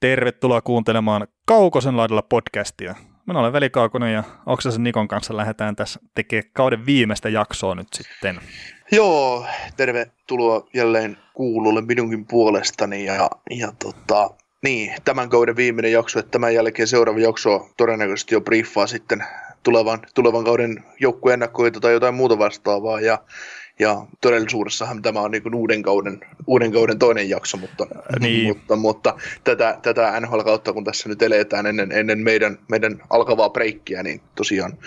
Tervetuloa kuuntelemaan Kaukosen laidalla podcastia. Minä olen Veli Kaukonen ja Oksasen Nikon kanssa lähdetään tässä tekemään kauden viimeistä jaksoa nyt sitten. Joo, tervetuloa jälleen kuululle minunkin puolestani ja, ja tota, niin, tämän kauden viimeinen jakso, että tämän jälkeen seuraava jakso todennäköisesti jo briefaa sitten tulevan, tulevan kauden joukkueen tai jotain muuta vastaavaa ja ja todellisuudessahan tämä on niin uuden, kauden, uuden kauden toinen jakso, mutta, niin. mutta, mutta tätä, tätä NHL-kautta, kun tässä nyt eletään ennen, ennen meidän, meidän alkavaa breikkiä, niin tosiaan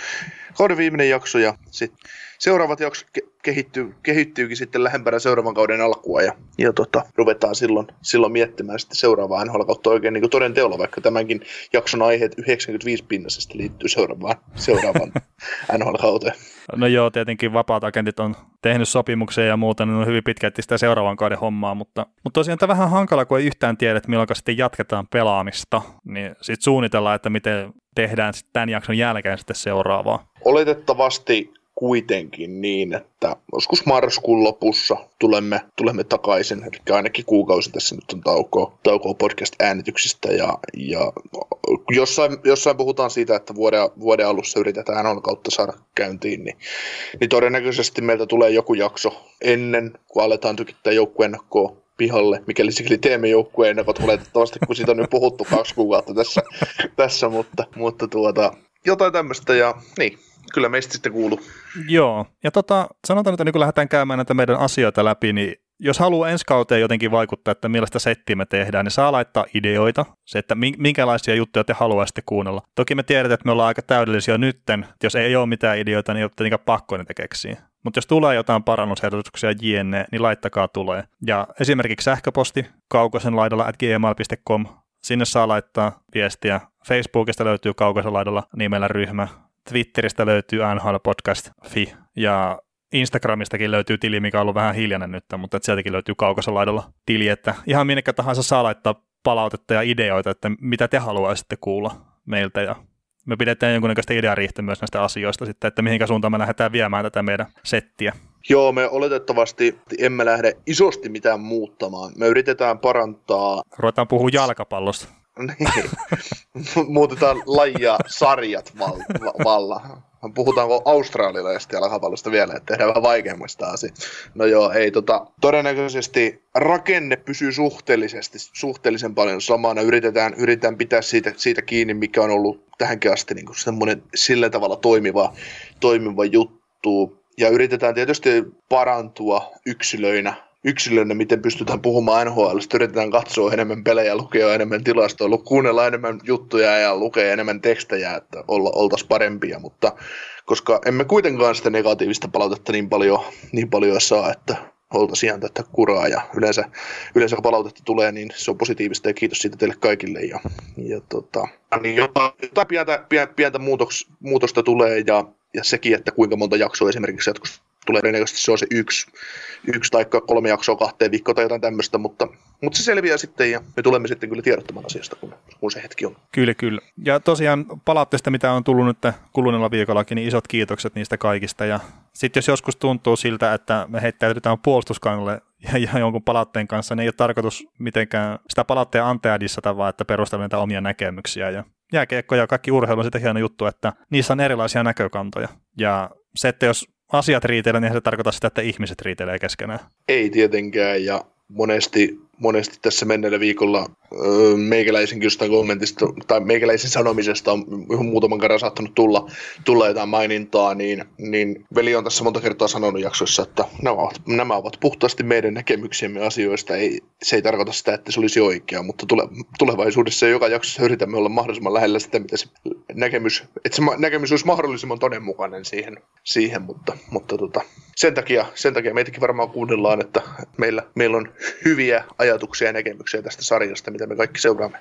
kauden viimeinen jakso ja sitten seuraavat jaksot kehittyy, kehittyykin sitten lähempänä seuraavan kauden alkua ja, ja tota, ruvetaan silloin, silloin miettimään sitten seuraavaa NHL kautta oikein niin toden teolla, vaikka tämänkin jakson aiheet 95 pinnasesta liittyy seuraavaan, seuraavaan NHL kauteen. No joo, tietenkin vapaat agentit on tehnyt sopimuksia ja muuta, niin on hyvin pitkälti sitä seuraavan kauden hommaa, mutta, mutta tosiaan tämä vähän hankala, kun ei yhtään tiedä, että milloin sitten jatketaan pelaamista, niin sitten suunnitellaan, että miten tehdään sitten tämän jakson jälkeen sitten seuraavaa. Oletettavasti kuitenkin niin, että joskus marraskuun lopussa tulemme, tulemme takaisin, eli ainakin kuukausi tässä nyt on taukoa, taukoa podcast-äänityksistä, ja, ja jossain, jossain puhutaan siitä, että vuoden, vuoden alussa yritetään on kautta saada käyntiin, niin, niin todennäköisesti meiltä tulee joku jakso ennen, kun aletaan tykittää joukkuennakkoa pihalle, mikäli sikäli teemme joukkueen ennakot oletettavasti, kun siitä on nyt puhuttu kaksi kuukautta tässä, tässä mutta, mutta tuota, jotain tämmöistä ja niin, kyllä meistä sitten kuuluu. Joo, ja tota, sanotaan, että niin kun lähdetään käymään näitä meidän asioita läpi, niin jos haluaa ensi kauteen jotenkin vaikuttaa, että millaista settiä me tehdään, niin saa laittaa ideoita, se, että minkälaisia juttuja te haluaisitte kuunnella. Toki me tiedetään, että me ollaan aika täydellisiä nytten, jos ei ole mitään ideoita, niin ei ole tietenkään pakko niitä keksiä. Mutta jos tulee jotain parannusehdotuksia jne, niin laittakaa tulee. Ja esimerkiksi sähköposti kaukosen laidalla at gmail.com, sinne saa laittaa viestiä. Facebookista löytyy kaukosen laidalla nimellä ryhmä. Twitteristä löytyy nhlpodcast.fi ja Instagramistakin löytyy tili, mikä on ollut vähän hiljainen nyt, mutta sieltäkin löytyy kaukossa laidalla tili, että ihan minnekä tahansa saa laittaa palautetta ja ideoita, että mitä te haluaisitte kuulla meiltä ja me pidetään jonkunnäköistä ideariihtä myös näistä asioista sitten, että mihinkä suuntaan me lähdetään viemään tätä meidän settiä. Joo, me oletettavasti emme lähde isosti mitään muuttamaan. Me yritetään parantaa... Ruvetaan puhua jalkapallosta. Niin. Muutetaan lajia sarjat val- valla. Puhutaanko australialaisesta jalkapallosta vielä, että tehdään vähän vaikeammista asioista. No joo, ei tota, todennäköisesti rakenne pysyy suhteellisesti, suhteellisen paljon samana. Yritetään, yritetään pitää siitä, siitä kiinni, mikä on ollut tähänkin asti niin semmoinen sillä tavalla toimiva, toimiva juttu. Ja yritetään tietysti parantua yksilöinä yksilönä, miten pystytään puhumaan NHL, yritetään katsoa enemmän pelejä, lukea enemmän tilastoa, kuunnella enemmän juttuja ja lukea enemmän tekstejä, että olla, oltaisiin parempia, mutta koska emme kuitenkaan sitä negatiivista palautetta niin paljon, niin paljon saa, että oltaisiin ihan tätä kuraa. Ja yleensä, yleensä kun palautetta tulee, niin se on positiivista ja kiitos siitä teille kaikille. Ja, ja tota, niin jotain, jotain pientä, pientä, muutoks, muutosta tulee ja, ja sekin, että kuinka monta jaksoa esimerkiksi jatkossa tulee todennäköisesti se on se yksi, yksi tai kolme jaksoa kahteen viikkoon tai jotain tämmöistä, mutta, mutta se selviää sitten ja me tulemme sitten kyllä tiedottamaan asiasta, kun, kun se hetki on. Kyllä, kyllä. Ja tosiaan palautteesta, mitä on tullut nyt kuluneella viikollakin, niin isot kiitokset niistä kaikista ja sitten jos joskus tuntuu siltä, että me heittäydytään puolustuskannalle ja, ja jonkun palautteen kanssa, niin ei ole tarkoitus mitenkään sitä palautteen antajaa dissata, vaan että perustellaan niitä omia näkemyksiä ja jääkiekko ja kaikki urheilu on sitä hieno juttu, että niissä on erilaisia näkökantoja. Ja se, että jos asiat riitelee, niin se tarkoittaa sitä, että ihmiset riitelee keskenään. Ei tietenkään, ja monesti, monesti tässä menneellä viikolla meikäläisenkin jostain kommentista tai meikäläisen sanomisesta on muutaman kerran saattanut tulla, tulla jotain mainintaa, niin, niin veli on tässä monta kertaa sanonut jaksoissa, että nämä ovat, nämä ovat puhtaasti meidän näkemyksiemme asioista. Ei, se ei tarkoita sitä, että se olisi oikea, mutta tule, tulevaisuudessa joka jaksossa yritämme olla mahdollisimman lähellä sitä, mitä se näkemys, että se näkemys olisi mahdollisimman todenmukainen siihen, siihen mutta, mutta tota, sen, takia, sen takia meitäkin varmaan kuunnellaan, että meillä, meillä on hyviä ajatuksia ja näkemyksiä tästä sarjasta, mitä me kaikki seuraamme.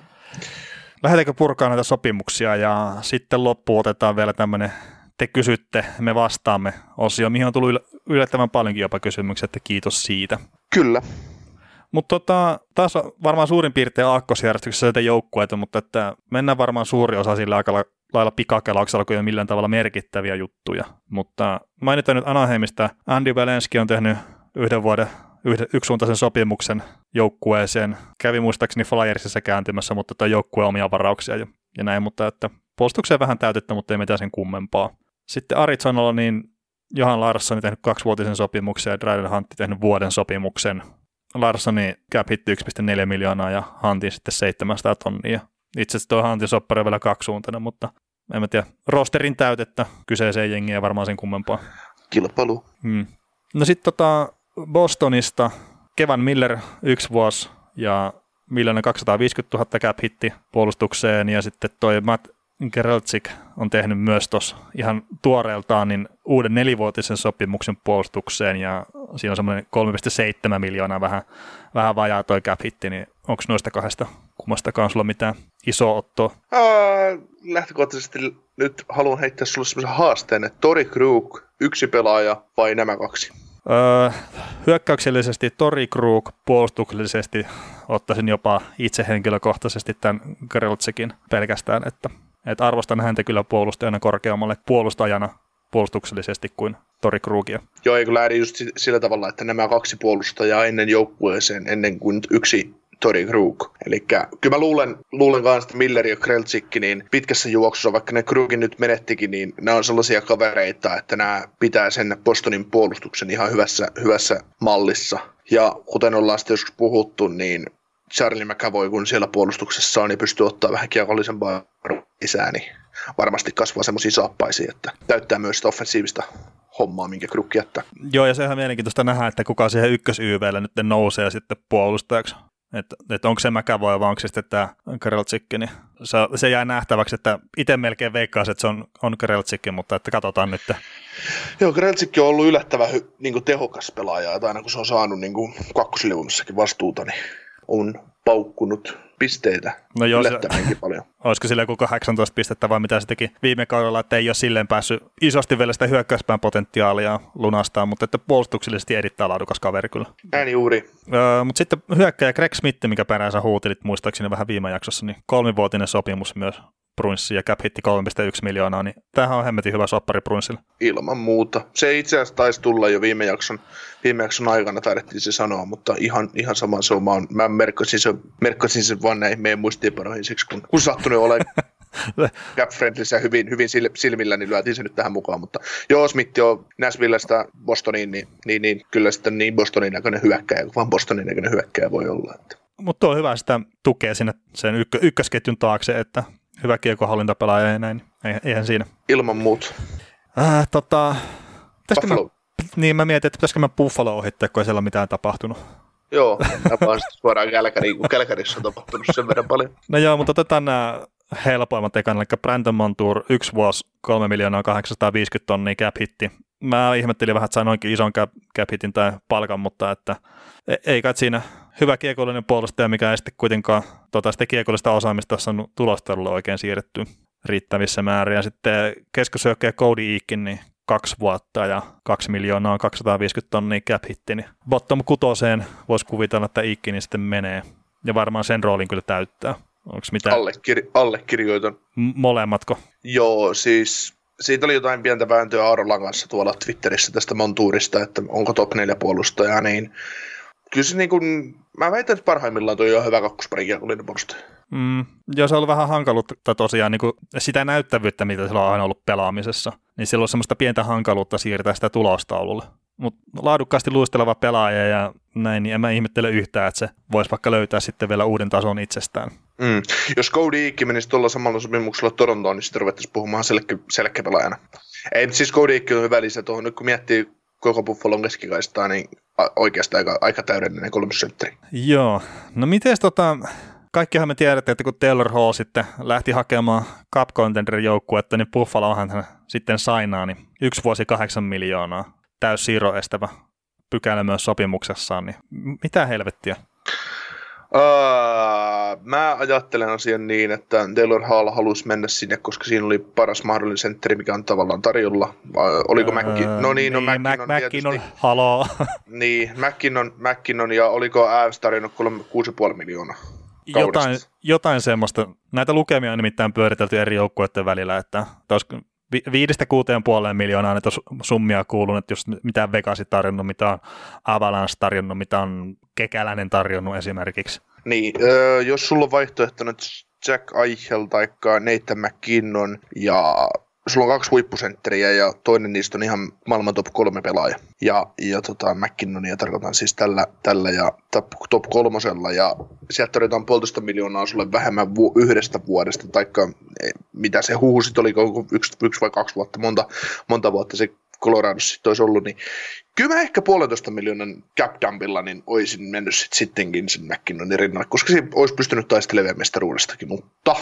Lähdetäänkö purkaa näitä sopimuksia ja sitten loppuun otetaan vielä tämmöinen te kysytte, me vastaamme osio, mihin on tullut yllättävän paljonkin jopa kysymyksiä, että kiitos siitä. Kyllä. Mutta tota, taas varmaan suurin piirtein aakkosjärjestyksessä näitä joukkueita, mutta että mennään varmaan suuri osa sillä aika lailla pikakelauksella, kun ei ole millään tavalla merkittäviä juttuja. Mutta mainitaan nyt Anaheimista. Andy Valenski on tehnyt yhden vuoden yksisuuntaisen sopimuksen joukkueeseen. Kävi muistaakseni Flyersissa kääntymässä, mutta tuo joukkue omia varauksia ja, ja näin, mutta että puolustukseen vähän täytettä, mutta ei mitään sen kummempaa. Sitten Arizonalla niin Johan Larsson tehnyt kaksivuotisen sopimuksen ja Dryden Huntti tehnyt vuoden sopimuksen. Larssoni cap hitti 1,4 miljoonaa ja Huntin sitten 700 tonnia. Itse asiassa tuo Huntin soppari on vielä kaksisuuntainen, mutta en mä tiedä, rosterin täytettä kyseiseen jengiin ja varmaan sen kummempaa. Kilpailu. Hmm. No sitten tota Bostonista Kevan Miller yksi vuosi ja miljoona 250 000 cap hitti puolustukseen ja sitten toi Matt Gereltsik on tehnyt myös tuossa ihan tuoreeltaan niin uuden nelivuotisen sopimuksen puolustukseen ja siinä on semmoinen 3,7 miljoonaa vähän, vähän vajaa toi cap hitti, niin onko noista kahdesta kummastakaan sulla mitään iso ottoa? Ää, lähtökohtaisesti nyt haluan heittää sulle semmoisen haasteen, että Tori Krug, yksi pelaaja vai nämä kaksi? Öö, hyökkäyksellisesti Tori Krug, puolustuksellisesti ottaisin jopa itse henkilökohtaisesti tämän Greltsekin pelkästään, että että arvostan häntä kyllä puolustajana korkeammalle puolustajana puolustuksellisesti kuin Tori Krugia. Joo, eikö lähde just sillä tavalla, että nämä kaksi puolustajaa ennen joukkueeseen, ennen kuin yksi Tori Krug. Eli kyllä mä luulen, luulen kanssa, että Miller ja Kreltsikki, niin pitkässä juoksussa, vaikka ne Krugin nyt menettikin, niin nämä on sellaisia kavereita, että nämä pitää sen Bostonin puolustuksen ihan hyvässä, hyvässä mallissa. Ja kuten ollaan sitten joskus puhuttu, niin Charlie McAvoy, kun siellä puolustuksessa on, niin pystyy ottaa vähän kiekollisempaa lisää, niin varmasti kasvaa semmoisia saappaisia, että täyttää myös sitä offensiivista hommaa, minkä krukki jättää. Joo, ja sehän on mielenkiintoista nähdä, että kuka siihen ykkös nyt nousee sitten puolustajaksi. Että et onko se McAvoy vai onko se sitten tämä Kreltsikki, niin se, se jää nähtäväksi, että itse melkein veikkaisi, että se on, on Kreltsikki, mutta että katsotaan nyt. Joo, Kreltsikki on ollut yllättävän niin kuin tehokas pelaaja, että aina kun se on saanut niin kuin vastuuta, niin on paukkunut pisteitä no joo, yllättävänkin paljon. Olisiko sillä joku 18 pistettä vai mitä se teki viime kaudella, että ei ole silleen päässyt isosti vielä sitä hyökkäyspään potentiaalia lunastaa, mutta että puolustuksellisesti erittäin laadukas kaveri kyllä. Näin juuri. Öö, mutta sitten hyökkäjä Greg Smith, mikä peräänsä huutilit muistaakseni vähän viime jaksossa, niin kolmivuotinen sopimus myös Brunssi ja cap hitti 3,1 miljoonaa, niin tämähän on hemmetin hyvä soppari Brunssille. Ilman muuta. Se itse asiassa taisi tulla jo viime jakson, viime jakson aikana, taidettiin se sanoa, mutta ihan, ihan sama se on. Mä, on, mä merkkasin, sen, merkkasin sen vaan näihin meidän muistiinpanoihin siksi, kun, kun sattunut olemaan cap friendlissä hyvin, hyvin silmillä, niin lyötiin se nyt tähän mukaan. Mutta joo, Smith on Nashvillestä Bostoniin, niin, niin, niin, kyllä sitten niin Bostonin näköinen hyökkäjä, vaan Bostonin näköinen hyökkäjä voi olla. Että. Mutta on hyvä sitä tukea sinne sen ykkö, ykkösketjun taakse, että hyvä kiekohallintapelaaja ja näin. Eihän siinä. Ilman muut. Äh, tota, mä, niin mä mietin, että pitäisikö mä Buffalo ohittaa, kun ei siellä ole mitään tapahtunut. Joo, mä vaan suoraan Kälkäriin, kun Kälkärissä on tapahtunut sen verran paljon. No joo, mutta otetaan nämä helpoimmat ekan, eli Brandon Montour, yksi vuosi, 3 miljoonaa 850 tonnia cap hitti. Mä ihmettelin vähän, että sain noinkin ison cap, cap hitin tai palkan, mutta että e- ei kai siinä hyvä kiekollinen puolustaja, mikä ei sitten kuitenkaan tota, sitä kiekollista osaamista on tulostelulle oikein siirretty riittävissä määrin. Ja sitten keskisyökkäjä Cody Eakin, niin kaksi vuotta ja kaksi miljoonaa 250 tonnia cap hitti, niin bottom kutoseen voisi kuvitella, että Iikkini sitten menee. Ja varmaan sen roolin kyllä täyttää. Onko mitään? Allekir- allekirjoitan. M- molemmatko? Joo, siis siitä oli jotain pientä vääntöä Aarolan kanssa tuolla Twitterissä tästä Montuurista, että onko top 4 puolustajaa, niin kyllä se niin kuin, mä väitän, että parhaimmillaan tuo on hyvä kakkospari kiekollinen puolustaja. Mm, joo, se on ollut vähän hankaluutta tosiaan niin kuin sitä näyttävyyttä, mitä sillä on aina ollut pelaamisessa. Niin sillä on semmoista pientä hankaluutta siirtää sitä tulostaululle. Mutta laadukkaasti luisteleva pelaaja ja näin, niin en mä ihmettele yhtään, että se voisi vaikka löytää sitten vielä uuden tason itsestään. Mm. Jos Cody Ikki menisi tuolla samalla sopimuksella Torontoon, niin sitten ruvettaisiin puhumaan selkä, selkäpelaajana. Ei, siis Cody Ikki on hyvä lisä tuohon. Nyt kun miettii koko Buffalon keskikaistaa, niin oikeastaan aika, aika täydellinen kolmosentteri. Joo. No miten tota, kaikkihan me tiedetään, että kun Taylor Hall sitten lähti hakemaan Cup Contenderin joukkuetta, niin Buffalohan hän sitten sainaa, niin yksi vuosi kahdeksan miljoonaa. Täys estävä pykälä myös sopimuksessaan, niin mitä helvettiä? Uh, mä ajattelen asian niin, että Taylor Hall halusi mennä sinne, koska siinä oli paras mahdollinen sentteri, mikä on tavallaan tarjolla. Uh, oliko uh, Mäkki? No niin, no niin, McKinnon, McKinnon haloo. niin, McKinnon, McKinnon ja oliko Avs tarjonnut 6,5 miljoonaa? Jotain, jotain semmoista. Näitä lukemia on nimittäin pyöritelty eri joukkueiden välillä, että vi- viidestä kuuteen puoleen miljoonaa näitä summia kuulunut, että jos mitään Vegasi tarjonnut, mitä on Avalanche tarjonnut, mitä on Kekäläinen tarjonnut esimerkiksi. Niin, öö, jos sulla on vaihtoehtona Jack Eichel tai Nathan McKinnon ja sulla on kaksi huippusentteriä ja toinen niistä on ihan maailman top kolme pelaaja. Ja, ja tota, McKinnonia tarkoitan siis tällä, tällä ja top, top kolmosella ja sieltä tarjotaan puolitoista miljoonaa sulle vähemmän vu- yhdestä vuodesta, taikka e, mitä se huhu sitten oli, yksi, yksi vai kaksi vuotta, monta, monta vuotta se Coloradossa sitten olisi ollut, niin kyllä mä ehkä puolentoista miljoonan cap dumpilla niin olisin mennyt sit sittenkin sen McKinnonin rinnalle, koska se olisi pystynyt taistelemaan mestaruudestakin, mutta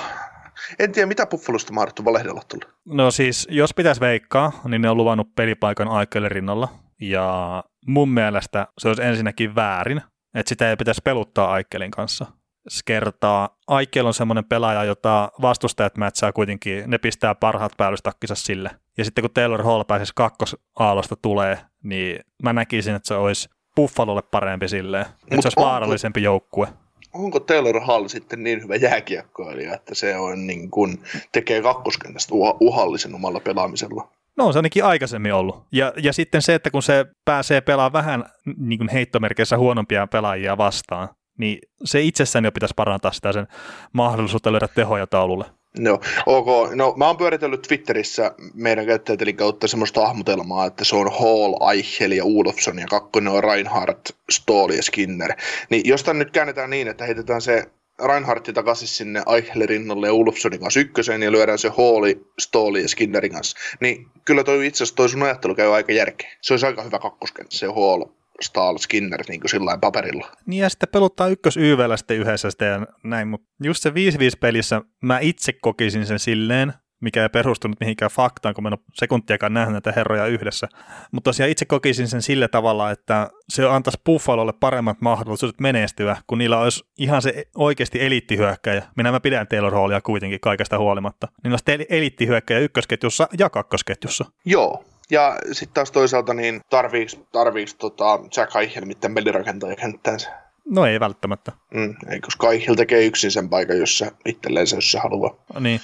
en tiedä, mitä Buffalosta mahdottu valehdella tulla. No siis, jos pitäisi veikkaa, niin ne on luvannut pelipaikan Aikelle rinnalla. Ja mun mielestä se olisi ensinnäkin väärin, että sitä ei pitäisi peluttaa Aikkelin kanssa. Se kertaa, Aikkel on semmoinen pelaaja, jota vastustajat mätsää kuitenkin, ne pistää parhaat päällystakkinsa sille. Ja sitten kun Taylor Hall pääsisi kakkosaalosta tulee, niin mä näkisin, että se olisi Buffalolle parempi silleen. Että se olisi vaarallisempi joukkue onko Taylor Hall sitten niin hyvä jääkiekkoilija, että se on niin kuin, tekee kakkoskentästä uhallisen omalla pelaamisella? No on se ainakin aikaisemmin ollut. Ja, ja sitten se, että kun se pääsee pelaamaan vähän niin kuin heittomerkeissä huonompia pelaajia vastaan, niin se itsessään jo pitäisi parantaa sitä sen mahdollisuutta löydä tehoja taululle. No, ok. No, mä oon pyöritellyt Twitterissä meidän käyttäjätelin kautta semmoista hahmotelmaa, että se on Hall, Eichel ja Ulofsson ja kakkonen on Reinhardt, Stoll ja Skinner. Niin jos tämän nyt käännetään niin, että heitetään se Reinhardti takaisin sinne Eichelin rinnalle ja Ulofssonin kanssa ykköseen ja lyödään se Halli, Stolli ja Skinnerin kanssa, niin kyllä toi itse asiassa toi sun ajattelu käy aika järkeä. Se olisi aika hyvä kakkoskenttä, se Hall, Stahl Skinner niin kuin sillä paperilla. Niin ja sitten peluttaa ykkös YVllä sitten yhdessä sitten ja näin, mutta just se 5-5 pelissä mä itse kokisin sen silleen, mikä ei perustunut mihinkään faktaan, kun mä en ole sekuntiakaan nähnyt näitä herroja yhdessä. Mutta tosiaan itse kokisin sen sillä tavalla, että se antaisi Buffalolle paremmat mahdollisuudet menestyä, kun niillä olisi ihan se oikeasti eliittihyökkäjä. Minä mä pidän Taylor Hallia kuitenkin kaikesta huolimatta. Niillä olisi eliittihyökkäjä ykkösketjussa ja kakkosketjussa. Joo, ja sitten taas toisaalta niin tarviiks, tarviiks tota Jack Eichel miten pelirakentaja kenttäänsä? No ei välttämättä. Mm, ei, koska Eichel tekee yksin sen paikan, jos se itselleensä, jos se haluaa. Niin.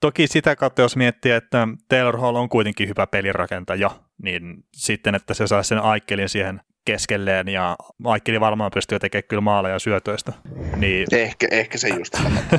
Toki sitä kautta, jos miettii, että Taylor Hall on kuitenkin hyvä pelirakentaja, niin sitten, että se saisi sen Aikkelin siihen keskelleen ja Aikkeli varmaan pystyy tekemään kyllä maaleja syötöistä. Niin, ehkä, ehkä se just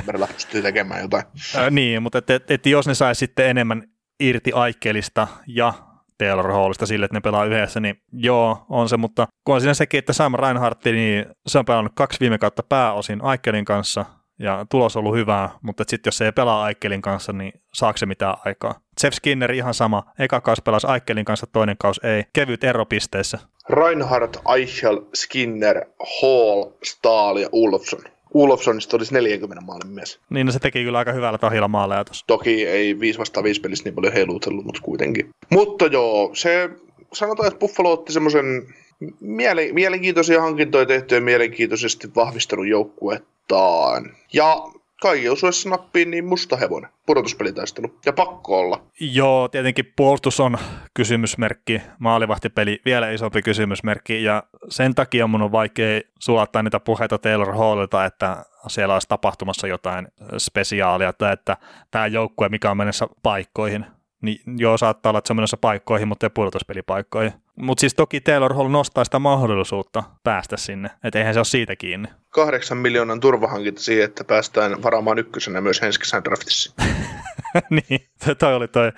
tällä pystyy tekemään jotain. Ää, niin, mutta et, et, et jos ne saisi sitten enemmän irti Aikkelista ja Taylor Hallista sille, että ne pelaa yhdessä, niin joo, on se, mutta kun on siinä sekin, että Sam Reinhardt, niin se on pelannut kaksi viime kautta pääosin Aikkelin kanssa, ja tulos on ollut hyvää, mutta sitten jos se ei pelaa Aikkelin kanssa, niin saako se mitään aikaa? Jeff Skinner ihan sama. Eka kaus pelasi Aikkelin kanssa, toinen kaus ei. Kevyt ero pisteissä. Reinhardt, Eichel, Skinner, Hall, Stahl ja Olofsson. Ulofssonista olisi 40 maalin mies. Niin, no se teki kyllä aika hyvällä tahilla maaleja tuossa. Toki ei 5 vastaan 5 pelissä niin paljon heilutellut, mutta kuitenkin. Mutta joo, se sanotaan, että Buffalo otti semmoisen miele- mielenkiintoisia hankintoja tehtyä mielenkiintoisesti vahvistanut joukkuettaan. Ja kaikki osuessa nappiin niin musta hevonen, pudotuspelitaistelu, ja pakko olla. Joo, tietenkin puolustus on kysymysmerkki, maalivahtipeli vielä isompi kysymysmerkki, ja sen takia mun on vaikea sulattaa niitä puheita Taylor Hallilta, että siellä olisi tapahtumassa jotain spesiaalia, tai että tämä joukkue, mikä on mennessä paikkoihin, niin joo, saattaa olla, että se on menossa paikkoihin, mutta ei pudotuspelipaikkoihin. Mutta siis toki Taylor Hall nostaa sitä mahdollisuutta päästä sinne, että eihän se ole siitä kiinni. Kahdeksan miljoonan turvahankinta siihen, että päästään varaamaan ykkösenä myös ensi kesän draftissa. niin, toi oli toi,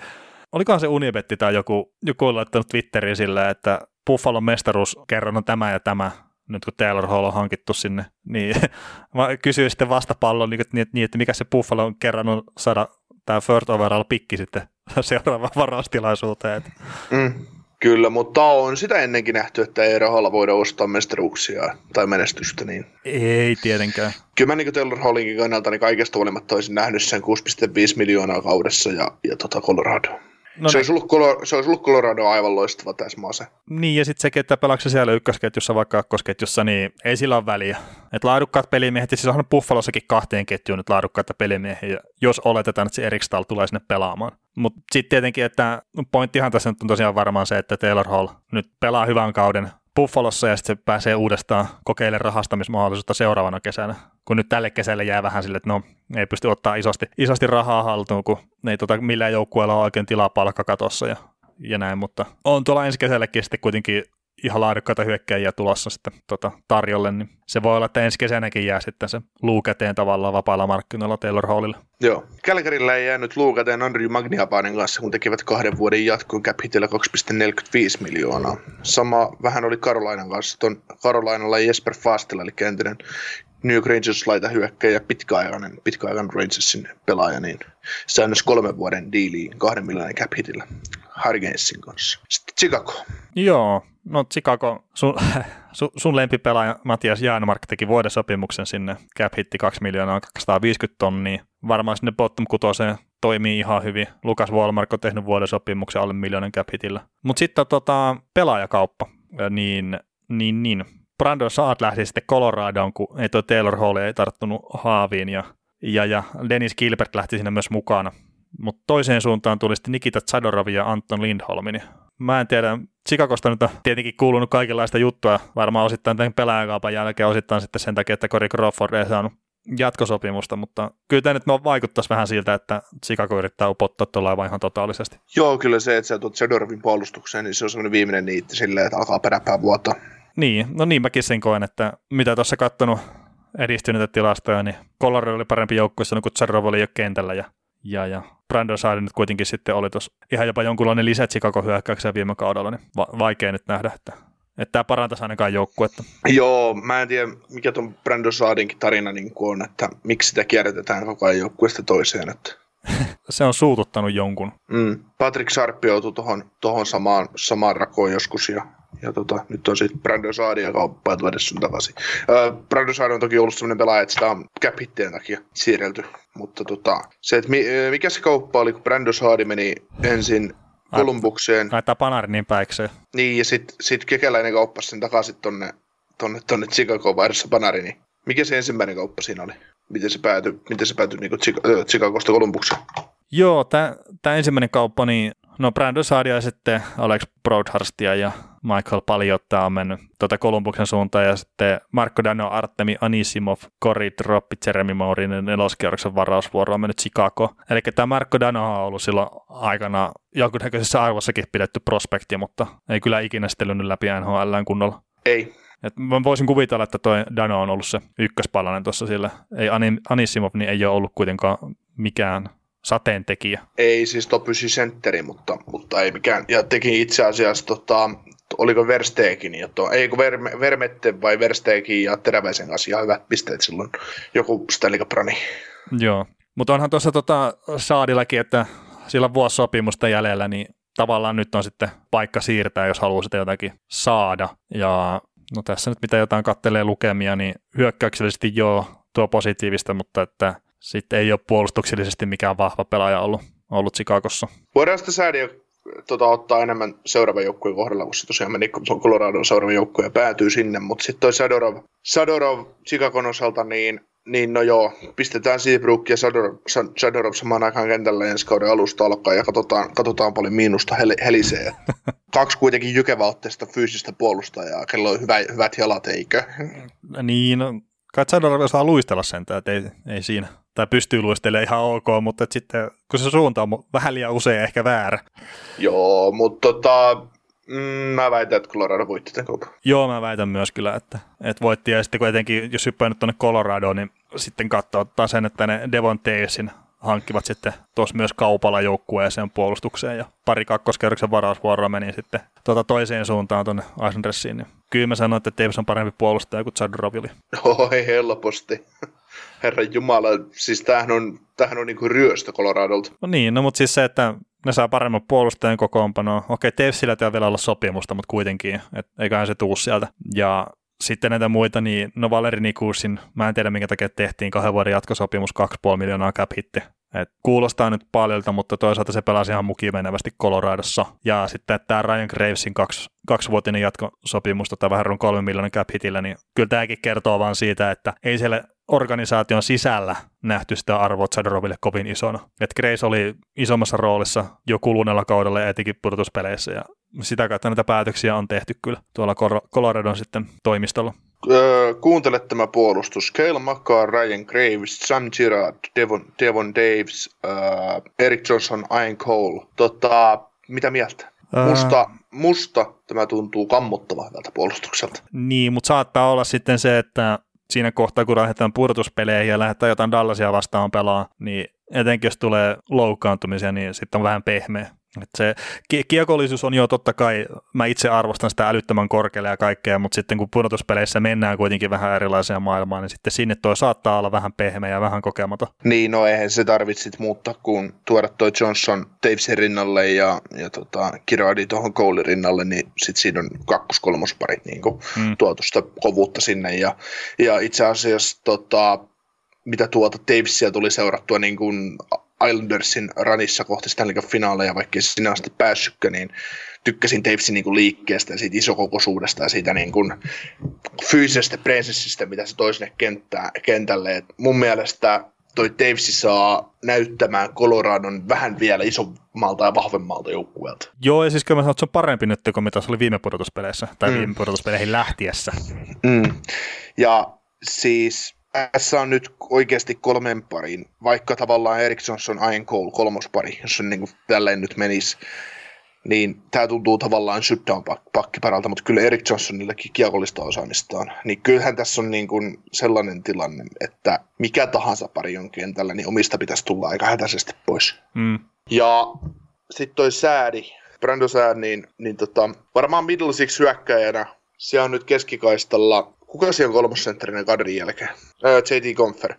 olikohan se Unibetti tai joku, joku oli laittanut Twitteriin sillä, että Buffalon mestaruus kerron on tämä ja tämä, nyt kun Taylor Hall on hankittu sinne, niin mä kysyin sitten vastapallon, niin, niin, että mikä se Buffalo on kerran saada tämä third overall pikki sitten seuraavaan varaustilaisuuteen. Mm, kyllä, mutta on sitä ennenkin nähty, että ei rahalla voida ostaa mestaruuksia tai menestystä. Niin. Ei tietenkään. Kyllä mä niin Taylor Hallinkin kannalta niin kaikesta huolimatta olisin nähnyt sen 6,5 miljoonaa kaudessa ja, ja tota Colorado. No se, niin. olisi ollut Colorado, se olisi ollut Colorado aivan loistava tässä maassa. Niin, ja sitten sekin, että pelaako siellä ykkösketjussa vai kakkosketjussa, niin ei sillä ole väliä. Et laadukkaat pelimiehet, siis on Buffalossakin kahteen ketjuun nyt laadukkaita pelimiehiä, jos oletetaan, että se Erikstall tulee sinne pelaamaan. Mutta sitten tietenkin, että pointtihan tässä nyt on tosiaan varmaan se, että Taylor Hall nyt pelaa hyvän kauden Buffalossa ja sitten se pääsee uudestaan kokeilemaan rahastamismahdollisuutta seuraavana kesänä. kun nyt tälle kesälle jää vähän sille, että no ei pysty ottaa isosti, isosti rahaa haltuun, kun ei tota, millään joukkueella ole oikein tilaa palkkakatossa ja, ja näin, mutta on tuolla ensi kesällekin sitten kuitenkin ihan laadukkaita hyökkäjiä tulossa sitten tota, tarjolle, niin se voi olla, että ensi kesänäkin jää sitten se luukäteen tavallaan vapaalla markkinoilla Taylor Hallille. Joo. Kälkärillä ei jäänyt luukäteen Andrew Magniapainen kanssa, kun tekivät kahden vuoden jatkoon cap 2,45 miljoonaa. Sama vähän oli Karolainan kanssa. Ton Karolainalla Jesper Fastella, eli entinen New Rangers laita hyökkäjä pitkäaikainen, pitkäaikainen Rangersin pelaaja, niin säännös kolmen vuoden diiliin kahden miljoonan cap hitillä Hargensin kanssa. Sitten Chicago. Joo, no Chicago, sun, sun, lempipelaaja Matias Jaanmark teki vuodesopimuksen sinne, cap hitti 2 miljoonaa 250 tonnia. Varmaan sinne bottom kutoseen toimii ihan hyvin. Lukas Walmark on tehnyt vuodesopimuksen alle miljoonan cap hitillä. Mutta sitten tota, pelaajakauppa, niin, niin, niin. Brandon Saad lähti sitten Coloradoon, kun ei tuo Taylor Hall ei tarttunut haaviin ja, ja, ja Dennis Gilbert lähti sinne myös mukana. Mutta toiseen suuntaan tuli sitten Nikita Zadorov ja Anton Lindholmin. Mä en tiedä, Chicagosta nyt on tietenkin kuulunut kaikenlaista juttua, varmaan osittain tämän pelaajakaupan jälkeen, osittain sitten sen takia, että Cory Crawford ei saanut jatkosopimusta, mutta kyllä tämä nyt vaikuttaisi vähän siltä, että Chicago yrittää upottaa tuolla aivan ihan totaalisesti. Joo, kyllä se, että sä tuot Zadorovin puolustukseen, niin se on semmoinen viimeinen niitti silleen, että alkaa peräpää vuotta. Niin, no niin mäkin sen koen, että mitä tuossa katsonut edistyneitä tilastoja, niin Colorado oli parempi joukkueessa, kun Zarrov oli jo kentällä ja, ja, ja Brandon Saadi nyt kuitenkin sitten oli tuossa ihan jopa jonkunlainen lisä Chicago hyökkäykseen viime kaudella, niin va- vaikea nyt nähdä, että että tämä parantaisi ainakaan joukkuetta. Joo, mä en tiedä, mikä tuon Brandon Saadinkin tarina niin on, että miksi sitä kierrätetään koko ajan joukkueesta toiseen. Että... se on suututtanut jonkun. Mm. Patrick Sharp joutui tuohon tohon samaan, samaan rakoon joskus ja ja tota, nyt on sitten Brandon Saadia kauppaa tuoda sun takaisin. Öö, Brandon Saadi on toki ollut sellainen pelaaja, että sitä on cap takia siirrelty. Mutta tota, se, että mi, mikä se kauppa oli, kun Brandon Saadi meni ensin Kolumbukseen. Laittaa Panarinin päikseen. Niin, ja sitten sit kekäläinen kauppasi sen takaisin tonne, tonne, tonne Chicagoon vaihdossa Panarini. Mikä se ensimmäinen kauppa siinä oli? Miten se päätyi, miten se päätyi niin Chicagosta Kolumbukseen? Joo, tämä ensimmäinen kauppa, niin no Brandon Sadia ja sitten Alex Broadhurstia ja Michael Paljotta on mennyt tuota Kolumbuksen suuntaan ja sitten Marco Dano, Artemi Anisimov, Cory Droppi, Jeremy Mourinen neloskierroksen varausvuoro on mennyt Chicago. Eli tämä Marco Dano on ollut silloin aikana jonkunnäköisessä arvossakin pidetty prospekti, mutta ei kyllä ikinä sitten läpi NHL kunnolla. Ei. Et mä voisin kuvitella, että toi Dano on ollut se ykköspalanen tuossa sillä. Ei Anisimov niin ei ole ollut kuitenkaan mikään sateentekijä. Ei siis top 9 sentteri, mutta, mutta ei mikään. Ja teki itse asiassa tota, oliko Versteekin, ja tuo, ei kun Ver, Vermette vai Versteekin ja Teräväisen kanssa ihan hyvät pisteet silloin joku Stanley Cup-rani. Joo, mutta onhan tuossa tota Saadillakin, että sillä on vuosi sopimusta jäljellä, niin tavallaan nyt on sitten paikka siirtää, jos haluaa sitä jotakin saada. Ja no tässä nyt mitä jotain kattelee lukemia, niin hyökkäyksellisesti joo tuo positiivista, mutta että sitten ei ole puolustuksellisesti mikään vahva pelaaja ollut, ollut Chicagossa. Voidaan sitä säädiä tota, ottaa enemmän seuraavan joukkueen kohdalla, kun se tosiaan meni Colorado seuraava joukkue ja päätyy sinne, mutta sitten toi Sadorov, Sadorov Chicagon osalta, niin, niin no joo, pistetään Seabrook ja Sadorov, Sadorov samaan aikaan kentällä ensi kauden alusta alkaa ja katsotaan, katsotaan paljon miinusta hel, helisee. Kaksi kuitenkin jykeväotteista fyysistä puolustajaa, kello on hyvä, hyvät jalat, eikö? Niin, no, kai Sadorov osaa luistella sentään, että ei, ei siinä tai pystyy luistelemaan ihan ok, mutta sitten kun se suunta on vähän liian usein ehkä väärä. Joo, mutta tota, mm, mä väitän, että Colorado voitti tämän kaupan. Joo, mä väitän myös kyllä, että, että voitti. Ja sitten kun etenkin, jos hyppää nyt tuonne Coloradoon, niin sitten katsoo taas sen, että ne Devon Teesin hankkivat sitten tuossa myös kaupalla joukkueeseen puolustukseen ja pari kakkoskerroksen varausvuoroa meni sitten tuota toiseen suuntaan tuonne Eisenressiin. Niin kyllä mä sanoin, että Davis on parempi puolustaja kuin Chad Rovili. Oi helposti. Herra Jumala, siis tämähän on, tämähän on niinku ryöstö Coloradolta. No niin, no mutta siis se, että ne saa paremman puolustajan kokoonpanoa. Okei, Tevsillä ei vielä olla sopimusta, mutta kuitenkin, että eiköhän se tuu sieltä. Ja sitten näitä muita, niin no Valeri Nikusin, mä en tiedä minkä takia tehtiin kahden vuoden jatkosopimus 2,5 miljoonaa cap hitti. Et kuulostaa nyt paljolta, mutta toisaalta se pelasi ihan mukimenevästi Coloradossa. Ja sitten tämä Ryan Gravesin kaksi, kaksivuotinen jatkosopimus, tota vähän runsaan kolme miljoonan cap hitillä, niin kyllä tämäkin kertoo vaan siitä, että ei siellä organisaation sisällä nähty sitä arvoa Zadoroville kovin isona. Et Grace oli isommassa roolissa jo kuluneella kaudella ja etenkin pudotuspeleissä ja sitä kautta näitä päätöksiä on tehty kyllä tuolla Coloradon sitten toimistolla. öö, kuuntele tämä puolustus. Kale McCarr, Ryan Graves, Sam Girard, Devon, Devon Daves, öö, Eric Johnson, Ian Cole. Tota, mitä mieltä? Musta, musta tämä tuntuu kammottavan hyvältä puolustukselta. Niin, mutta saattaa olla sitten se, että siinä kohtaa, kun lähdetään pudotuspeleihin ja lähdetään jotain Dallasia vastaan pelaa, niin etenkin jos tulee loukkaantumisia, niin sitten on vähän pehmeä. Et se kiekollisuus on jo totta kai, mä itse arvostan sitä älyttömän korkealle ja kaikkea, mutta sitten kun pudotuspeleissä mennään kuitenkin vähän erilaiseen maailmaan, niin sitten sinne toi saattaa olla vähän pehmeä ja vähän kokematon. Niin, no eihän se tarvitsit muuttaa, kun tuoda toi Johnson Davesin rinnalle ja, ja tota, Kiradi tuohon Colein rinnalle, niin sitten siinä on kakkos-kolmosparit niin mm. tuotusta kovuutta sinne. Ja, ja itse asiassa tota, mitä tuota Davesia tuli seurattua niin kuin Islandersin ranissa kohti Stanley Cup-finaaleja, vaikka sinä asti päässytkö, niin tykkäsin Davesin niin kuin liikkeestä ja siitä isokokoisuudesta ja siitä niin kuin fyysisestä presenssistä, mitä se toi sinne kenttää, kentälle. Et mun mielestä toi Davesi saa näyttämään Coloradon vähän vielä isommalta ja vahvemmalta joukkueelta. Joo, ja siis kyllä mä sanon, että se on parempi nyt kuin mitä se oli viime pudotuspeleissä, tai mm. viime pudotuspeleihin lähtiessä. Mm. Ja siis tässä on nyt oikeasti kolmen parin, vaikka tavallaan Eriksson on Ian Cole kolmospari, jos se niin kuin tälleen nyt menisi, niin tämä tuntuu tavallaan shutdown pakkiparalta, mutta kyllä Erik Johnsonillakin kiekollista osaamistaan. Niin kyllähän tässä on niin kuin sellainen tilanne, että mikä tahansa pari on kentällä, niin omista pitäisi tulla aika hätäisesti pois. Mm. Ja sitten toi Säädi, Brando Sääd, niin, niin tota, varmaan middle six hyökkäjänä, se on nyt keskikaistalla kuka siellä on kolmosentterinä Kadrin jälkeen? Ää, JT Confer.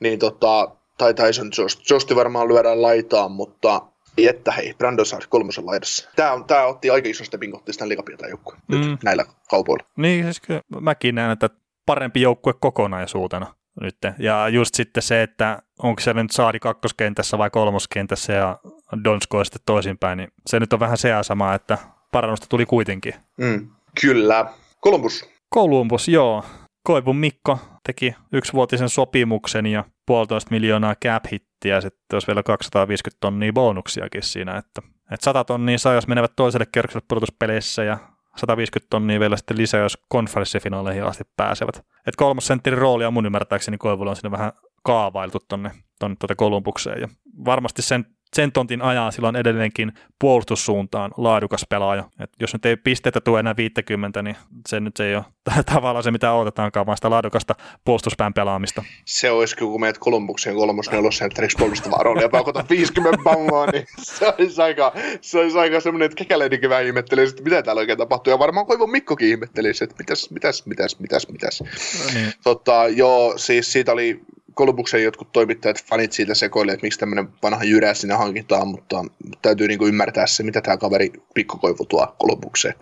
Niin tota, tai Tyson Jost. Josti varmaan lyödään laitaan, mutta että hei, Brandon Saad kolmosen laidassa. Tämä, on, tämä otti aika iso stepin kohti sitä liikapietä joukkoa mm. näillä kaupoilla. Niin, siis kyllä mäkin näen, että parempi joukkue kokonaisuutena nyt. Ja just sitten se, että onko se nyt Saadi kakkoskentässä vai kolmoskentässä ja Donsko sitten toisinpäin, niin se nyt on vähän se sama, että parannusta tuli kuitenkin. Mm. Kyllä. Columbus. Columbus, joo. Koivun Mikko teki yksivuotisen sopimuksen ja puolitoista miljoonaa cap hittiä sitten olisi vielä 250 tonnia bonuksiakin siinä, että, että 100 tonnia saa, jos menevät toiselle kierrokselle pudotuspeleissä ja 150 tonnia vielä sitten lisää, jos konferenssifinaaleihin asti pääsevät. Et kolmosentterin roolia mun ymmärtääkseni Koivulla on sinne vähän kaavailtu tonne tuota Kolumbukseen ja varmasti sen sen tontin ajaa silloin edelleenkin puolustussuuntaan laadukas pelaaja. Et jos nyt ei pisteitä tule enää 50, niin se nyt ei ole tavallaan se, mitä odotetaankaan, vaan sitä laadukasta puolustuspään pelaamista. Se olisi kun meidät Kolumbukseen kolmosnelosentteriksi puolustavaa roolia paukotan 50 pammaa, niin se olisi aika, se olisi aika semmoinen, että kekäleidinkin vähän ihmettelisi, että mitä täällä oikein tapahtuu. Ja varmaan Koivon Mikkokin ihmettelisi, että mitäs, mitäs, mitäs, mitäs, mitäs. No niin. Tota, joo, siis siitä oli Kolumbuksen jotkut toimittajat, fanit siitä sekoilee, että miksi tämmöinen vanha jyrä sinne hankitaan, mutta täytyy niinku ymmärtää se, mitä tämä kaveri Mikko Koivu tuo Kolumbukseen.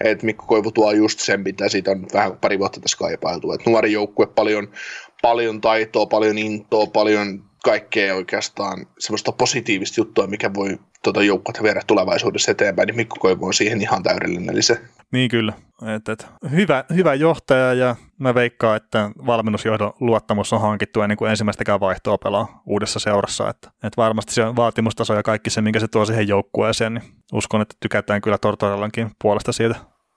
Et Mikko Koivu tuo just sen, mitä siitä on vähän pari vuotta tässä kaipailtu. Et nuori joukkue, paljon, paljon taitoa, paljon intoa, paljon kaikkea oikeastaan semmoista positiivista juttua, mikä voi tuota joukkuetta viedä tulevaisuudessa eteenpäin, niin Mikko Koivu on siihen ihan täydellinen. Eli se niin kyllä. Et, et, hyvä, hyvä johtaja ja mä veikkaan, että valmennusjohdon luottamus on hankittu ennen kuin ensimmäistäkään vaihtoa pelaa uudessa seurassa. Että et varmasti se on vaatimustaso ja kaikki se, minkä se tuo siihen joukkueeseen, niin uskon, että tykätään kyllä Tortorellankin puolesta siitä.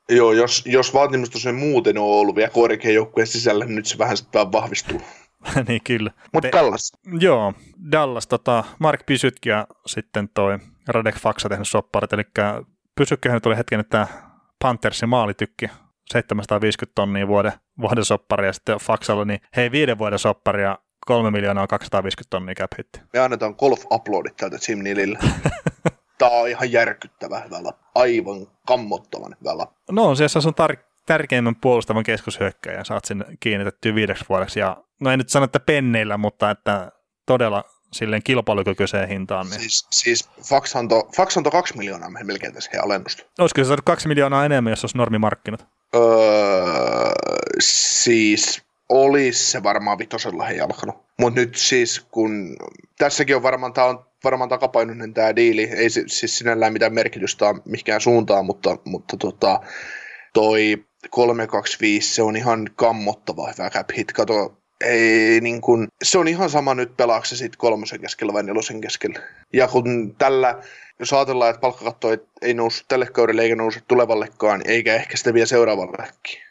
Joo, jos, jos vaatimustaso muuten on ollut vielä korkean joukkueen sisällä, niin nyt se vähän sitten vahvistuu. niin kyllä. Mutta Dallas. Joo, Dallas, tota, Mark Pysytki ja sitten toi Radek Faksa tehnyt sopparit, eli Pysykkähän tuli hetken, että Panthersin maalitykki 750 tonnia vuoden, vuoden soppari ja sitten Faxalla, niin hei viiden vuoden soppari ja 3 miljoonaa 250 tonnia cap hitti. Me annetaan golf uploadit täältä Jim Nilille. Tämä on ihan järkyttävä hyvällä, aivan kammottavan hyvällä. No se, se on tar- tärkeimmän puolustavan keskushyökkäjän, saat sinne kiinnitettyä viideksi vuodeksi. Ja, no ei nyt sano, että penneillä, mutta että todella silleen kilpailukykyiseen hintaan. Niin. Siis, siis Fax antoi, Fax antoi kaksi miljoonaa melkein tässä he alennusta. Olisiko se saanut kaksi miljoonaa enemmän, jos olisi normimarkkinat? Öö, siis olisi se varmaan vitosella he alkanut. Mutta nyt siis kun, tässäkin on varmaan, tämä on varmaan takapainoinen tämä diili, ei se, siis sinällään mitään merkitystä ole mihinkään suuntaan, mutta, mutta tota, toi 325, se on ihan kammottava hyvä cap hit. Kato, ei niin kuin, se on ihan sama nyt pelaako se sitten kolmosen keskellä vai nelosen keskellä. Ja kun tällä, jos ajatellaan, että palkkakatto ei, ei noussut tälle kaudelle eikä nousu tulevallekaan, eikä ehkä sitä vielä seuraavallekin.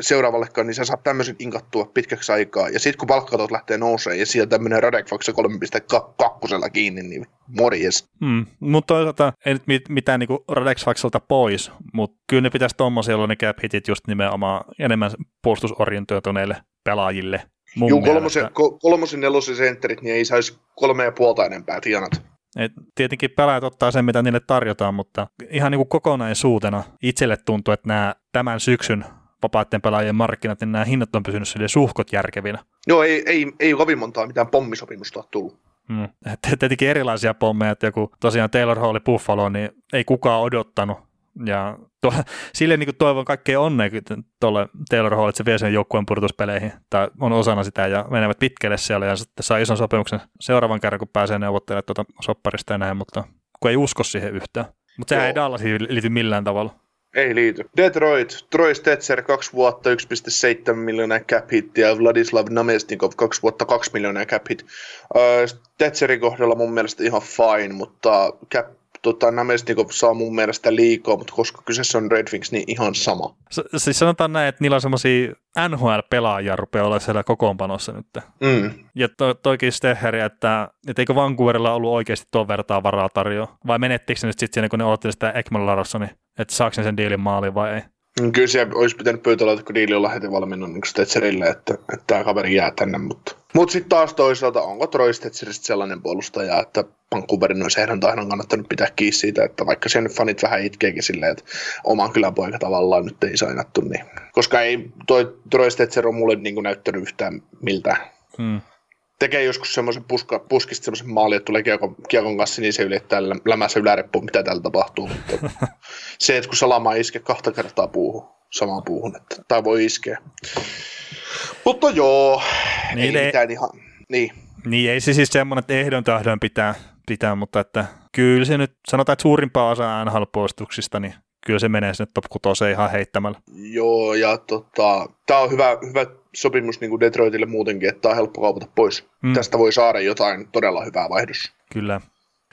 seuraavallekaan, niin sä saat tämmöisen inkattua pitkäksi aikaa. Ja sitten kun palkkautot lähtee nousemaan ja sieltä tämmöinen Radekvax 3.2 kiinni, niin morjes. Mm, mutta toisaalta ei nyt mit, mitään niinku Radexfaxilta pois, mutta kyllä ne pitäisi tuommoisia olla ne cap hitit just nimenomaan enemmän puolustusorientoituneille pelaajille. Joo, kolmosen, kolmosen nelosen sentterit, niin ei saisi kolme ja puolta enempää tienat. Et tietenkin pelaajat ottaa sen, mitä niille tarjotaan, mutta ihan niin kuin kokonaisuutena itselle tuntuu, että nämä tämän syksyn vapaiden pelaajien markkinat, niin nämä hinnat on pysynyt sille suhkot järkevinä. Joo, ei, ei, ei kovin montaa mitään pommisopimusta ole tullut. Mm. Tietenkin erilaisia pommeja, että joku tosiaan Taylor Hall Buffalo, niin ei kukaan odottanut. Ja to, sille niin toivon kaikkea onnea tuolle Taylor Hall, että se vie sen joukkueen purtuspeleihin, tai on osana sitä ja menevät pitkälle siellä ja sitten saa ison sopimuksen seuraavan kerran, kun pääsee neuvottelemaan tuota sopparista ja näin, mutta kun ei usko siihen yhtään. Mutta sehän Joo. ei Dallasiin liity millään tavalla. Ei liity. Detroit, Troy Stetzer 2 vuotta 1,7 miljoonaa cap hit ja Vladislav Namestnikov 2 vuotta 2 miljoonaa cap hit. Stetzerin kohdalla mun mielestä ihan fine, mutta cap tota, Namestnikov saa mun mielestä liikaa, mutta koska kyseessä on Red Wings, niin ihan sama. S- siis sanotaan näin, että niillä on semmoisia NHL-pelaajia rupeaa olla siellä kokoonpanossa nyt. Mm. Ja to, toikin Steheri, että, että eikö Vancouverilla ollut oikeasti tuon vertaa varaa tarjoa, vai menettikö se nyt sitten siinä, kun ne odotti sitä Ekman Larssoni, että saako sen diilin maaliin vai ei? Mm, kyllä se olisi pitänyt diili on heti valmiina niin Stetserille, että, että tämä kaveri jää tänne, mutta mutta sitten taas toisaalta, onko Troy Stetseristä sellainen puolustaja, että Vancouverin olisi ehdon tahdon kannattanut pitää kiinni siitä, että vaikka sen fanit vähän itkeekin silleen, että oman kyläpoika tavallaan nyt ei sainattu, niin koska ei toi Troy Stetser on mulle niin näyttänyt yhtään miltä. Hmm tekee joskus semmoisen puska, puskista semmoisen maalin, että tulee kiekon, kiekon kanssa, niin se ylittää lämässä yläreppuun, mitä täällä tapahtuu. Mutta se, että kun salama iskee kahta kertaa puuhun, samaan puuhun, että, tai voi iskeä. Mutta joo, niin ei ne, mitään ihan, niin. Niin, ei se siis semmoinen, että ehdon tahdon pitää, pitää, mutta että kyllä se nyt, sanotaan, että suurimpaa osa nhl niin kyllä se menee sinne top 6 ihan heittämällä. Joo, ja tota, tämä on hyvä, hyvä sopimus niin kuin Detroitille muutenkin, että tämä on helppo kaupata pois. Mm. Tästä voi saada jotain todella hyvää vaihdossa. Kyllä.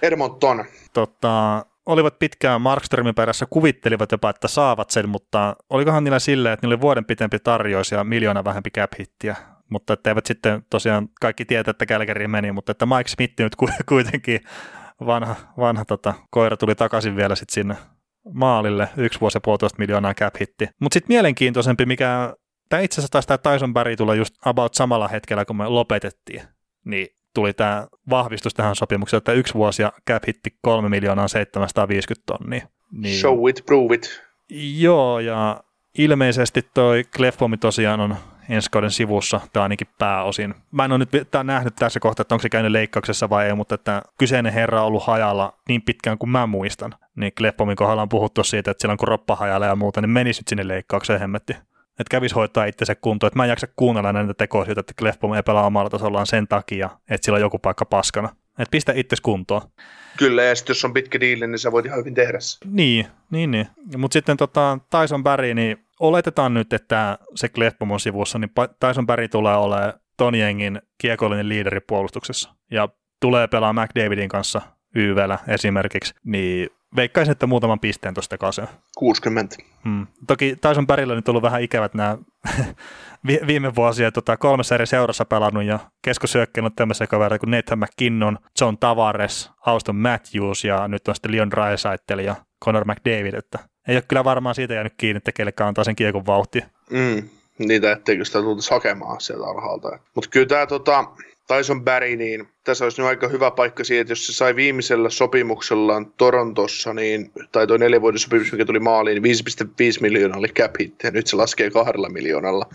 Edmonton. Tota, olivat pitkään Markströmin perässä, kuvittelivat jopa, että saavat sen, mutta olikohan niillä silleen, että niillä oli vuoden pitempi tarjous ja miljoona vähempi cap hittiä, mutta että eivät sitten tosiaan kaikki tietää, että Kälkäriin meni, mutta että Mike Smith nyt kuitenkin vanha, vanha tota, koira tuli takaisin vielä sitten sinne maalille, yksi vuosi ja puolitoista miljoonaa cap hitti. Mutta sitten mielenkiintoisempi, mikä tämä itse asiassa taisi tämä Tyson Barry tulla just about samalla hetkellä, kun me lopetettiin, niin tuli tämä vahvistus tähän sopimukseen, että yksi vuosi ja cap hitti 3 miljoonaa 750 tonnia. Niin, Show it, prove it. Joo, ja ilmeisesti toi Clefbomi tosiaan on ensi kauden sivussa, tai ainakin pääosin. Mä en ole nyt tää nähnyt tässä kohtaa, että onko se käynyt leikkauksessa vai ei, mutta että kyseinen herra on ollut hajalla niin pitkään kuin mä muistan. Niin Kleppomin kohdalla on puhuttu siitä, että silloin kun roppa hajalla ja muuta, niin menisi nyt sinne leikkaukseen hemmetti. Että kävisi hoitaa itsensä kuntoon. Että mä en jaksa kuunnella näitä tekoja siitä, että Klefbom ei pelaa omalla tasollaan sen takia, että sillä on joku paikka paskana. Että pistä itse kuntoon. Kyllä, ja sitten jos on pitkä diili, niin sä voit ihan hyvin tehdä se. Niin, niin, niin. Mutta sitten tota, Tyson Barry, niin oletetaan nyt, että se Klefbom sivussa, niin Tyson Barry tulee olemaan ton jengin kiekollinen liideri puolustuksessa. Ja tulee pelaa McDavidin kanssa YVllä esimerkiksi, niin veikkaisin, että muutaman pisteen tuosta kasvaa. 60. Hmm. Toki Tyson Barrylla nyt ollut vähän ikävät nämä viime vuosia tota, kolmessa eri seurassa pelannut ja keskusyökkäin tämmöisiä kavereita kuin Nathan McKinnon, John Tavares, Auston Matthews ja nyt on sitten Leon Draisaitl ja Conor McDavid, että ei ole kyllä varmaan siitä jäänyt kiinni, että kellekään antaa sen kiekon vauhti. Mm, niitä etteikö sitä tultaisi hakemaan sieltä alhaalta. Mutta kyllä tämä tota, Tyson Barry, niin tässä olisi nyt aika hyvä paikka siihen, että jos se sai viimeisellä sopimuksellaan Torontossa, niin, tai tuo neljän sopimus, mikä tuli maaliin, niin 5,5 miljoonaa oli cap hit, ja nyt se laskee kahdella miljoonalla.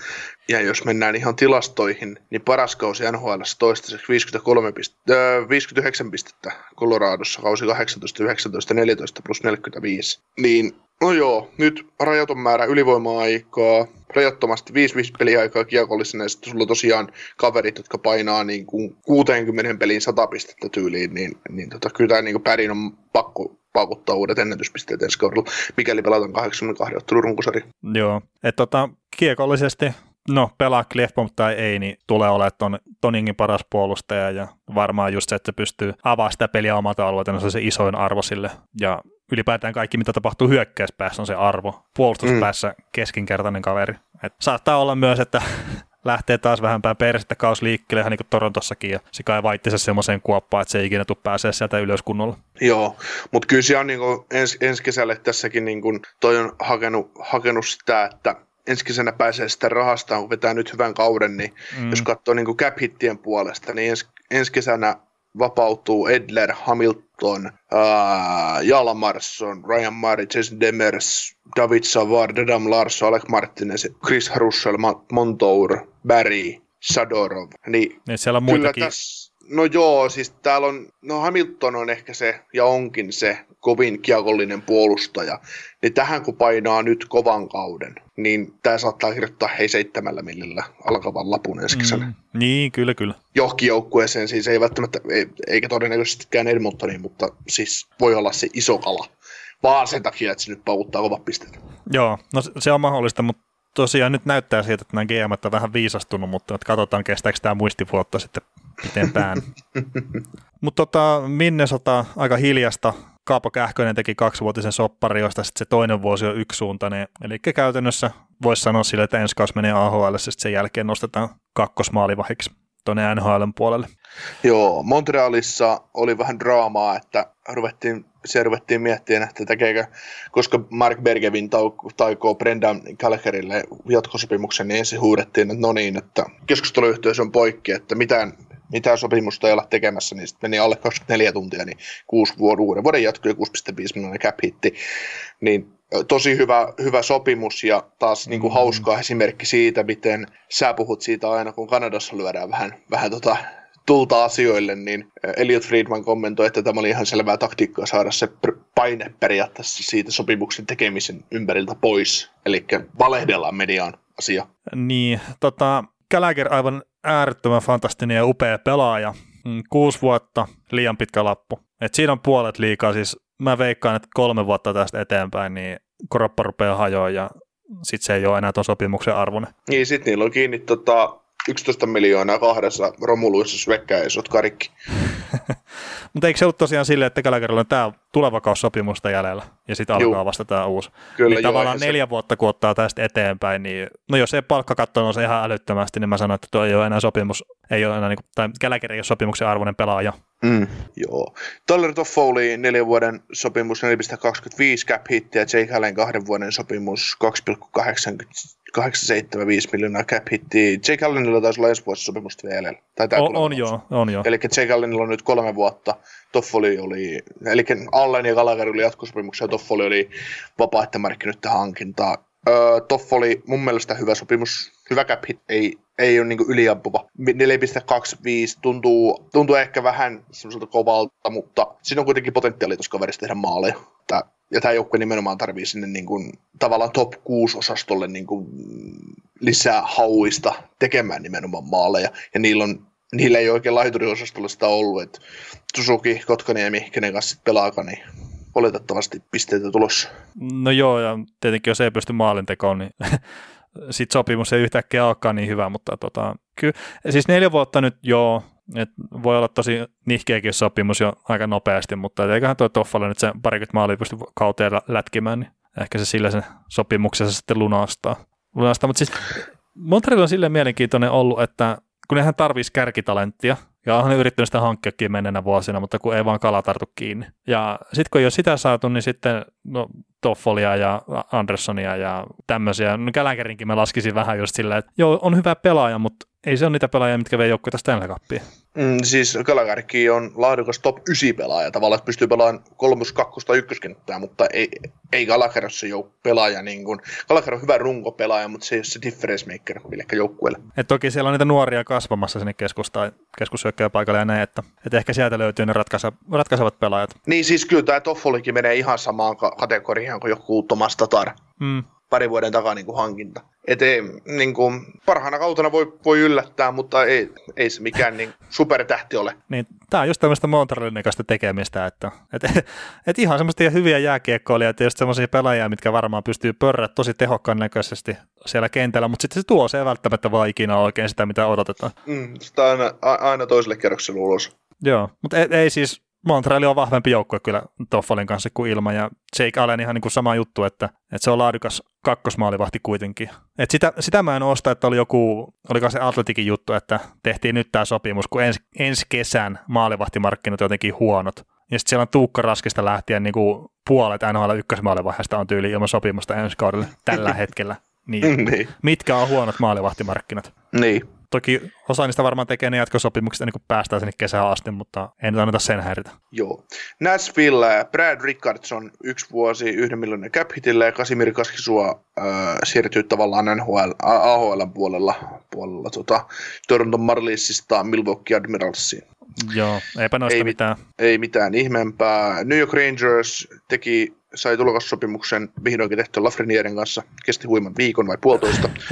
Ja jos mennään ihan tilastoihin, niin paras kausi NHL toistaiseksi 53 pist- äh, 59 pistettä Coloradossa, kausi 18, 19, 14 plus 45. Niin No joo, nyt rajaton määrä ylivoima-aikaa, rajattomasti 5-5 peliaikaa kiekollisena, ja sitten sulla on tosiaan kaverit, jotka painaa niin kuin 60 pelin 100 pistettä tyyliin, niin, niin tota, kyllä tämä niin pärin on pakko paukuttaa uudet ennätyspisteet ensi kaudella, mikäli pelataan 82 ottelun runkosari. Joo, että tota, kiekollisesti no pelaa Clefbom tai ei, niin tulee olemaan ton, Toningin paras puolustaja ja varmaan just se, että se pystyy avaamaan sitä peliä omalta alueelta, on se isoin arvo sille. Ja ylipäätään kaikki, mitä tapahtuu hyökkäyspäässä, on se arvo. Puolustuspäässä mm. keskinkertainen kaveri. Et saattaa olla myös, että lähtee taas vähän päin persettä kaus liikkeelle, ihan niin kuin Torontossakin, ja se kai se semmoiseen kuoppaan, että se ei ikinä tule pääsee sieltä ylös kunnolla. Joo, mutta kyllä se on niin ens, ensi kesälle tässäkin niin kuin, toi on hakenut, hakenut sitä, että ensi kesänä pääsee sitä rahastaan, kun vetää nyt hyvän kauden, niin mm. jos katsoo niin cap hittien puolesta, niin ensi, ensi kesänä vapautuu Edler, Hamilton, uh, Jalmarsson, Ryan Murray, Jason Demers, David Savard, Adam Larsson, Alec Martinez, Chris Russell, Montour, Barry, Sadorov. Niin, niin siellä on muitakin. Tässä, no joo, siis täällä on, no Hamilton on ehkä se, ja onkin se, kovin kiekollinen puolustaja, niin tähän kun painaa nyt kovan kauden, niin tämä saattaa kirjoittaa hei seitsemällä millillä alkavan lapun ensi kesänä. Mm, niin, kyllä, kyllä. Johonkin joukkueeseen, siis ei välttämättä, ei, eikä todennäköisestikään Edmontoniin, mutta siis voi olla se iso kala. Vaan sen takia, että se nyt paukuttaa kovat pisteet. Joo, no se on mahdollista, mutta tosiaan nyt näyttää siltä, että nämä GM on vähän viisastunut, mutta katsotaan kestääkö tämä muistivuotta sitten pitempään. mutta tota, Minnesota aika hiljasta Kaapo Kähkönen teki kaksivuotisen soppari, josta sitten se toinen vuosi on yksisuuntainen. Eli käytännössä voisi sanoa sille, että ensi kausi menee AHL, ja sen jälkeen nostetaan kakkosmaalivahiksi tuonne NHLn puolelle. Joo, Montrealissa oli vähän draamaa, että ruvettiin, se ruvettiin miettimään, että tekeekö, koska Mark Bergevin taikoo Brendan Gallagherille jatkosopimuksen, niin ensin huudettiin, että no niin, että keskusteluyhteys on poikki, että mitään mitään sopimusta ei olla tekemässä, niin sitten meni alle 24 tuntia, niin kuusi vuoden, uuden vuoden jatkoi 6,5 miljoonaa cap hitti. Niin tosi hyvä, hyvä sopimus ja taas mm-hmm. niin kuin hauskaa esimerkki siitä, miten sä puhut siitä aina, kun Kanadassa lyödään vähän, vähän tota, tulta asioille, niin Elliot Friedman kommentoi, että tämä oli ihan selvää taktiikkaa saada se paine periaatteessa siitä sopimuksen tekemisen ympäriltä pois. Eli valehdellaan mediaan asia. Niin, tota, Gallagher aivan äärettömän fantastinen ja upea pelaaja. Mm, kuusi vuotta, liian pitkä lappu. Et siinä on puolet liikaa, siis mä veikkaan, että kolme vuotta tästä eteenpäin, niin koroppa rupeaa hajoa ja sitten se ei ole enää tuon sopimuksen arvoinen. Niin, sitten niillä on kiinni tota, 11 miljoonaa kahdessa romuluissa svekkää ja karikki. Mutta eikö se ollut tosiaan silleen, että Gallagherilla on tämä tuleva kaussopimusta jäljellä ja sitten alkaa vasta tämä uusi. Kyllä, niin joo, tavallaan neljä se... vuotta kun ottaa tästä eteenpäin, niin no jos ei palkkakatto nouse ihan älyttömästi, niin mä sanon, että tuo ei ole enää sopimus, ei ole enää, niin kuin, tai Gallagher ei ole sopimuksen arvoinen pelaaja. Mm, joo. Tyler Toffoli neljän vuoden sopimus 4,25 cap hittiä, Jake Allen kahden vuoden sopimus 875 miljoonaa cap hittiä. Jake Allenilla taisi olla ensi vuosi sopimusta vielä. Tai on, on joo, on joo. Eli Jake Allenilla on nyt kolme vuotta. Toffoli oli, eli Allen ja Gallagher oli jatkosopimuksia, ja Toffoli oli vapaaehtoinen markkinoiden hankintaa. Öö, Toffoli mun mielestä hyvä sopimus, hyvä cap hit, ei, ei ole niin yliampuva. 4,25 tuntuu, tuntuu ehkä vähän semmoiselta kovalta, mutta siinä on kuitenkin potentiaali tuossa kaverissa tehdä maaleja. Tää, ja tämä joukkue nimenomaan tarvii sinne niin kuin, tavallaan top 6-osastolle niin kuin, lisää hauista tekemään nimenomaan maaleja. Ja niillä, on, niillä ei oikein laituriosastolla sitä ollut. että Suzuki, Kotkaniemi, kenen kanssa pelaakaan, niin oletettavasti pisteitä tulossa. No joo, ja tietenkin jos ei pysty maalintekoon, niin sitten sopimus ei yhtäkkiä olekaan niin hyvä, mutta tota, kyllä, siis neljä vuotta nyt joo, et voi olla tosi nihkeäkin sopimus jo aika nopeasti, mutta eiköhän tuo Toffalle nyt se parikymmentä maalia pysty kauteen lätkimään, niin ehkä se sillä sen sopimuksensa sitten lunastaa. lunastaa. Mutta siis Montreal on silleen mielenkiintoinen ollut, että kun nehän tarvitsisi kärkitalenttia, ja ne yrittänyt sitä hankkiakin menneenä vuosina, mutta kun ei vaan kala tartu kiinni. Ja sitten kun ei ole sitä saatu, niin sitten no, Toffolia ja Andersonia ja tämmöisiä. No Gallagerinkin mä laskisin vähän just silleen, että joo, on hyvä pelaaja, mutta ei se ole niitä pelaajia, mitkä vei joukkueita Stanley Cupia. Mm, siis Gallagherkin on laadukas top 9 pelaaja tavallaan, että pystyy pelaamaan kolmus, kakkos tai ykköskenttää, mutta ei, ei ole se jouk- pelaaja. Niin kuin, Gallagher on hyvä runkopelaaja, mutta se ei ole se difference maker millekään joukkueelle. Et toki siellä on niitä nuoria kasvamassa sinne keskustaan, paikalle ja näin, että, että ehkä sieltä löytyy ne ratkaise, ratkaisevat pelaajat. Niin siis kyllä tämä Toffolikin menee ihan samaan kategoriaan kuin joku Thomas Tatar. Mm pari vuoden takaa niin kuin hankinta. Et ei, niin kuin, parhaana kautena voi, voi yllättää, mutta ei, ei se mikään niin supertähti ole. Niin, tämä on just tämmöistä Montrealin tekemistä, että et, et ihan semmoista hyviä jääkiekkoilijat, että just semmoisia pelaajia, mitkä varmaan pystyy pörrät tosi tehokkaan näköisesti siellä kentällä, mutta sitten se tuo se ei välttämättä vaan ikinä oikein sitä, mitä odotetaan. Mm, sitä aina, aina toiselle kerrokselle ulos. Joo, mutta ei, ei siis Montreal on vahvempi joukkue kyllä Toffolin kanssa kuin ilman, ja Jake Allen ihan niin kuin sama juttu, että, että se on laadukas kakkosmaalivahti kuitenkin. Et sitä, sitä mä en osta, että oli joku, oliko se Atletikin juttu, että tehtiin nyt tämä sopimus, kun ensi, ensi kesän maalivahtimarkkinat jotenkin huonot. Ja sitten siellä on Tuukka Raskista lähtien niin kuin puolet NHL ykkösmaalivaiheesta on tyyli ilman sopimusta ensi kaudelle tällä hetkellä. Niin. niin. Mitkä on huonot maalivahtimarkkinat? Niin. Toki osa niistä varmaan tekee ne jatkosopimukset ennen kuin päästään sinne kesään asti, mutta en nyt anneta sen häiritä. Joo. Nashville, Brad Rickardson, yksi vuosi, yhden miljoonan cap hitille, ja Kasimir Kaskisua äh, siirtyy tavallaan NHL, AHL puolella, puolella tota, Toronto Marliesista Milwaukee Admiralsiin. Joo, eipä noista Ei ei mit- mitään. Ei mitään ihmeempää. New York Rangers teki, sai tulokassopimuksen vihdoinkin tehtyä Lafrenierin kanssa. Kesti huiman viikon vai puolitoista.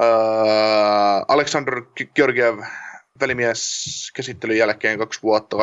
uh, Alexander Georgiev välimies käsittelyn jälkeen kaksi vuotta, 2,45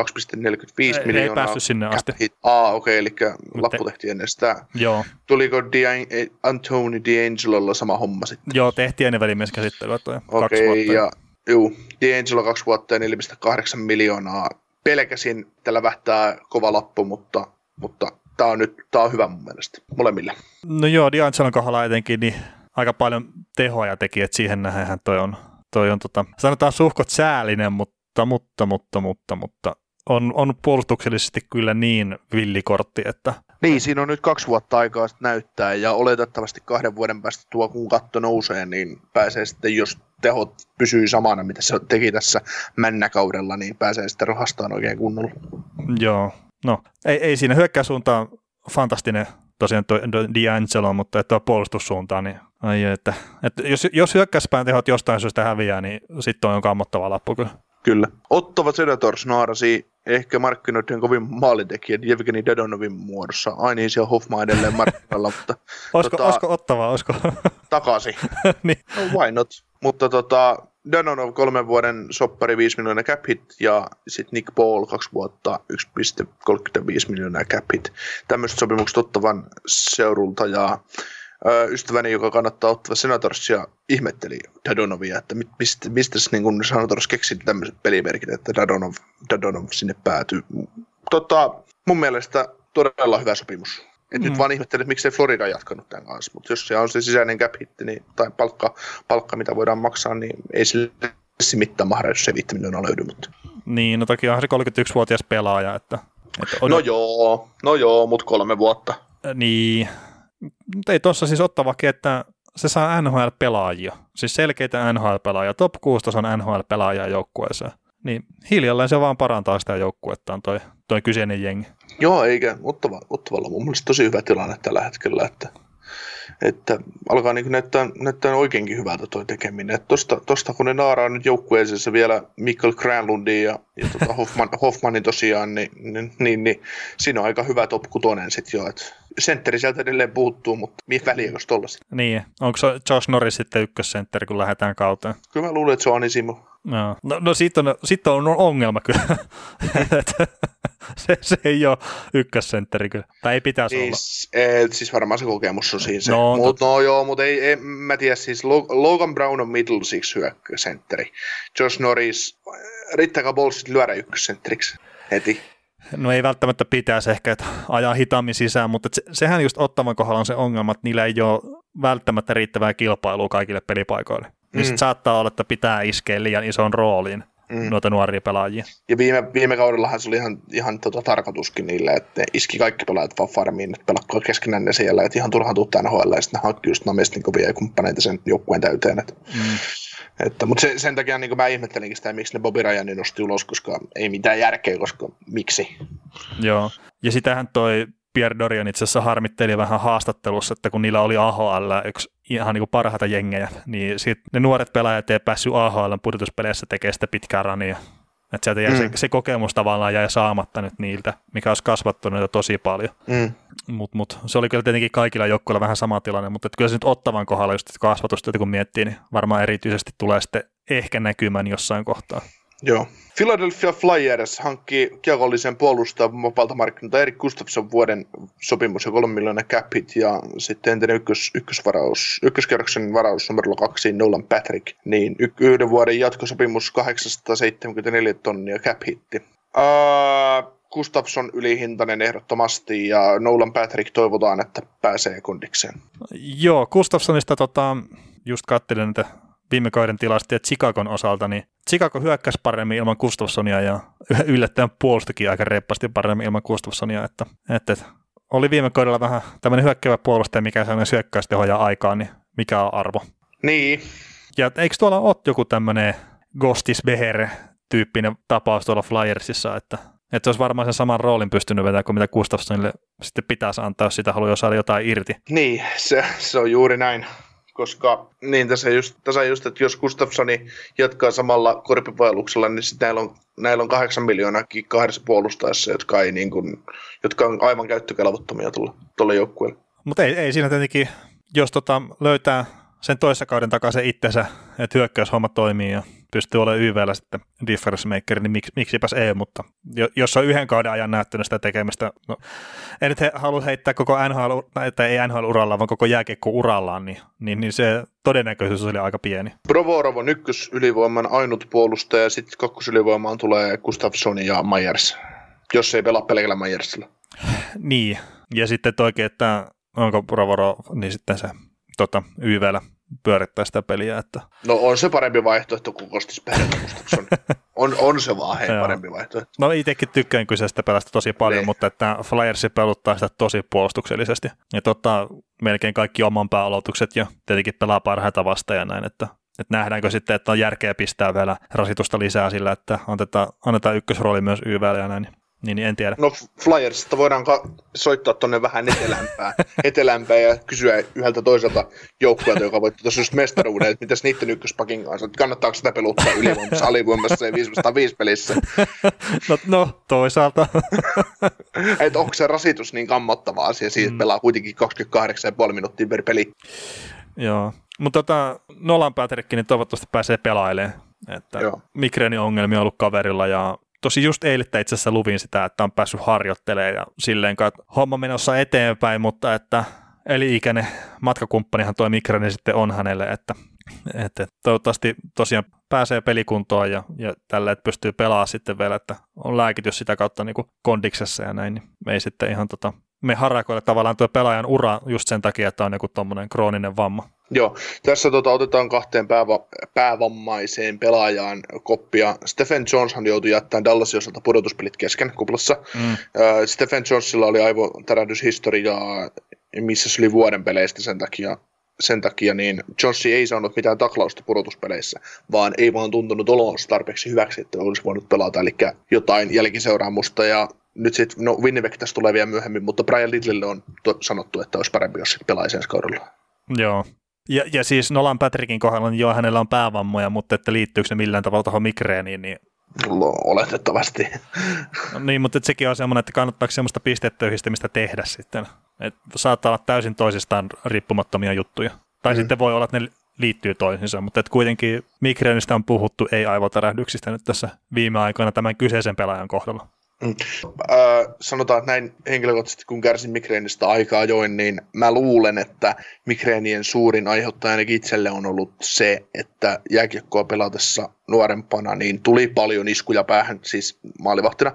Ei- ei miljoonaa. päässyt sinne asti. hit. Aa, okei, okay, eli lappu tehtiin ennen sitä. Joo, Tuliko D'An- Anthony D'Angelolla sama homma sitten? joo tehtiin ennen välimieskäsittelyä toi kaksi Okei, vuotta. ja juu, D'Angelo kaksi vuotta ja 4,8 miljoonaa. Pelkäsin, että lävähtää kova lappu, mutta, mutta tämä on nyt tää on hyvä mun mielestä, molemmille. No joo, D'Angelon kohdalla etenkin niin aika paljon tehoja teki, että siihen nähdään toi on, toi on tota, sanotaan suhkot säällinen, mutta, mutta, mutta, mutta, mutta on, on puolustuksellisesti kyllä niin villikortti, että Niin, siinä on nyt kaksi vuotta aikaa näyttää, ja oletettavasti kahden vuoden päästä tuo kun katto nousee, niin pääsee sitten, jos tehot pysyy samana, mitä se teki tässä männäkaudella, niin pääsee sitten rahastaan oikein kunnolla. joo, no ei, ei siinä hyökkäyssuuntaan fantastinen tosiaan tuo D'Angelo, mutta että puolustussuuntaan, niin ai että, että jos, jos hyökkäyspään tehot jostain syystä häviää, niin sitten on kammottava lappu kyllä. Kyllä. Ottava Senators naarasi ehkä markkinoiden kovin maalintekijän Jevgeni Dadonovin muodossa. Ai niin, siellä Hoffman edelleen markkinoilla, mutta Olisiko, Tota- olisiko ottavaa, olisiko? takaisin. niin. No why not? Mutta tota, Danonov kolmen vuoden soppari 5 miljoonaa cap hit ja sitten Nick Paul kaksi vuotta 1,35 miljoonaa cap hit. Tämmöiset sopimukset ottavan seurulta ja ystäväni, joka kannattaa ottaa Senatorsia, ihmetteli Dadonovia, että mistä, mistä niin kun Senators keksi tämmöiset pelimerkit, että Dadonov, Dadonov sinne päätyy. Tota, mun mielestä todella hyvä sopimus. Et Mm. Nyt vaan ihmettelen, miksei Florida jatkanut tämän kanssa, mutta jos se on se sisäinen cap hitti, niin, tai palkka, palkka, mitä voidaan maksaa, niin ei sille mitään mahda, jos se 5 miljoonaa löydy. Mutta... Niin, no toki onhan se 31-vuotias pelaaja, että, että on, No joo, no joo, mutta kolme vuotta. Niin, mutta ei tuossa siis ottavakin, että se saa NHL-pelaajia, siis selkeitä NHL-pelaajia, top 6 tason NHL-pelaajia joukkueeseen. Niin hiljalleen se vaan parantaa sitä joukkuettaan toi, toi kyseinen jengi. Joo, eikä Ottava, Ottavalla on mun mielestä tosi hyvä tilanne tällä hetkellä, että, että alkaa niin näyttää, näyttää oikeinkin hyvältä toi tekeminen. Että tosta, tosta kun ne naaraa nyt joukkueeseensa vielä Mikkel Granlundin ja, ja tota Hoffman, Hoffmanin tosiaan, niin, niin, niin, niin, siinä on aika hyvä top kutonen sitten jo. Että sentteri sieltä edelleen puuttuu, mutta mihin väliä, jos tollasit. Niin, onko se Josh Norris sitten ykkössentteri, kun lähdetään kauteen? Kyllä mä luulen, että se on Anisimo. No, no, no sitten on, sit on ongelma kyllä. Että se, se ei ole ykkössentteri kyllä. Tai ei pitäisi olla. Siis, eh, siis varmaan se kokemus on siinä se. No, Mut, no joo, mutta ei, ei, mä tiedä, siis Lo- Logan Brown on middle six hyökkäsentteri. Josh Norris, riittääkö bolsit lyödä ykkössentteriksi heti? No ei välttämättä pitäisi ehkä, että ajaa hitaammin sisään, mutta se, sehän just ottavan kohdalla on se ongelma, että niillä ei ole välttämättä riittävää kilpailua kaikille pelipaikoille. Mm. Niin saattaa olla, että pitää iskeä liian ison rooliin Mm. noita nuoria pelaajia. Ja viime, viime kaudellahan se oli ihan, ihan tota, tarkoituskin niille, että ne iski kaikki pelaajat vaan farmiin, että pelakkoa keskenään ne siellä, että ihan turhaan tuu NHL ja sitten ne hankki just Namestnikovia ja kumppaneita sen joukkueen täyteen. Että, Mm. Että, mutta se, sen takia niin mä ihmettelinkin sitä, miksi ne Bobby Ryanin nosti ulos, koska ei mitään järkeä, koska miksi. Joo. Ja sitähän toi Pierre Dorian itse asiassa harmitteli vähän haastattelussa, että kun niillä oli AHL yksi ihan niin kuin parhaita jengejä, niin sit ne nuoret pelaajat ei päässyt AHL pudotuspeleissä tekemään sitä pitkää rania. Että sieltä Mm. se, se, kokemus tavallaan jäi saamatta nyt niiltä, mikä olisi kasvattanut niitä tosi paljon. Mm. Mutta mut, se oli kyllä tietenkin kaikilla joukkoilla vähän sama tilanne, mutta kyllä se nyt ottavan kohdalla just kasvatusta, kun miettii, niin varmaan erityisesti tulee sitten ehkä näkymään jossain kohtaa. Joo. Philadelphia Flyers hankki kiekollisen puolustajan vapaalta markkinoilta Erik Gustafsson vuoden sopimus ja 3 miljoonaa capit ja sitten entinen ykkös, ykkösvaraus, ykköskerroksen varaus numero kaksi Nolan Patrick, niin y- yhden vuoden jatkosopimus 874 tonnia cap hitti. Uh, Gustafsson ylihintainen ehdottomasti ja Nolan Patrick toivotaan, että pääsee kondikseen. Joo, Gustafssonista tota, just katselin näitä viime kauden tilastoja Chicagon osalta, niin Chicago hyökkäsi paremmin ilman Gustafssonia ja yllättäen puolustikin aika reppasti paremmin ilman Gustafssonia, että, että oli viime kaudella vähän tämmöinen hyökkävä puolustaja, mikä sellainen syökkäystehoja aikaan, niin mikä on arvo. Niin. Ja eikö tuolla ole joku tämmöinen Gostis Beher tyyppinen tapaus tuolla Flyersissa, että, että se olisi varmaan sen saman roolin pystynyt vetämään kuin mitä Gustafssonille sitten pitäisi antaa, jos sitä haluaa saada jotain irti. Niin, se, se on juuri näin koska niin tässä just, tässä just, että jos Gustafssoni jatkaa samalla korpivaelluksella, niin sitten näillä on, näillä on kahdeksan miljoonaa kahdessa puolustajassa, jotka, ei niin kuin, jotka on aivan käyttökelvottomia tuolle joukkueelle. Mutta ei, ei siinä tietenkin, jos tota löytää sen toissa kauden takaisin itsensä, että hyökkäyshomma toimii ja pystyy olemaan YVllä sitten difference maker, niin miksi, miksipä ei, mutta jos on yhden kauden ajan näyttänyt sitä tekemistä, no, en nyt he, halua heittää koko NHL, että ei NHL-uralla, vaan koko jääkiekko urallaan, niin, niin, niin, se todennäköisyys oli aika pieni. Provorov on ykkösylivoiman ainut puolustaja, ja sitten kakkosylivoimaan tulee Gustafsson ja Myers, jos ei pelaa pelkällä Myersilla. Niin, ja sitten toikin, että onko Provorov, niin sitten se tota, YVllä pyörittää sitä peliä. Että... No on se parempi vaihtoehto kuin Kostis Gustafsson. on, on se vaan hei, parempi vaihtoehto. No itsekin tykkään kyseisestä pelasta tosi paljon, niin. mutta että Flyers peluttaa sitä tosi puolustuksellisesti. Ja totta, melkein kaikki oman pääaloitukset ja tietenkin pelaa parhaita vasta ja näin, että että nähdäänkö sitten, että on järkeä pistää vielä rasitusta lisää sillä, että annetaan, annetaan ykkösrooli myös YVL ja näin. Niin, niin en tiedä. No Flyersista voidaan ka- soittaa tuonne vähän etelämpää, etelämpää ja kysyä yhdeltä toiselta joukkueelta, joka voitti tuossa just mestaruuden, että mitäs niiden ykköspakin kanssa, että kannattaako sitä peluttaa ylivoimassa, alivoimassa ja 505 pelissä. No, no toisaalta. että onko se rasitus niin kammottava asia, siitä mm. pelaa kuitenkin 28,5 minuuttia per peli. Joo, mutta tota, Nolan Patrick, niin toivottavasti pääsee pelailemaan. Että migreenin ongelmia on ollut kaverilla ja tosi just eilettä itse asiassa luvin sitä, että on päässyt harjoittelemaan ja silleen, että homma menossa eteenpäin, mutta että eli-ikäinen matkakumppanihan tuo Mikrani sitten on hänelle, että, että toivottavasti tosiaan pääsee pelikuntoon ja, ja tällä, että pystyy pelaamaan sitten vielä, että on lääkitys sitä kautta niin kuin kondiksessa ja näin, niin me ei sitten ihan tota, me harakoille tavallaan tuo pelaajan ura just sen takia, että on joku tuommoinen krooninen vamma. Joo, tässä tota, otetaan kahteen pääva- päävammaiseen pelaajaan koppia. Stephen Joneshan joutui jättämään Dallasin osalta pudotuspelit kesken kuplassa. Mm. Stephen Jonesilla oli aivotärähdyshistoriaa, missä se oli vuoden peleistä sen takia, sen takia niin Jonessi ei saanut mitään taklausta pudotuspeleissä, vaan ei vaan tuntunut olonsa tarpeeksi hyväksi, että olisi voinut pelata, eli jotain jälkiseuraamusta, ja nyt sitten, no Winnipeg tässä tulee vielä myöhemmin, mutta Brian Lidlille on sanottu, että olisi parempi, jos sitten pelaisi ensi kaudella. Joo, ja, ja siis Nolan Patrickin kohdalla, niin joo, hänellä on päävammoja, mutta että liittyykö se millään tavalla tuohon migreeniin, niin No, oletettavasti. No, niin, mutta että sekin on semmoinen, että kannattaako semmoista pistetöyhdistämistä tehdä sitten. Että saattaa olla täysin toisistaan riippumattomia juttuja. Tai mm. sitten voi olla, että ne liittyy toisiinsa, mutta että kuitenkin migreenistä on puhuttu ei-aivotärähdyksistä nyt tässä viime aikoina tämän kyseisen pelaajan kohdalla. Mm. Äh, sanotaan, että näin henkilökohtaisesti, kun kärsin migreenistä aikaa ajoin, niin mä luulen, että migreenien suurin aiheuttaja ainakin itselle on ollut se, että jääkiekkoa pelatessa nuorempana, niin tuli paljon iskuja päähän, siis maalivahtina,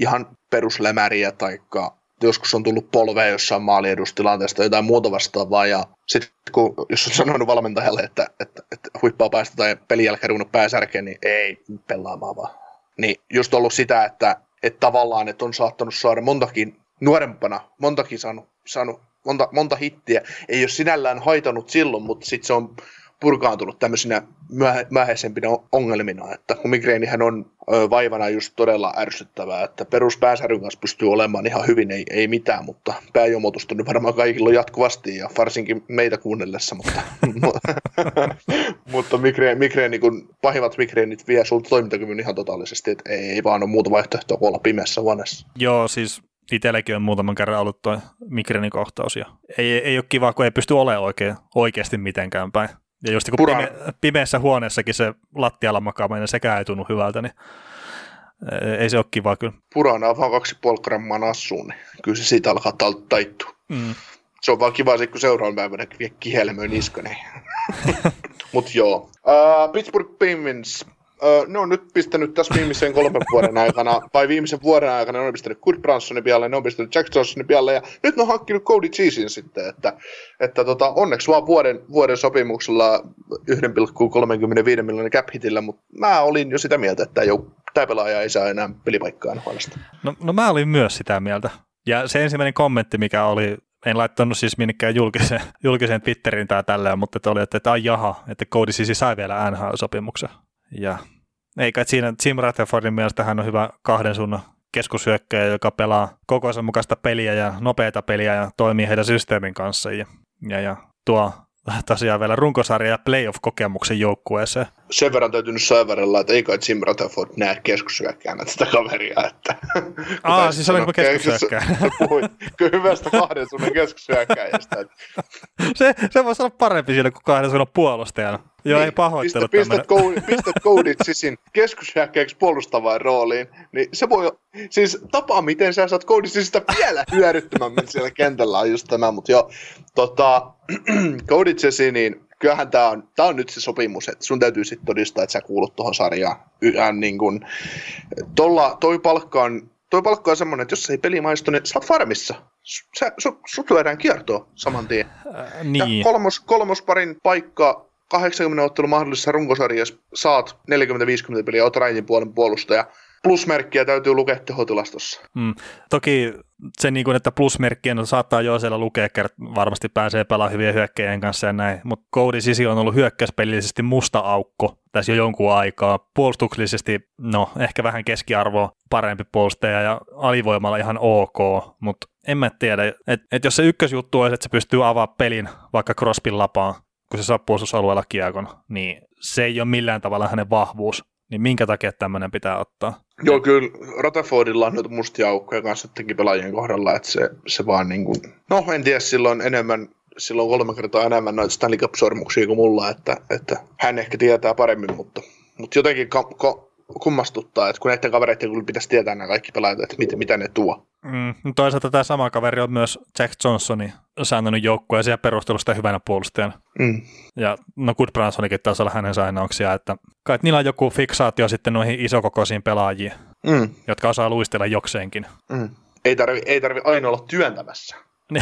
ihan peruslämäriä taikka joskus on tullut polvea jossain maaliedustilanteesta jotain muuta vastaavaa, ja sitten kun, jos on sanonut valmentajalle, että, että, että huippaa päästä tai pelin jälkeen pääsärkeen, niin ei pelaamaan vaan. Niin just ollut sitä, että että tavallaan, että on saattanut saada montakin nuorempana, montakin saanut, saanut monta, monta hittiä. Ei ole sinällään haitanut silloin, mutta sitten se on purkaantunut tämmöisinä myöhäisempinä ongelmina, että kun migreenihän on vaivana just todella ärsyttävää, että peruspääsäryn kanssa pystyy olemaan ihan hyvin, ei, ei mitään, mutta pääjomotusta nyt varmaan kaikilla jatkuvasti ja varsinkin meitä kuunnellessa, mutta, mutta migreeni, migreeni, kun pahimmat migreenit vie sulta toimintakyvyn ihan totaalisesti, että ei, ei vaan ole muuta vaihtoehtoa kuin olla pimeässä huoneessa. Joo, siis itselläkin on muutaman kerran ollut tuo migreenikohtaus ja ei, ei ole kiva, kun ei pysty olemaan oikein, oikeasti mitenkään päin. Ja just kun pime, pimeässä huoneessakin se lattialla makaaminen, sekään ei tunnu hyvältä, niin ei se ole kiva kyllä. Purana on vaan kaksi grammaa nassuun, niin kyllä se siitä alkaa taittua. Mm. Se on vaan kiva se, kun seuraavan päivänä kihelmöi niska. Niin. Mutta joo. Uh, Pittsburgh Penguins öö, ne on nyt pistänyt tässä viimeisen kolmen vuoden aikana, tai viimeisen vuoden aikana ne on pistänyt Kurt Bransonin pialle, ne on pistänyt Jack Johnsonin pialle, ja nyt ne on hankkinut Cody Cheesin sitten, että, että tota, onneksi vaan vuoden, vuoden sopimuksella 1,35 miljoonan cap hitillä, mutta mä olin jo sitä mieltä, että ei tämä pelaaja ei saa enää pelipaikkaa NHLstä. No, no mä olin myös sitä mieltä. Ja se ensimmäinen kommentti, mikä oli, en laittanut siis minnekään julkiseen, julkiseen Twitteriin tai tälleen, mutta että oli, että, että ai jaha, että Cody siis sai vielä NHL-sopimuksen. Ja eikä siinä Jim Rutherfordin mielestä hän on hyvä kahden suunnan keskushyökkäjä, joka pelaa kokoisen mukaista peliä ja nopeita peliä ja toimii heidän systeemin kanssa ja, ja, ja tuo tosiaan vielä runkosarja ja playoff-kokemuksen joukkueeseen. Sen verran täytyy nyt säverellä, että ei kai Jim Rutherford näe keskushyökkäänä tätä kaveria. Että, Aa, siis oliko keskushyökkääjä? Puhuin hyvästä kahden suunnan keskushyökkääjästä. se, se voisi olla parempi siinä kuin kahden suunnan puolustajana. Joo, niin, ei pahoittelu pistät, pistät, pistät Coditsisin keskushyökkäjäksi puolustavaan rooliin, niin se voi, siis tapa miten sä saat Coditsisista vielä hyödyttömämmin siellä kentällä on just tämä, mutta joo, tota, Coditsesi, niin kyllähän tämä on, tää on nyt se sopimus, että sun täytyy sitten todistaa, että sä kuulut tuohon sarjaan. Yhään niin kuin, tolla, toi palkka on toi palkka on semmoinen, että jos ei peli maistu, niin sä oot farmissa. Sä, su, sut lyödään kiertoa saman tien. Äh, niin. Ja kolmos, kolmosparin paikka 80 ottelun mahdollisessa runkosarjassa saat 40-50 peliä, oot Raitin puolen puolustaja. Plusmerkkiä täytyy lukea tehotilastossa. Mm. Toki se, niin kuin, että plusmerkkien no, saattaa jo siellä lukea, varmasti pääsee pelaamaan hyvien hyökkäjien kanssa ja näin, mutta Cody Sisi on ollut hyökkäyspelillisesti musta aukko tässä jo jonkun aikaa. Puolustuksellisesti, no ehkä vähän keskiarvoa parempi puolustaja ja alivoimalla ihan ok, mutta en mä tiedä, että et jos se ykkösjuttu olisi, että se pystyy avaamaan pelin vaikka Crospin lapaan, kun se saa puolustusalueella kiekon, niin se ei ole millään tavalla hänen vahvuus. Niin minkä takia tämmöinen pitää ottaa? Joo, kyllä Rutherfordilla on nyt mustia aukkoja kanssa jotenkin pelaajien kohdalla, että se, se vaan niin kuin, no en tiedä, silloin enemmän silloin kolme kertaa enemmän noita Stanley Cup-sormuksia kuin mulla, että, että hän ehkä tietää paremmin, mutta, mutta jotenkin ka, ka, kummastuttaa, että kun näiden kavereiden kyllä pitäisi tietää nämä kaikki pelaajat, että mit, mitä ne tuo. Mm, toisaalta tämä sama kaveri on myös Jack Johnsoni säännönyt joukkueeseen ja perustellut sitä hyvänä puolustajana. Mm. Ja no Good Bransonikin taisi olla hänen sainauksia, että kai niillä on joku fiksaatio sitten noihin isokokoisiin pelaajiin, mm. jotka osaa luistella jokseenkin. Mm. Ei tarvi, ei tarvi aina olla työntämässä.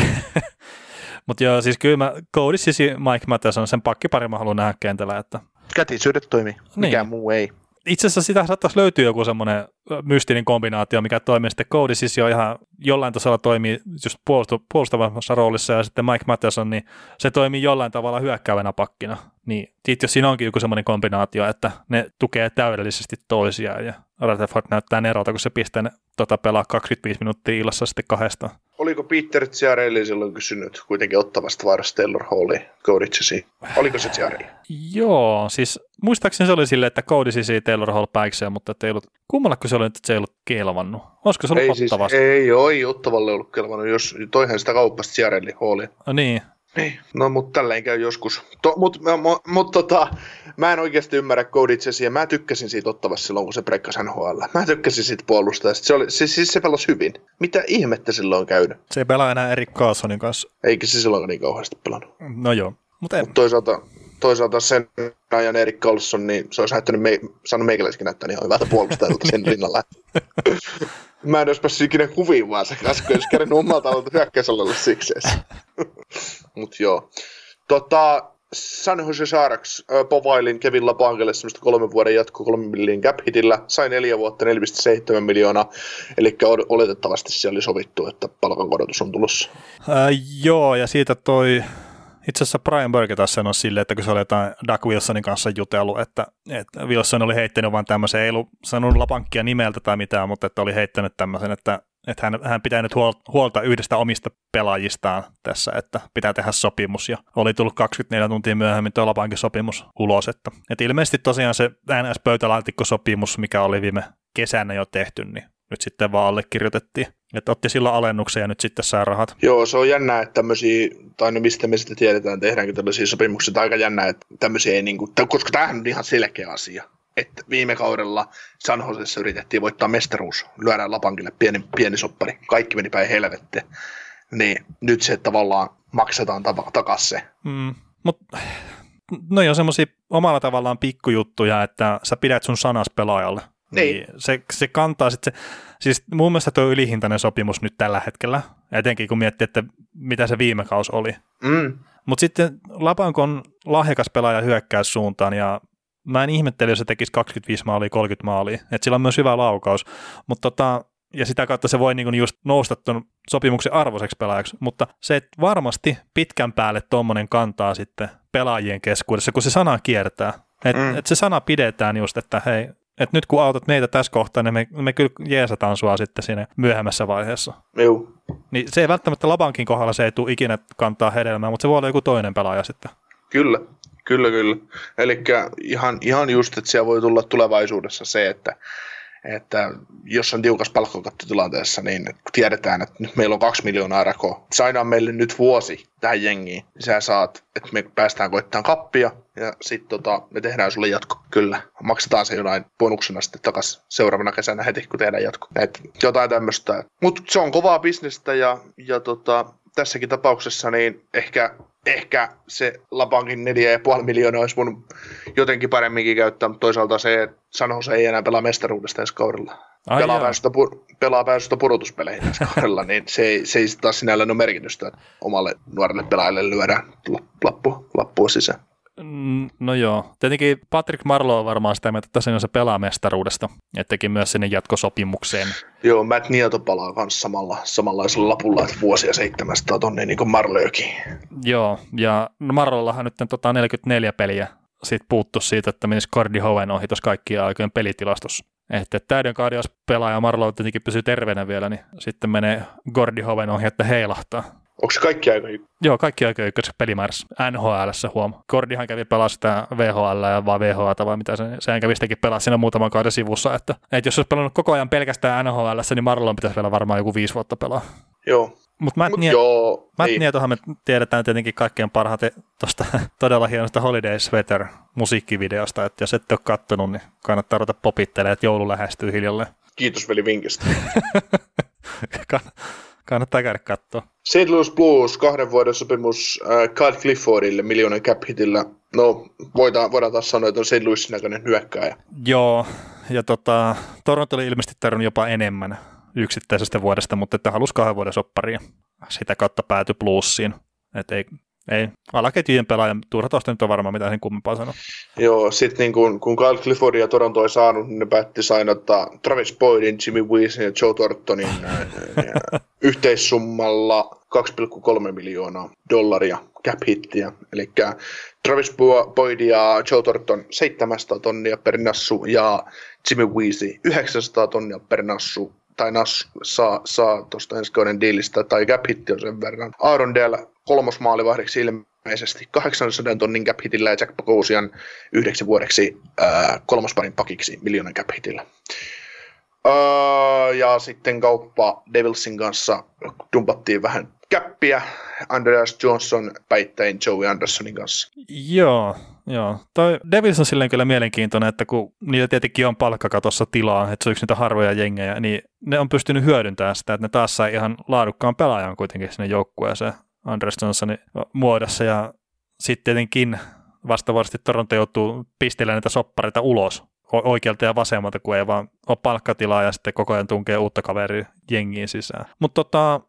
Mutta joo, siis kyllä mä Cody Sisi Mike Matheson, sen pakkipari mä haluan nähdä kentällä. Että... Kätisyydet toimii, mikään niin. muu ei itse asiassa sitä saattaisi löytyä joku semmoinen mystinen kombinaatio, mikä toimii sitten Cody siis jo ihan jollain tasolla toimii just puolustu, puolustavassa roolissa ja sitten Mike Matheson, niin se toimii jollain tavalla hyökkäävänä pakkina. Niin jos siinä onkin joku semmoinen kombinaatio, että ne tukee täydellisesti toisiaan ja Rutherford näyttää erota, kun se pistää ne, tota, pelaa 25 minuuttia illassa sitten kahdesta. Oliko Peter Ciarelli silloin kysynyt kuitenkin ottavasta vaarasta Taylor Halli Codicesi? Oliko se Ciarelli? Joo, siis muistaakseni se oli silleen, että Codicesi Taylor Hall päikseen, mutta ei ollut, kummallako se oli, että se ei ollut kelvannut? Olisiko se ollut ei, siis, ei, ei Ottavalle ollut kelvannut, jos toihan sitä kaupasta Ciarelli Halli. No niin, niin, no mutta tälleen käy joskus. To, mutta mut, mut, tota, mä en oikeasti ymmärrä ja Mä tykkäsin siitä ottavassa silloin, kun se brekkas NHL. Mä tykkäsin siitä puolustajasta. Se, oli, siis, siis se pelasi hyvin. Mitä ihmettä silloin on käynyt? Se ei pelaa enää Erik Carlsonin kanssa. Eikä se silloin niin kauheasti pelannut. No joo. Mutta Mut toisaalta, toisaalta sen ajan Erik Carlson, niin se olisi näyttänyt, me, saanut meikäläiskin näyttää ihan hyvältä puolustajalta sen rinnalla. Mä en olisi päässyt ikinä kuviin, vaan se äsken olisi kerran omalta alalta hyökkäysalalla siksi. Mut joo. Tota, San Jose Sharks äh, povailin Kevin Lapangelle semmoista kolmen vuoden jatko kolmen miljoonan cap hitillä. Sai neljä vuotta 4,7 miljoonaa, eli oletettavasti siellä oli sovittu, että palkankorotus on tulossa. Äh, joo, ja siitä toi itse asiassa Brian Burke taas sanoi silleen, että kun se oli jotain Doug Wilsonin kanssa jutellut, että, että Wilson oli heittänyt vain tämmöisen, ei ollut sanonut Lapankkia nimeltä tai mitään, mutta että oli heittänyt tämmöisen, että, että hän, hän pitää nyt huolta yhdestä omista pelaajistaan tässä, että pitää tehdä sopimus, ja oli tullut 24 tuntia myöhemmin tuo Lapankin sopimus ulos, että, että ilmeisesti tosiaan se NS-pöytälaatikkosopimus, mikä oli viime kesänä jo tehty, niin nyt sitten vaan allekirjoitettiin. Että otti silloin alennuksen ja nyt sitten saa rahat. Joo, se on jännää, että tämmöisiä, tai no mistä me sitten tiedetään, tehdäänkö tämmöisiä sopimuksia, tai aika jännää, että tämmöisiä ei niin kuin, koska tämähän on ihan selkeä asia. Että viime kaudella San Josessa yritettiin voittaa mestaruus, lyödään Lapankille pieni, pieni soppari, kaikki meni päin helvettiin. Niin nyt se tavallaan maksetaan takaisin se. Mm, mutta no on semmoisia omalla tavallaan pikkujuttuja, että sä pidät sun sanas pelaajalle. Niin. niin se, se kantaa sitten se, siis mun mielestä tuo ylihintainen sopimus nyt tällä hetkellä, etenkin kun miettii, että mitä se viime kaus oli. Mm. Mutta sitten Lapankon lahjakas pelaaja hyökkäys suuntaan ja mä en ihmettele, jos se tekisi 25 maalia, 30 maalia, että sillä on myös hyvä laukaus, mutta tota, ja sitä kautta se voi niinku just nousta tuon sopimuksen arvoiseksi pelaajaksi, mutta se että varmasti pitkän päälle tuommoinen kantaa sitten pelaajien keskuudessa, kun se sana kiertää. Että mm. et se sana pidetään just, että hei, että nyt kun autat meitä tässä kohtaa, niin me, me kyllä jeesataan sua sitten siinä myöhemmässä vaiheessa. Joo. Niin se ei välttämättä Labankin kohdalla se ei tule ikinä kantaa hedelmää, mutta se voi olla joku toinen pelaaja sitten. Kyllä, kyllä, kyllä. Eli ihan, ihan just, että siellä voi tulla tulevaisuudessa se, että että jos on tiukas palkkakattotilanteessa, niin tiedetään, että nyt meillä on kaksi miljoonaa rakoa. Sainaa meille nyt vuosi tähän jengiin. Sä saat, että me päästään koittamaan kappia ja sitten tota, me tehdään sulle jatko. Kyllä, maksetaan se jonain bonuksena sitten takaisin seuraavana kesänä heti, kun tehdään jatko. Et jotain tämmöistä. Mutta se on kovaa bisnestä ja, ja tota, tässäkin tapauksessa niin ehkä ehkä se Lapankin 4,5 miljoonaa olisi voinut jotenkin paremminkin käyttää, mutta toisaalta se, että se ei enää pelaa mestaruudesta ensi kaudella. Ai pelaa, pääsystä, pelaa pääsystä pudotuspeleihin ensi kaudella, niin se ei, se ei taas sinällään ole merkitystä, että omalle nuorelle pelaajalle lyödään lappu, lappua sisään. No joo, tietenkin Patrick Marlowe on varmaan sitä mieltä, että se pelaa mestaruudesta, että teki myös sinne jatkosopimukseen. Joo, Matt Nieto palaa myös samalla, samanlaisella lapulla, että vuosia 700 tonne niin kuin Marlowekin. Joo, ja no Marlollahan nyt tota 44 peliä sit puuttu siitä, että menisi Cardi Hoven ohi tuossa kaikkien aikojen pelitilastossa. Että täyden jos pelaaja Marlowe tietenkin pysyy terveenä vielä, niin sitten menee Gordi Hoven ohi, että heilahtaa. Onko se kaikki aika Joo, kaikki aika ykkössä pelimäärässä. NHL huom. Kordihan kävi pelaa sitä VHL ja vai VHL vai mitä se, sehän kävi sitäkin pelaa siinä muutaman kauden sivussa. Että, että jos olisi pelannut koko ajan pelkästään NHL, niin Marlon pitäisi vielä varmaan joku viisi vuotta pelaa. Joo. Mutta Matt, Mut Nie- joo, Matt niin. Nietohan me tiedetään tietenkin kaikkein parhaiten tuosta todella hienosta Holiday Sweater musiikkivideosta, että jos ette ole kattonut, niin kannattaa ruveta popittelemaan, että joulu lähestyy hiljalleen. Kiitos veli vinkistä. Kannattaa käydä katsoa. St. Louis Blues, kahden vuoden sopimus äh, Kyle Cliffordille miljoonan cap hitillä. No, voidaan, voidaan taas sanoa, että on St. Louisin näköinen hyökkääjä. Joo, ja tota, Toronto oli ilmeisesti tarvinnut jopa enemmän yksittäisestä vuodesta, mutta että halusi kahden vuoden sopparia. Sitä kautta päätyi Bluesiin. Et ei, ei, alaketjujen pelaajan turha tuosta nyt on varmaan mitään sen kummempaa sanoa. Joo, sitten niin kun, kun Kyle Clifford ja Toronto ei saanut, niin ne päätti sainata Travis Boydin, Jimmy Weesin ja Joe Thorntonin yhteissummalla 2,3 miljoonaa dollaria cap hittiä. Eli Travis Boyd ja Joe Thornton 700 tonnia per nassu ja Jimmy Weezy 900 tonnia per nassu tai Nas saa, saa tuosta ensi kauden diilistä, tai cap hitti on sen verran. Aaron Dell kolmosmaalivahdiksi ilmeisesti 800 tonnin cap hitillä ja Jack Bogosian yhdeksi vuodeksi kolmosparin pakiksi miljoonan cap hitillä. Ja sitten kauppa Devilsin kanssa dumpattiin vähän käppiä Andreas Johnson päittäin Joey Andersonin kanssa. Joo, joo. Toi Devils on silleen kyllä mielenkiintoinen, että kun niillä tietenkin on palkkakatossa tilaa, että se on yksi niitä harvoja jengejä, niin ne on pystynyt hyödyntämään sitä, että ne taas sai ihan laadukkaan pelaajan kuitenkin sinne joukkueeseen Andreas Johnsonin muodossa ja sitten tietenkin vastaavasti Toronto joutuu pistelemään näitä soppareita ulos oikealta ja vasemmalta, kun ei vaan ole palkkatilaa ja sitten koko ajan tunkee uutta kaveria jengiin sisään. Mutta tota,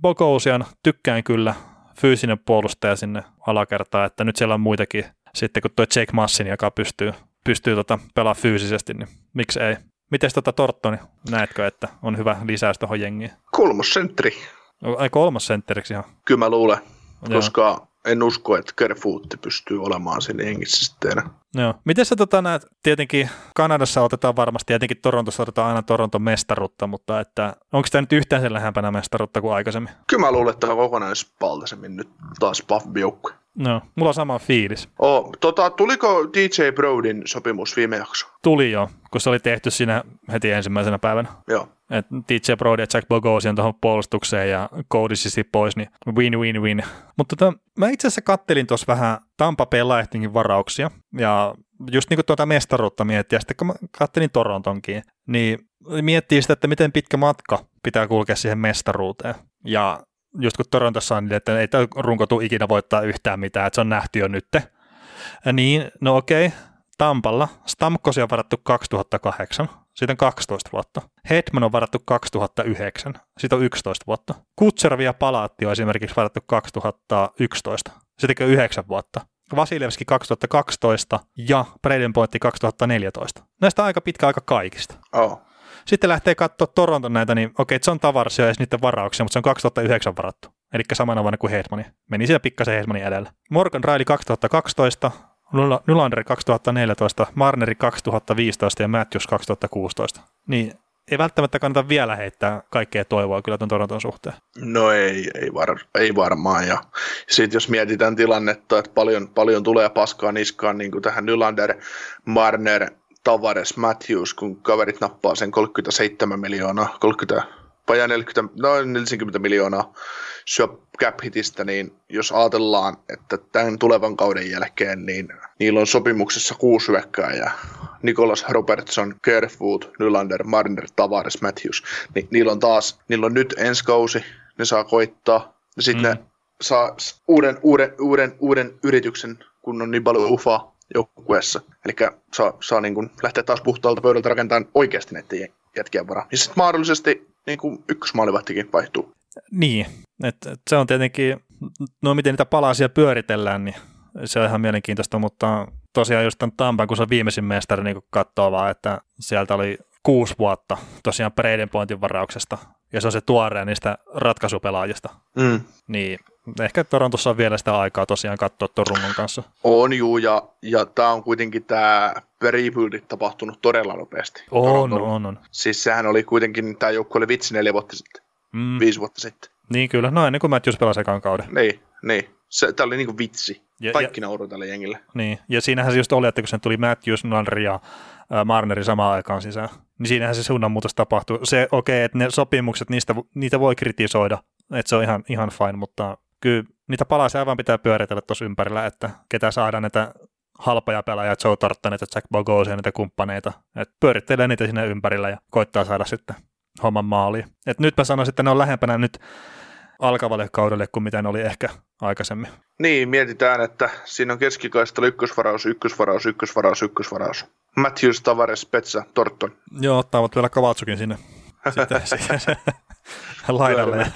Bogosian tykkään kyllä fyysinen puolustaja sinne alakertaan, että nyt siellä on muitakin sitten kun tuo Jake Massin, joka pystyy, pystyy tota pelaamaan fyysisesti, niin miksi ei? Miten tota Torttoni, näetkö, että on hyvä lisäys tuohon jengiin? Kolmosentteri. Ai kolmas sentteriksi ihan? Kyllä mä luulen, koska en usko, että Kerfootti pystyy olemaan siinä hengissä sitten. Joo. Miten sä tota näet, tietenkin Kanadassa otetaan varmasti, tietenkin Torontossa otetaan aina Toronton mestaruutta, mutta että onko tämä nyt yhtään sen lähempänä mestaruutta kuin aikaisemmin? Kyllä mä luulen, että on kokonaisvaltaisemmin nyt taas buff joukkue. No, mulla on sama fiilis. Oh, tota, tuliko DJ Brodin sopimus viime jakso? Tuli jo, kun se oli tehty siinä heti ensimmäisenä päivänä. Joo. Et DJ Brody ja Jack Bogosian tuohon puolustukseen ja Cody Sissi pois, niin win win win. Mutta tota, mä itse asiassa kattelin tuossa vähän Tampa Bay Lightningin varauksia ja just niin kuin tuota mestaruutta miettiä, sitten kun mä kattelin Torontonkin, niin miettii sitä, että miten pitkä matka pitää kulkea siihen mestaruuteen. Ja just kun Torontossa on, niin että ei tämä runko ikinä voittaa yhtään mitään, että se on nähty jo nytte. Niin, no okei. Tampalla Stamkosi on varattu 2008, siitä on 12 vuotta. Hetman on varattu 2009, siitä on 11 vuotta. Kutservi ja Palaatti on esimerkiksi varattu 2011, siitäkin on 9 vuotta. Vasiljevski 2012 ja Braden Pointti 2014. Näistä on aika pitkä aika kaikista. Oh. Sitten lähtee katsoa Toronton näitä, niin okei, John Tavares on edes niiden varauksia, mutta se on 2009 varattu. Eli samana vuonna kuin Hedmani. Meni siellä pikkasen Hedmanin edellä. Morgan Riley 2012, Nylander 2014, Marneri 2015 ja Matthews 2016. Niin ei välttämättä kannata vielä heittää kaikkea toivoa kyllä tuon Toronton suhteen. No ei, ei, var, ei varmaan. Ja sitten jos mietitään tilannetta, että paljon, paljon tulee paskaa niskaan niin kuin tähän Nylander, Marner, Tavares, Matthews, kun kaverit nappaa sen 37 miljoonaa, 30, vajaa 40, noin 40 miljoonaa syö cap hitistä, niin jos ajatellaan, että tämän tulevan kauden jälkeen, niin niillä on sopimuksessa kuusi ja Nicholas Robertson, Kerfoot, Nylander, Marner, Tavares, Matthews, niin niillä on taas, niillä on nyt ensi kausi, ne saa koittaa, ja sitten mm. ne saa uuden, uuden, uuden, uuden yrityksen, kun on niin paljon ufaa joukkueessa. Eli saa, saa niin kuin lähteä taas puhtaalta pöydältä rakentamaan oikeasti näiden jätkien varaa. Ja sitten mahdollisesti niin kuin ykkösmaalivahtikin vaihtuu. Niin, et, et se on tietenkin, no miten niitä palasia pyöritellään, niin se on ihan mielenkiintoista, mutta tosiaan just tämän Tampan, kun se on viimeisin mestari, niin katsoo vaan, että sieltä oli kuusi vuotta tosiaan Braden Pointin varauksesta, ja se on se tuoreen niistä ratkaisupelaajista. Mm. Niin ehkä Torontossa on vielä sitä aikaa tosiaan katsoa tuon rungon kanssa. On juu, ja, ja tämä on kuitenkin tämä rebuild tapahtunut todella nopeasti. On, on, on. Siis sehän oli kuitenkin, tämä joukko oli vitsi neljä vuotta sitten, mm. viisi vuotta sitten. Niin kyllä, no ennen kuin Matthews pelasi ekan kauden. Niin, niin. Se, tämä oli niinku vitsi. Ja, Kaikki ja, nauru tälle jengille. Niin, ja siinähän se just oli, että kun sen tuli Matthews, Nylander ja äh, Marneri samaan aikaan sisään, niin siinähän se suunnanmuutos tapahtui. Se okei, okay, että ne sopimukset, niistä, niitä voi kritisoida, että se on ihan, ihan fine, mutta kyllä niitä palasia aivan pitää pyöritellä tuossa ympärillä, että ketä saadaan näitä halpoja pelaajia, Joe Tarttanet ja Jack Bogosia ja niitä kumppaneita. että pyörittelee niitä sinne ympärillä ja koittaa saada sitten homman maaliin. Et nyt mä sanoisin, että ne on lähempänä nyt alkavalle kaudelle kuin mitä ne oli ehkä aikaisemmin. Niin, mietitään, että siinä on keskikaistalla ykkösvaraus, ykkösvaraus, ykkösvaraus, ykkösvaraus. Matthews, Tavares, Petsa, Torton. Joo, ottaavat vielä Kavatsukin sinne laidalle.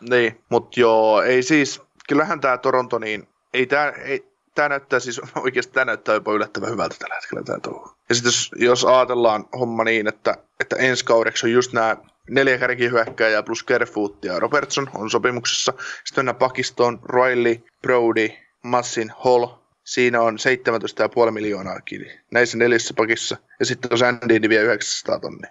Niin, mutta joo, ei siis, kyllähän tämä Toronto, niin ei tämä, ei, tämä näyttää siis, oikeasti tämä näyttää jopa yllättävän hyvältä tällä hetkellä tämä touhu. Ja sitten jos, jos ajatellaan homma niin, että, että ensi kaudeksi on just nämä neljä kärkihyökkääjää plus Kerfoot ja Robertson on sopimuksessa. Sitten mennään Pakistoon, Riley, Brody, Massin, Hall. Siinä on 17,5 miljoonaa kiinni näissä neljässä pakissa. Ja sitten on Sandy niin vie 900 tonnia.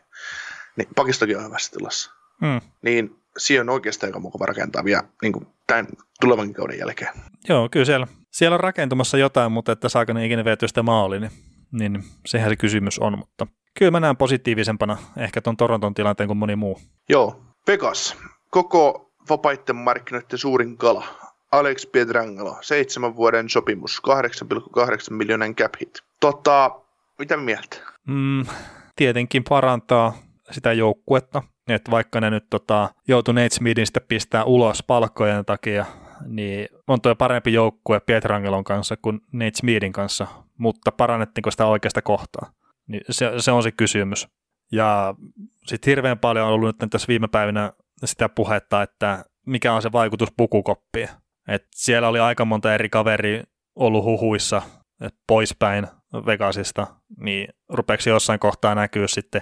Niin pakistokin on hyvässä tilassa. Hmm. Niin siihen on oikeastaan aika mukava rakentaa vielä niin kuin tämän tulevan kauden jälkeen. Joo, kyllä siellä, siellä on rakentumassa jotain, mutta että saako ne ikinä vietyä sitä maaliin, niin, niin sehän se kysymys on, mutta kyllä mä näen positiivisempana ehkä tuon Toronton tilanteen kuin moni muu. Joo, Vegas, koko vapaiden markkinoiden suurin kala. Alex Pietrangelo, seitsemän vuoden sopimus, 8,8 miljoonan cap hit. Tota, mitä mieltä? Mm, tietenkin parantaa sitä joukkuetta, että vaikka ne nyt tota, joutuu Nate Smithin sitten pistää ulos palkkojen takia, niin on tuo parempi joukkue Pietrangelon kanssa kuin Smithin kanssa, mutta parannettiinko sitä oikeasta kohtaa? Niin se, se on se kysymys. Ja sitten hirveän paljon on ollut nyt tässä viime päivinä sitä puhetta, että mikä on se vaikutus pukukoppiin. Et siellä oli aika monta eri kaveri ollut huhuissa poispäin Vegasista, niin rupeeksi jossain kohtaa näkyy sitten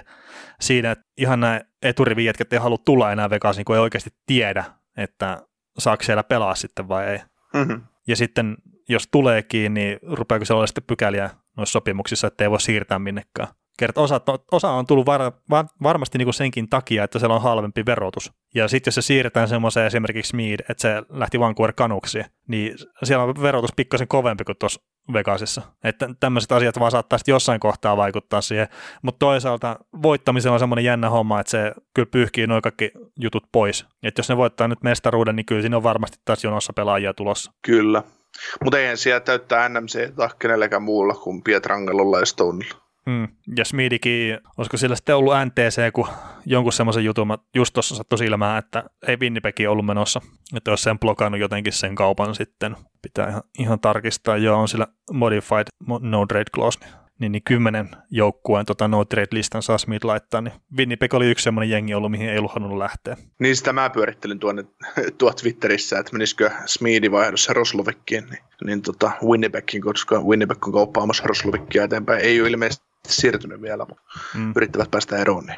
siinä, että ihan nämä eturivijätkät ei halua tulla enää Vegasiin, kun ei oikeasti tiedä, että saako siellä pelaa sitten vai ei. Mm-hmm. Ja sitten jos tuleekin, niin rupeako se olla sitten pykäliä noissa sopimuksissa, että ei voi siirtää minnekään. Kert, osa, osa on tullut var, var, varmasti niin kuin senkin takia, että siellä on halvempi verotus. Ja sitten jos se siirretään semmoiseen esimerkiksi Mead, että se lähti Vancouver kanuksi, niin siellä on verotus pikkasen kovempi kuin tuossa Vegasissa. Että tämmöiset asiat vaan saattaa jossain kohtaa vaikuttaa siihen. Mutta toisaalta voittamisella on semmoinen jännä homma, että se kyllä pyyhkii noin kaikki jutut pois. Että jos ne voittaa nyt mestaruuden, niin kyllä siinä on varmasti taas jonossa pelaajia tulossa. Kyllä. Mutta eihän siellä täyttää NMC kenellekään muulla kuin Pietrangelolla ja Stonella. Mm. Ja Smidikin, olisiko sillä sitten ollut NTC, kun jonkun semmoisen jutun just tuossa sattui silmään, että ei Winnipegi ollut menossa, että olisi sen blokannut jotenkin sen kaupan sitten. Pitää ihan, ihan tarkistaa, joo, on sillä modified no trade clause, niin, niin kymmenen joukkueen tota no trade-listan saa Smith laittaa, niin Winnipeg oli yksi semmoinen jengi ollut, mihin ei ollut halunnut lähteä. Niin sitä mä pyörittelin tuonne, tuo Twitterissä, että menisikö Smeedi vaihdossa Roslovikkiin, niin, niin tota Winnipegin, koska Winnipeg on kauppaamassa Roslovikkia eteenpäin. Ei ole ilmeisesti siirtynyt vielä, mutta mm. yrittävät päästä eroon, niin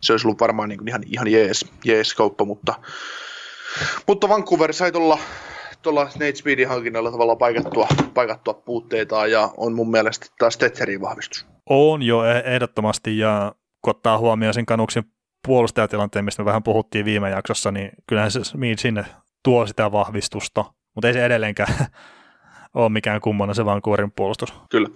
se olisi ollut varmaan niin ihan, ihan jees, jees kauppa, mutta, mutta Vancouver sai tuolla tuolla Nate Speedin hankinnalla tavallaan paikattua, paikattua puutteita ja on mun mielestä taas Stetzerin vahvistus. On jo e- ehdottomasti ja kun ottaa huomioon sen kanuksen puolustajatilanteen, mistä me vähän puhuttiin viime jaksossa, niin kyllähän se Smith sinne tuo sitä vahvistusta, mutta ei se edelleenkään ole mikään kummana se Vancouverin puolustus. Kyllä.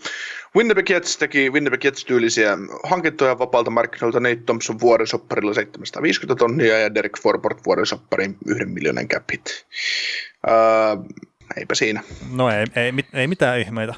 Winnipeg Jets teki Winnipeg Jets-tyylisiä hankintoja vapaalta markkinoilta Nate Thompson vuorisopparilla 750 tonnia ja Derek Forbort vuorisopparin yhden miljoonan cap hit. Eipä siinä. No ei, ei, ei mitään ihmeitä.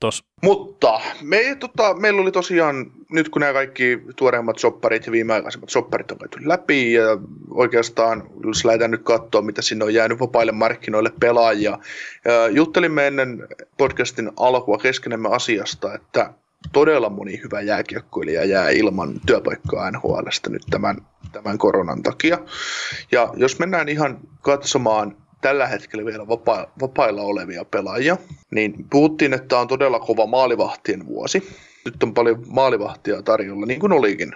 Tos. Mutta me, tota, meillä oli tosiaan, nyt kun nämä kaikki tuoreimmat sopparit ja viimeaikaisemmat sopparit on käyty läpi, ja oikeastaan, jos lähdetään nyt katsoa, mitä sinne on jäänyt vapaille markkinoille pelaajia, ja juttelimme ennen podcastin alkua keskenemme asiasta, että todella moni hyvä jääkiekkoilija jää ilman työpaikkaa NHLstä nyt tämän, tämän koronan takia. Ja jos mennään ihan katsomaan tällä hetkellä vielä vapa- vapailla olevia pelaajia, niin puhuttiin, että on todella kova maalivahtien vuosi. Nyt on paljon maalivahtia tarjolla, niin kuin olikin.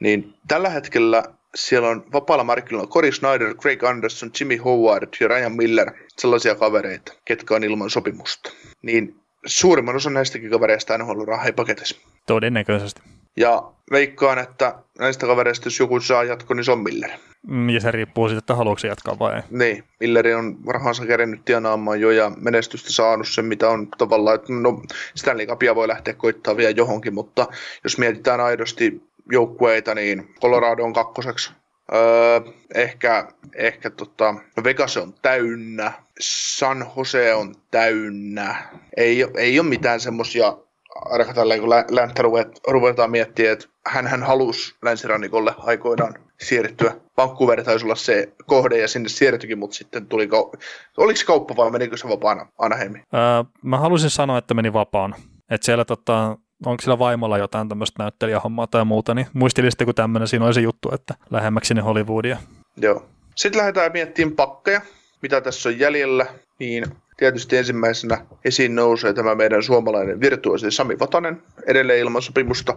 Niin tällä hetkellä siellä on vapailla markkinoilla Cory Snyder, Craig Anderson, Jimmy Howard ja Ryan Miller, sellaisia kavereita, ketkä on ilman sopimusta. Niin suurimman osan näistäkin kavereista NHL rahaa paketissa. Todennäköisesti. Ja veikkaan, että näistä kavereista, jos joku saa jatko, niin se on Miller. Mm, ja se riippuu siitä, että haluatko jatkaa vai ei. Niin, Milleri on rahansa kerennyt tienaamaan jo ja menestystä saanut sen, mitä on tavallaan, että no Stanley Cupia voi lähteä koittaa vielä johonkin, mutta jos mietitään aidosti joukkueita, niin Colorado on kakkoseksi. Öö, ehkä ehkä tota, no Vegas on täynnä, San Jose on täynnä. Ei, ei ole mitään semmoisia ainakaan tälleen, kun länttä ruvetaan miettimään, että hän, hän halusi länsirannikolle aikoinaan siirtyä. Vancouver taisi olla se kohde ja sinne siirtyikin, mutta sitten tuli, kau- oliko se kauppa vai menikö se vapaana Anaheimiin? Öö, mä haluaisin sanoa, että meni vapaana. Että siellä tota, onko sillä vaimolla jotain tämmöistä näyttelijähommaa tai muuta, niin muistelisitte, kun tämmöinen siinä oli se juttu, että lähemmäksi sinne Hollywoodia. Joo. Sitten lähdetään miettimään pakkeja, mitä tässä on jäljellä. Niin Tietysti ensimmäisenä esiin nousee tämä meidän suomalainen virtuosi Sami Vatanen, edelleen ilman sopimusta,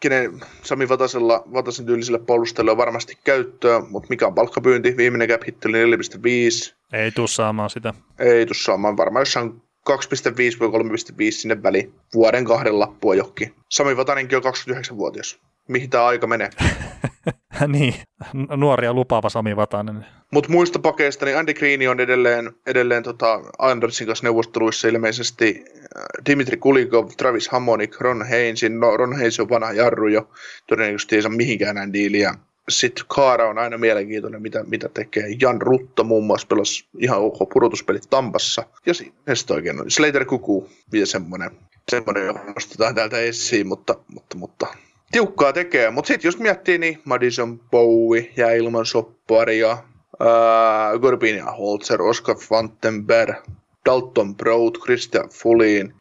kenen Sami Vatasella, Vatasen tyylisellä puolustajalla on varmasti käyttöä, mutta mikä on palkkapyynti? Viimeinen cap hitti oli 4,5. Ei tuu saamaan sitä. Ei tuu saamaan, varmaan jossain 2,5 vai 3,5 sinne väliin vuoden kahden lappua johonkin. Sami Vatanenkin on 29-vuotias. Mihin tämä aika menee? niin, nuoria lupaava Sami Vatanen. Mutta muista pakeista, niin Andy Green on edelleen, edelleen tota Andersin kanssa neuvosteluissa ilmeisesti äh, Dimitri Kulikov, Travis Hammonik, Ron Hainsin. No, Ron Haynes on vanha jarru jo, todennäköisesti ei saa mihinkään näin diiliä. Sitten Kaara on aina mielenkiintoinen, mitä, mitä tekee. Jan Rutto muun muassa pelasi ihan ok pudotuspelit Tampassa. Ja sitten oikein on. Slater Kuku, vielä semmoinen, semmoinen, johon nostetaan täältä esiin, mutta, mutta, mutta tiukkaa tekee. Mutta sitten jos miettii, niin Madison Bowie jää ilman sopparia, Gorbin ja Holzer, Oscar Vandenberg, Dalton Broad, Christian Fulin,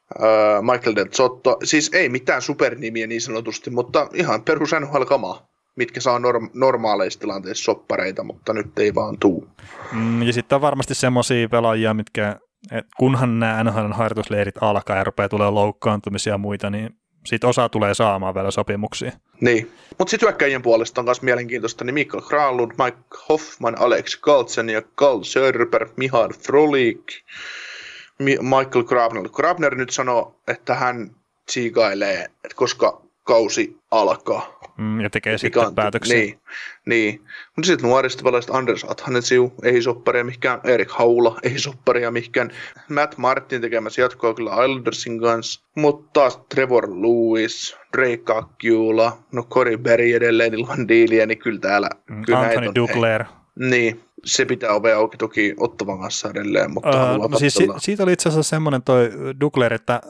Michael Del Zotto. Siis ei mitään supernimiä niin sanotusti, mutta ihan perus NHL-kamaa mitkä saa norm- normaaleissa tilanteissa soppareita, mutta nyt ei vaan tuu. Mm, ja sitten on varmasti semmoisia pelaajia, mitkä, et kunhan nämä NHL harjoitusleirit alkaa ja rupeaa tulee loukkaantumisia ja muita, niin siitä osa tulee saamaan vielä sopimuksia. Niin, mutta sitten hyökkäjien puolesta on myös mielenkiintoista, niin Mikael Kralund, Mike Hoffman, Alex Galtsen ja Carl Sörper, Mihal Frolik, Michael Grabner. Grabner nyt sanoo, että hän siikailee, että koska kausi alkaa. Mm, ja tekee sitten päätöksiä. Niin, niin. mutta sitten nuorista pelaajista Anders Athanesiu, ei sopparia mihinkään, Erik Haula, ei sopparia mihinkään, Matt Martin tekemässä jatkoa kyllä Islandersin kanssa, mutta taas Trevor Lewis, Drake Akkiula, no Cory Berry edelleen ilman diiliä, niin kyllä täällä... Mm, kyllä Anthony Dugler. Niin, se pitää ovea auki toki Ottavan kanssa edelleen, mutta uh, no siis si- siitä oli itse asiassa semmoinen toi Dugler, että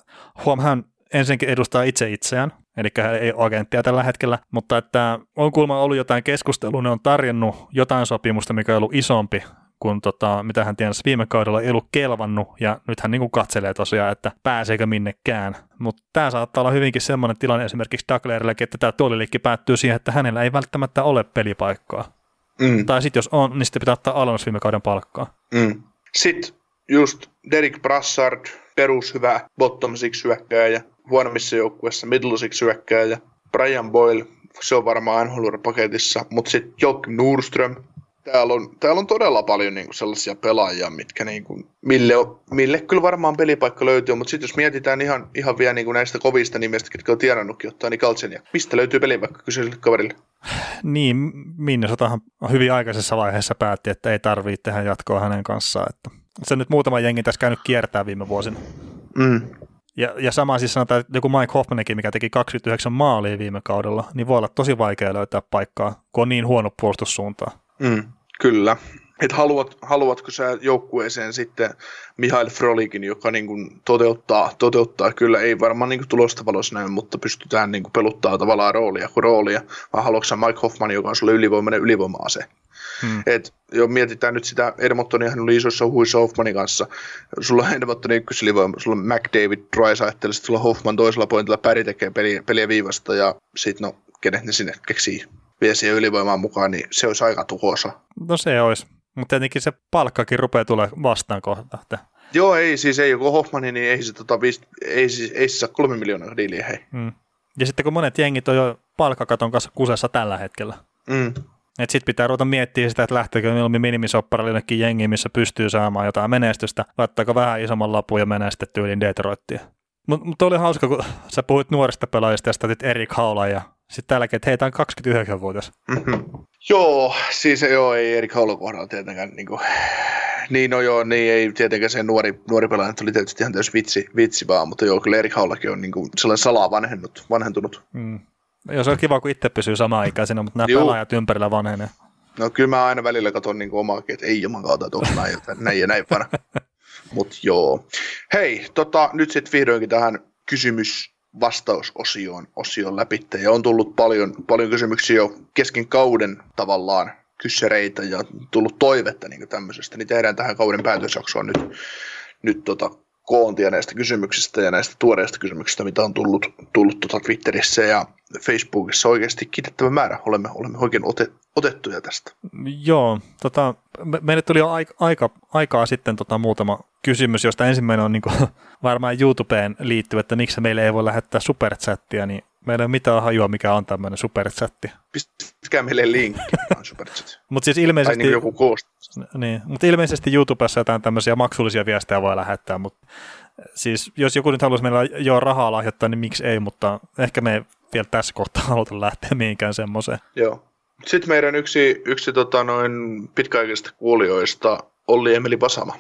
huom, hän ensinnäkin edustaa itse itseään, eli hän ei ole agenttia tällä hetkellä, mutta että on kuulemma ollut jotain keskustelua, ne on tarjonnut jotain sopimusta, mikä on ollut isompi kun tota, mitä hän tienasi viime kaudella ei ollut kelvannut, ja nyt hän niin katselee tosiaan, että pääseekö minnekään. Mutta tämä saattaa olla hyvinkin semmoinen tilanne esimerkiksi Ducklerillekin, että tämä tuoliliikki päättyy siihen, että hänellä ei välttämättä ole pelipaikkaa. Mm. Tai sitten jos on, niin sitten pitää ottaa alennus viime kauden palkkaa. Mm. Sitten just Derek Brassard, perus hyvä bottom six hyökkääjä, huonommissa joukkueissa middle six hyökkääjä, Brian Boyle, se on varmaan NHL-paketissa, mutta sitten Jock Nordström, täällä on, täällä on todella paljon niin kuin sellaisia pelaajia, mitkä niin kuin, mille, mille kyllä varmaan pelipaikka löytyy, mutta sitten jos mietitään ihan, ihan vielä niin kuin näistä kovista nimistä, ketkä on tienannutkin ottaa, niin Kaltsenia. Mistä löytyy pelipaikka kyseiselle kaverille? Niin, Minnesotahan hyvin aikaisessa vaiheessa päätti, että ei tarvitse tehdä jatkoa hänen kanssaan. Että se nyt muutama jengi tässä käynyt kiertää viime vuosina. Mm. Ja, ja sama siis sanotaan, että joku Mike Hoffmanikin, mikä teki 29 maalia viime kaudella, niin voi olla tosi vaikea löytää paikkaa, kun on niin huono puolustussuuntaa. Mm. Kyllä. Et haluat, haluatko sä joukkueeseen sitten Mihail Frolikin, joka niin kuin toteuttaa, toteuttaa, kyllä ei varmaan niin kuin tulosta valossa näin, mutta pystytään niin kuin peluttaa tavallaan roolia kuin roolia, vai haluatko sä Mike Hoffman, joka on sulle ylivoimainen ylivoima-ase? Hmm. Et, jo mietitään nyt sitä, Edmontonia hän oli isoissa huissa Hoffmanin kanssa. Sulla on Edmontonin ykkösylivoima, sulla on McDavid, Dries ajattelee, että sulla Hoffman toisella pointilla päri tekee peliä, peliä viivasta ja sitten no, kenet ne sinne keksii vie siihen ylivoimaan mukaan, niin se olisi aika tuhoisa. No se olisi, mutta tietenkin se palkkakin rupeaa tulee vastaan kohta. Joo, ei siis ei joku Hoffmani, niin ei se, tota, viisi, ei, siis, ei se saa kolme miljoonaa diiliä, hei. Mm. Ja sitten kun monet jengit on jo palkkakaton kanssa kusessa tällä hetkellä. Mm. Että sitten pitää ruveta miettiä sitä, että lähteekö mieluummin minimisopparille jonnekin jengiin, missä pystyy saamaan jotain menestystä, laittaako vähän isomman lapun ja menee sitten tyyliin Detroittiin. Mutta mut oli hauska, kun sä puhuit nuorista pelaajista ja sitten Erik Haula ja sitten täälläkin, että hei, tämä on 29-vuotias. Mm-hmm. Joo, siis joo, ei Erik Haula kohdalla tietenkään. Niin, kuin, niin no joo, niin ei tietenkään se nuori, nuori pelaaja oli tietysti ihan täysin vitsi, vitsi vaan, mutta joo, kyllä Erik Haulakin on niin kuin, sellainen salaa vanhennut, vanhentunut. Mm. Joo, se on kiva, kun itse pysyy samaan ikäisenä, mutta nämä Juu. pelaajat ympärillä vanhenee. No kyllä mä aina välillä katson niin omaakin, että ei juman kautta, että onko näin, näin ja näin vanha. Mutta joo. Hei, tota, nyt sitten vihdoinkin tähän kysymys vastausosioon osion läpi. Ja on tullut paljon, paljon kysymyksiä jo kesken kauden tavallaan kyssäreitä ja tullut toivetta niin tämmöisestä, niin tehdään tähän kauden päätösjaksoon nyt, nyt tota, koontia näistä kysymyksistä ja näistä tuoreista kysymyksistä, mitä on tullut, tullut tota Twitterissä ja Facebookissa oikeasti kiitettävä määrä. Olemme, olemme oikein otet, otettuja tästä. Joo, tota, me, meille tuli jo aika, aika, aikaa sitten tota muutama kysymys, josta ensimmäinen on niin kuin, varmaan YouTubeen liittyvä, että miksi meille ei voi lähettää superchattia, niin meillä ei ole mitään hajua, mikä on tämmöinen superchatti. Pistäkää meille linkki, superchat. Mutta siis ilmeisesti, niin joku Niin, mutta ilmeisesti YouTubessa jotain tämmöisiä maksullisia viestejä voi lähettää, mutta siis jos joku nyt haluaisi meillä jo rahaa lahjoittaa, niin miksi ei, mutta ehkä me vielä tässä kohtaa haluta lähteä mihinkään semmoiseen. Joo. Sitten meidän yksi, yksi tota, noin pitkäaikaisista kuulijoista, Olli Emeli Pasama.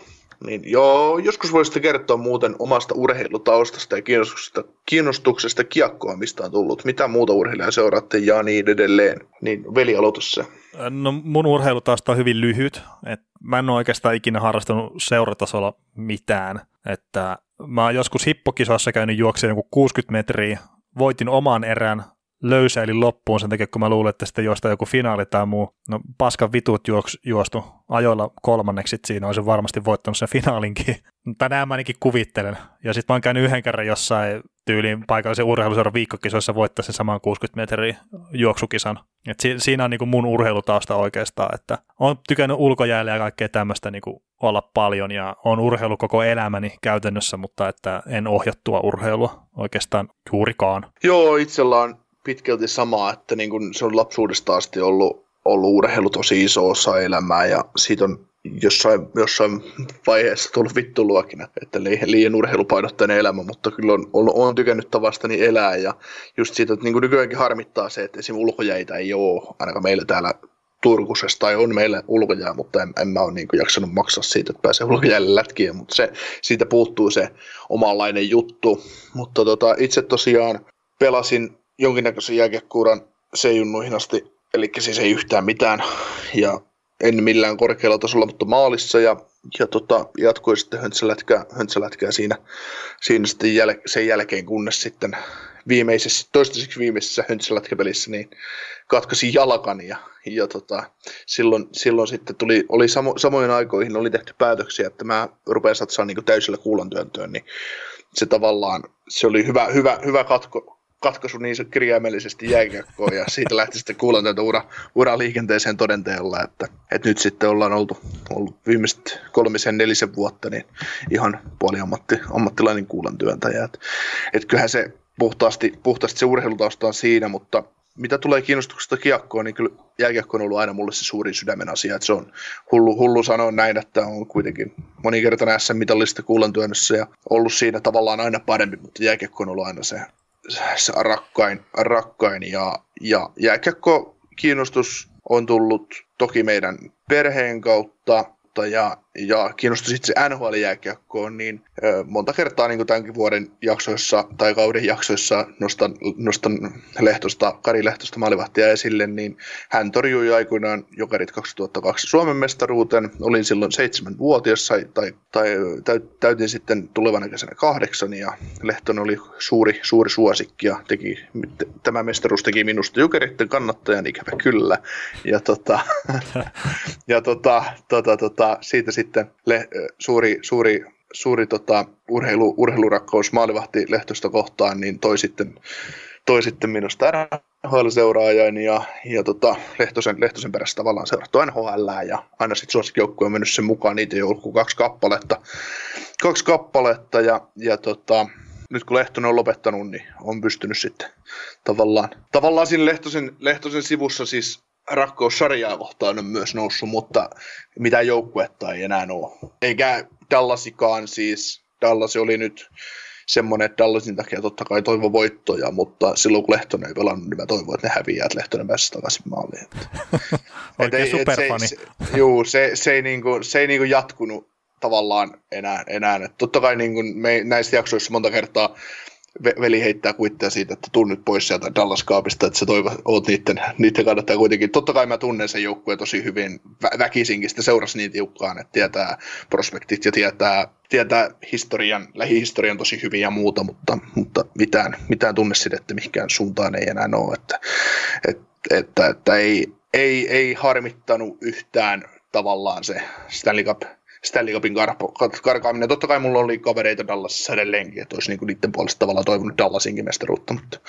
Niin joo, joskus voisitte kertoa muuten omasta urheilutaustasta ja kiinnostuksesta, kiinnostuksesta kiekkoa, mistä on tullut. Mitä muuta urheilijaa seuraatte ja niin edelleen. Niin veli se. No mun urheilutausta on hyvin lyhyt. Et mä en ole oikeastaan ikinä harrastanut seuratasolla mitään. Että mä oon joskus hippokisossa käynyt juokseen joku 60 metriä. Voitin oman erän, löysäilin loppuun sen takia, kun mä luulin, että sitten juosta joku finaali tai muu. No paskan vitut juoks, juostu ajoilla kolmanneksi siinä, olisin varmasti voittanut sen finaalinkin. Tai näin mä ainakin kuvittelen. Ja sitten mä oon käynyt yhden kerran jossain tyyliin paikallisen urheiluseuran viikkokisoissa voittaa sen saman 60 metriä juoksukisan. Et si- siinä on niinku mun urheilutausta oikeastaan, että on tykännyt ulkojäällä ja kaikkea tämmöistä niinku olla paljon ja on urheilu koko elämäni käytännössä, mutta että en ohjattua urheilua oikeastaan juurikaan. Joo, itsellä on pitkälti sama, että niin kun se on lapsuudesta asti ollut, ollut urheilu tosi iso osa elämää ja siitä on jossain, jossain vaiheessa tullut vittuluokina, että liian urheilupainotteinen elämä, mutta kyllä on, on, on tykännyt tavastani elää ja just siitä, että niin kuin nykyäänkin harmittaa se, että esimerkiksi ulkojäitä ei ole ainakaan meillä täällä Turkusessa tai on meillä ulkojää, mutta en, en mä ole niin jaksanut maksaa siitä, että pääsee ulkojäälle lätkiä, mutta se, siitä puuttuu se omanlainen juttu. Mutta tota, itse tosiaan pelasin jonkinnäköisen jääkiekkuuran C-junnuihin asti, eli siis ei yhtään mitään, ja en millään korkealla tasolla, mutta maalissa, ja ja tota, jatkoi sitten höntsälätkää, höntsälätkää siinä, siinä sitten jäl, sen jälkeen, kunnes sitten viimeisessä, toistaiseksi viimeisessä höntsälätkäpelissä niin katkaisi jalkan ja, ja tota, silloin, silloin, sitten tuli, oli samo, samoin aikoihin oli tehty päätöksiä, että mä rupean satsaamaan niin täysillä kuulantyöntöön, niin se tavallaan, se oli hyvä, hyvä, hyvä katko, katkaisu niin kirjaimellisesti jääkiekkoon ja siitä lähti sitten kuulantyöntö ura, ura liikenteeseen todenteella, että, että nyt sitten ollaan oltu, ollut viimeiset kolmisen, nelisen vuotta niin ihan puoli ammatti, ammattilainen kuulantyöntäjä. Että, että kyllähän se puhtaasti, puhtaasti se urheilutausta on siinä, mutta mitä tulee kiinnostuksesta kiekkoon, niin kyllä jääkiekko on ollut aina mulle se suurin sydämen asia. Että se on hullu, hullu sanoa näin, että on kuitenkin monikertainen SM-mitallista kuulantyönnössä ja ollut siinä tavallaan aina parempi, mutta jääkiekko on ollut aina se rakkain, rakkain ja, ja jääkiekko kiinnostus on tullut toki meidän perheen kautta, ja, ja kiinnostus itse NHL-jääkiekkoon, niin monta kertaa niin kuin tämänkin vuoden jaksoissa tai kauden jaksoissa nostan, nostan Lehtosta, Kari Lehtosta maalivahtia esille, niin hän torjui aikoinaan Jokerit 2002 Suomen mestaruuteen. Olin silloin seitsemänvuotias tai, tai täytin sitten tulevana kesänä kahdeksan ja Lehton oli suuri, suuri suosikki ja teki, tämä mestaruus teki minusta Jokeritten kannattajan ikävä kyllä. Ja, tota, ja tota, tota, tota, siitä sitten le, suuri, suuri suuri tota, urheilu, urheilurakkaus maalivahti Lehtosta kohtaan, niin toi sitten, toi sitten minusta NHL-seuraajan ja, ja tota, Lehtosen, Lehtosen perässä tavallaan seurattu NHL ja aina sitten suosikkijoukkue on mennyt sen mukaan, niitä ei ollut kuin kaksi kappaletta, kaksi kappaletta ja, ja tota, nyt kun Lehtonen on lopettanut, niin on pystynyt sitten tavallaan, tavallaan siinä Lehtosen, Lehtosen sivussa siis rakkaus sarjaa kohtaan on myös noussut, mutta mitä joukkuetta ei enää ole. Eikä Dallasikaan siis, Dallas oli nyt semmoinen, että Dallasin takia totta kai toivo voittoja, mutta silloin kun Lehtonen ei pelannut, niin mä toivon, että ne häviää, että Lehtonen pääsisi takaisin maaliin. Oikein et, superfani. Se, se, juu, se, se, ei, niinku, se ei niinku jatkunut tavallaan enää. enää. Et totta kai niinku me näissä jaksoissa monta kertaa veli heittää kuitteja siitä, että tuun nyt pois sieltä Dallas-kaapista, että sä toivo, oot niiden, niiden kannattaa kuitenkin. Totta kai mä tunnen sen joukkueen tosi hyvin, vä- väkisinkin sitä seurasi niin tiukkaan, että tietää prospektit ja tietää, tietää historian, lähihistorian tosi hyvin ja muuta, mutta, mutta mitään, mitään tunnesidettä mihinkään suuntaan ei enää ole, että, että, että, että ei, ei, ei harmittanut yhtään tavallaan se Stanley Cup Stanley Cupin kar- karkaaminen. Totta kai mulla oli kavereita Dallasissa edelleenkin, että olisi niinku niiden puolesta tavallaan toivonut Dallasinkin mestaruutta, mutta,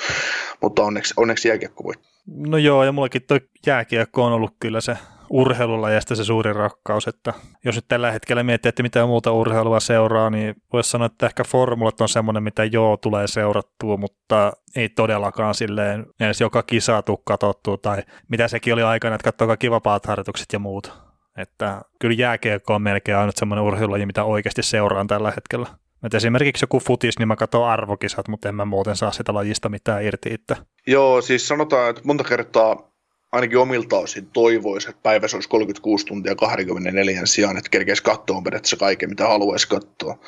mutta onneksi, onneksi jääkiekko voi. No joo, ja mullakin tuo jääkiekko on ollut kyllä se urheilulla ja se suuri rakkaus, että jos nyt tällä hetkellä miettii, että mitä muuta urheilua seuraa, niin voisi sanoa, että ehkä formulat on semmoinen, mitä joo tulee seurattua, mutta ei todellakaan silleen edes joka kisa tuu katsottua, tai mitä sekin oli aikana, että katsoo kaikki vapaat harjoitukset ja muut. Että kyllä jääkiekko on melkein ainut semmoinen urheilulaji, mitä oikeasti seuraan tällä hetkellä. Et esimerkiksi joku futis, niin mä katson arvokisat, mutta en mä muuten saa sitä lajista mitään irti itse. Joo, siis sanotaan, että monta kertaa ainakin omilta osin toivoisi, että päivässä olisi 36 tuntia 24 sijaan, että kerkeisi katsoa periaatteessa kaiken, mitä haluaisi katsoa.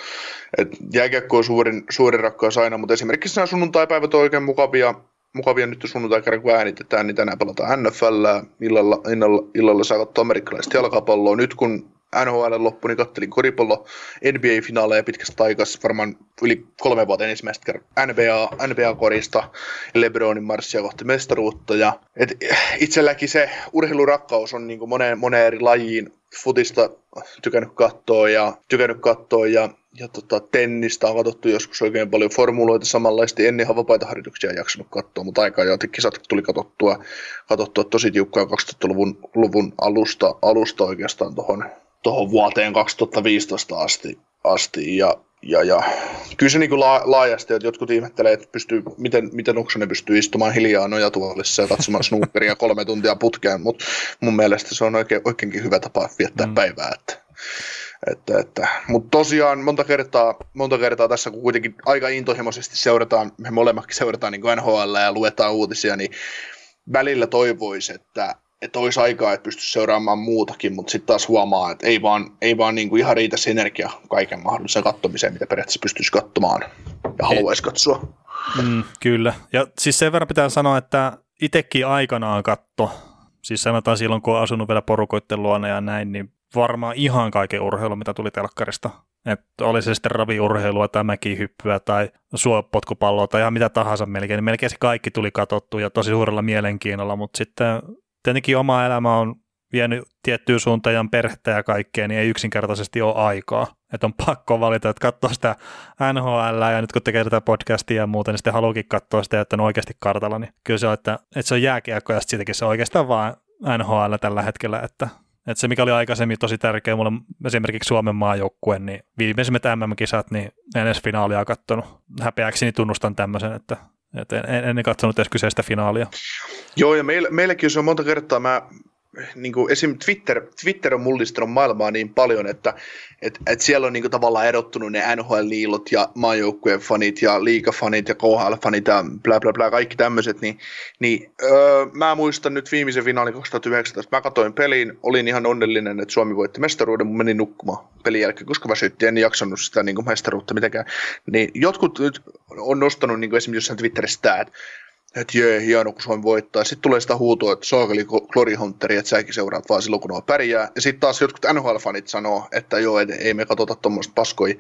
Et jääkiekko on suurin, suurin rakkaus aina, mutta esimerkiksi nämä sunnuntai-päivät on oikein mukavia, mukavia nyt sunnuntai kerran kun äänitetään, niin tänään pelataan NFL, illalla, illalla, illalla saa katsoa amerikkalaista jalkapalloa. Nyt kun NHL loppu, niin kattelin koripallo NBA-finaaleja pitkästä aikaa, varmaan yli kolme vuotta ensimmäistä kertaa NBA, NBA-korista, Lebronin marssia kohti mestaruutta. Ja, et itselläkin se urheilurakkaus on niin moneen, moneen eri lajiin futista tykännyt katsoa ja, tykännyt katsoa ja ja tota, tennistä on katsottu joskus oikein paljon formuloita samanlaisesti. En ihan vapaita harjoituksia jaksanut katsoa, mutta aika jo kisat tuli katsottua, katsottua tosi tiukkaa 2000-luvun luvun alusta, alusta oikeastaan tuohon tohon vuoteen 2015 asti. asti ja, ja, ja, kyllä se niin kuin la, laajasti, että jotkut ihmettelee, että pystyy, miten, miten Uksonen pystyy istumaan hiljaa nojatuolissa ja katsomaan snookeria kolme tuntia putkeen, mutta mun mielestä se on oikein, oikeinkin hyvä tapa viettää mm. päivää. Että, että, että, mutta tosiaan monta kertaa, monta kertaa tässä, kun kuitenkin aika intohimoisesti seurataan, me molemmatkin seurataan niin NHL ja luetaan uutisia, niin välillä toivoisi, että, että olisi aikaa, että pystyisi seuraamaan muutakin, mutta sitten taas huomaa, että ei vaan, ei vaan niin kuin ihan riitä se energia kaiken mahdollisen kattomiseen, mitä periaatteessa pystyisi katsomaan ja haluaisi katsoa. Mm, kyllä. Ja siis sen verran pitää sanoa, että itsekin aikanaan katto, siis sanotaan silloin, kun on asunut vielä porukoitten luona ja näin, niin varmaan ihan kaiken urheilu, mitä tuli telkkarista. Että oli se sitten raviurheilua tai mäkihyppyä tai suopotkupalloa tai ihan mitä tahansa melkein, niin melkein se kaikki tuli katsottu ja tosi suurella mielenkiinnolla, mutta sitten tietenkin oma elämä on vienyt tiettyyn suuntaan ja perhettä ja kaikkea, niin ei yksinkertaisesti ole aikaa. Että on pakko valita, että katsoo sitä NHL ja nyt kun tekee tätä podcastia ja muuta, niin sitten haluukin katsoa sitä, että on oikeasti kartalla. Niin kyllä se on, että, että se on jääkiekko ja siitäkin se on oikeastaan vaan NHL tällä hetkellä, että että se, mikä oli aikaisemmin tosi tärkeä mulle esimerkiksi Suomen maajoukkue, niin viimeisimmät MM-kisat, niin en edes finaalia katsonut. Häpeäkseni tunnustan tämmöisen, että, että en, en, en katsonut edes kyseistä finaalia. Joo, ja meillä, meilläkin se on monta kertaa, mä niin kuin esim. Twitter, Twitter on mullistanut maailmaa niin paljon, että et, et siellä on niin kuin tavallaan erottunut ne NHL-liilot ja maajoukkueen fanit ja liigafanit ja KHL-fanit ja bla bla bla, kaikki tämmöiset, niin, niin öö, mä muistan nyt viimeisen finaalin 2019, mä katsoin peliin, olin ihan onnellinen, että Suomi voitti mestaruuden, mutta menin nukkumaan pelin jälkeen, koska väsytti, en jaksanut sitä niin kuin mestaruutta mitenkään, niin jotkut on nostanut niin kuin esimerkiksi jossain Twitterissä sitä, että että jee, hieno kun Suomi voittaa. Sitten tulee sitä huutoa, että saakeli Glory Hunteri, että säkin seuraat vaan silloin, kun pärjää. Ja sitten taas jotkut NHL-fanit sanoo, että joo, et ei me katsota tuommoista paskoi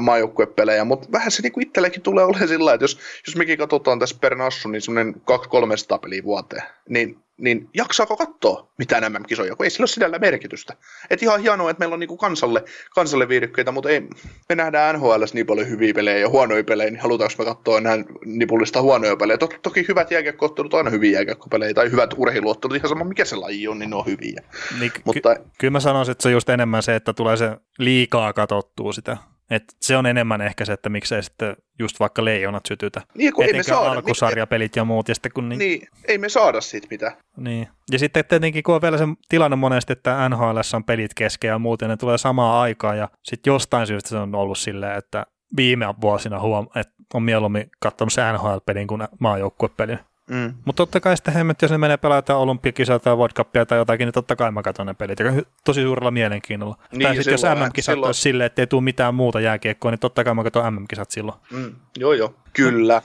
maajoukkuepelejä. Mutta vähän se niinku itsellekin tulee olemaan sillä että jos, jos mekin katsotaan tässä per nassu, niin semmoinen 200-300 peliä vuoteen, niin niin jaksaako katsoa mitään MM-kisoja, kun ei sillä ole sinällä merkitystä. Et ihan hienoa, että meillä on niinku kansalle, kansalle viihdykkeitä, mutta ei, me nähdään NHL niin paljon hyviä pelejä ja huonoja pelejä, niin halutaanko me katsoa enää nipullista huonoja pelejä. Toki, toki hyvät jääkiekkoottelut on aina hyviä jääkiekkopelejä, tai hyvät urheiluottelut, ihan sama mikä se laji on, niin ne on hyviä. Niin, mutta, ky- kyllä mä sanoisin, että se on just enemmän se, että tulee se liikaa katsottua sitä et se on enemmän ehkä se, että miksei sitten just vaikka leijonat sytytä. Niin, kun ei me saada, alkusarjapelit ja muut. Ja sitten kun niin, niin, ei me saada siitä mitään. Niin. Ja sitten tietenkin kun on vielä se tilanne monesti, että NHL on pelit kesken ja muuten, ne tulee samaan aikaan ja sitten jostain syystä se on ollut silleen, että viime vuosina huom, että on mieluummin katsonut se NHL-pelin kuin maajoukkuepelin. Mm. Mutta totta kai sitten hemmet, jos ne menee pelata olympiakisaa tai World Cupia tai jotakin, niin totta kai mä katson ne pelit. tosi suurella mielenkiinnolla. Niin, tai sitten jos MM-kisat silloin... olisi silleen, että ei tule mitään muuta jääkiekkoa, niin totta kai mä katson MM-kisat silloin. Mm. Joo, joo. Kyllä.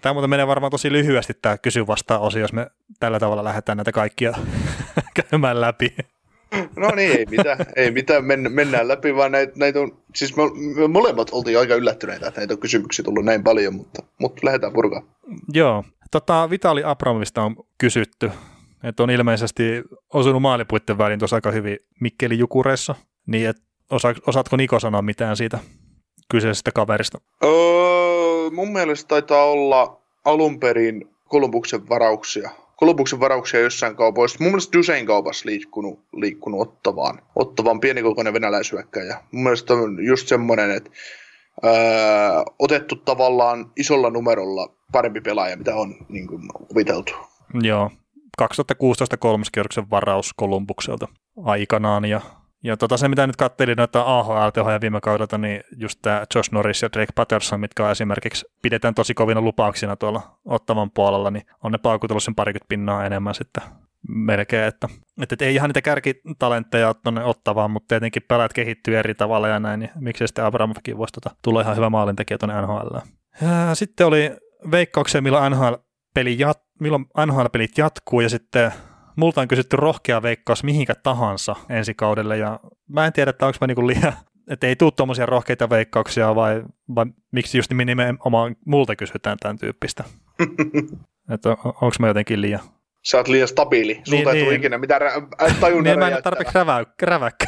Tämä muuten menee varmaan tosi lyhyesti tämä kysy vastaan osio, jos me tällä tavalla lähdetään näitä kaikkia käymään läpi. No niin, ei mitään, ei mitään men, mennään läpi, vaan näitä, näitä on, siis me, me molemmat oltiin aika yllättyneitä, että näitä on kysymyksiä tullut näin paljon, mutta, mutta lähdetään purkaan. Joo, Tota, Vitali Abramovista on kysytty, että on ilmeisesti osunut maalipuitten väliin tuossa aika hyvin Mikkeli Jukureissa, niin et osa, osaatko Niko sanoa mitään siitä kyseisestä kaverista? Öö, mun mielestä taitaa olla alun perin Kolumbuksen varauksia. Kolumbuksen varauksia jossain kaupoissa. Mun mielestä Dusein kaupassa liikkunut, liikkunut Ottavaan. Ottavaan pienikokoinen venäläisyökkäjä. Mun mielestä on just semmoinen, että öö, otettu tavallaan isolla numerolla parempi pelaaja, mitä on niin kuin, kuviteltu. Joo, 2016 kolmoskierroksen varaus Kolumbukselta aikanaan ja ja tota, se, mitä nyt katselin noita AHL-tehoja viime kaudelta, niin just tämä Josh Norris ja Drake Patterson, mitkä on esimerkiksi pidetään tosi kovina lupauksina tuolla ottavan puolella, niin on ne paukutellut sen parikymmentä pinnaa enemmän sitten melkein, että, että ei ihan niitä kärkitalentteja tuonne ottavaan, mutta tietenkin pelaat kehittyy eri tavalla ja näin, niin miksei sitten Abramovkin voisi tota, tulla ihan hyvä maalintekijä tuonne NHL. Ja sitten oli veikkauksia, milloin NHL-peli jat, milloin NHL-pelit jatkuu ja sitten multa on kysytty rohkea veikkaus mihinkä tahansa ensi kaudelle ja mä en tiedä, että onko mä niinku liian, että ei tule tuommoisia rohkeita veikkauksia vai, vai miksi just nimenomaan multa kysytään tämän tyyppistä. että on, onko mä jotenkin liian Sä oot liian stabiili. Sulta niin, ei tule niin. ikinä mitään rä- tajunnan Niin, mä en ole tarpeeksi räväkkä.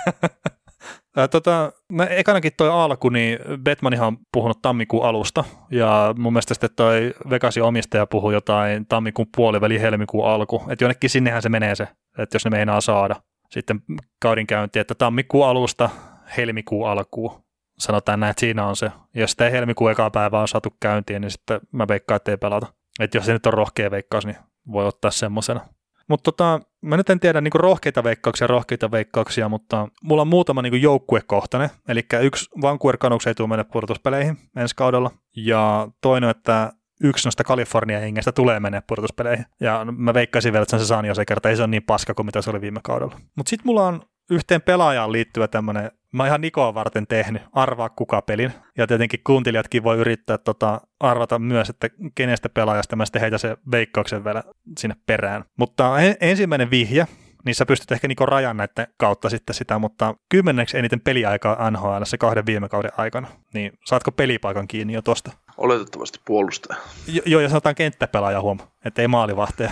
tota, mä ekanakin toi alku, niin Batmanihan on puhunut tammikuun alusta, ja mun mielestä sitten toi Vegasin omistaja puhui jotain tammikuun puoliväli helmikuun alku, että jonnekin sinnehän se menee se, että jos ne meinaa saada sitten kaudin käynti, että tammikuun alusta helmikuun alkuun, sanotaan näin, että siinä on se. Jos sitten helmikuun eka päivä on saatu käyntiin, niin sitten mä veikkaan, että ei pelata. Että jos se nyt on rohkea veikkaus, niin voi ottaa semmoisena. Mutta tota, mä nyt en tiedä niinku rohkeita veikkauksia, rohkeita veikkauksia, mutta mulla on muutama niinku joukkuekohtainen. Eli yksi Vancouver Canucks ei tule mennä pudotuspeleihin ensi kaudella. Ja toinen, että yksi noista Kalifornian hengestä tulee mennä pudotuspeleihin. Ja mä veikkaisin vielä, että se on se San Jose kerta, ei se ole niin paska kuin mitä se oli viime kaudella. Mutta sitten mulla on yhteen pelaajaan liittyvä tämmöinen, mä oon ihan Nikoa varten tehnyt, arvaa kuka pelin. Ja tietenkin kuuntelijatkin voi yrittää tota, arvata myös, että kenestä pelaajasta mä sitten heitä se veikkauksen vielä sinne perään. Mutta en, ensimmäinen vihje, niin sä pystyt ehkä niinku rajan näiden kautta sitten sitä, mutta kymmenneksi eniten peliaikaa NHL se kahden viime kauden aikana, niin saatko pelipaikan kiinni jo tosta? Oletettavasti puolustaja. Jo, joo, ja sanotaan kenttäpelaaja huom, että ei maalivahteja.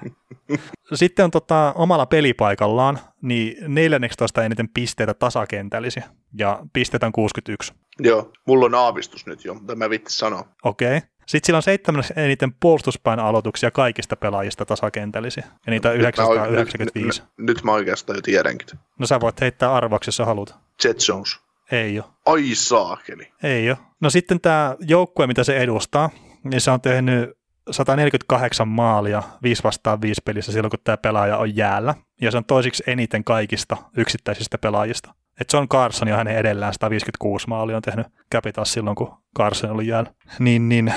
Sitten on tota, omalla pelipaikallaan niin 14 eniten pisteitä tasakentällisiä, ja pisteitä on 61. Joo, mulla on aavistus nyt jo, mutta mä vitti sanoa. Okei. Okay. Sitten sillä on seitsemän eniten puolustuspäin aloituksia kaikista pelaajista tasakentällisiä, ja niitä on 995. Nyt, nyt, nyt mä oikeastaan jo tiedänkin. No sä voit heittää arvauksia, jos sä haluat. Jet Jones. Ei ole. Ai saakeli. Ei ole. No sitten tämä joukkue, mitä se edustaa, niin se on tehnyt 148 maalia 5 vastaan 5 pelissä silloin, kun tämä pelaaja on jäällä. Ja se on toisiksi eniten kaikista yksittäisistä pelaajista. Et John Carson ja hänen edellään 156 maalia on tehnyt Capitals silloin, kun Carson oli jäällä. Niin, niin.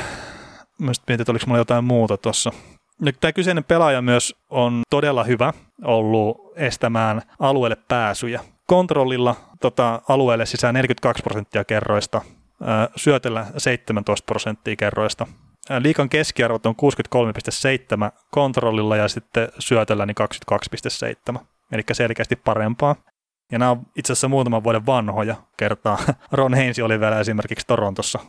Mä sitten mietin, että oliko mulla jotain muuta tuossa. Tämä kyseinen pelaaja myös on todella hyvä ollut estämään alueelle pääsyjä. Kontrollilla tota, alueelle sisään 42 prosenttia kerroista, syötellä 17 prosenttia kerroista. Liikan keskiarvot on 63,7 kontrollilla ja sitten syötellä niin 22,7, eli selkeästi parempaa. Ja nämä on itse asiassa muutaman vuoden vanhoja kertaa. Ron Heinsi oli vielä esimerkiksi Torontossa.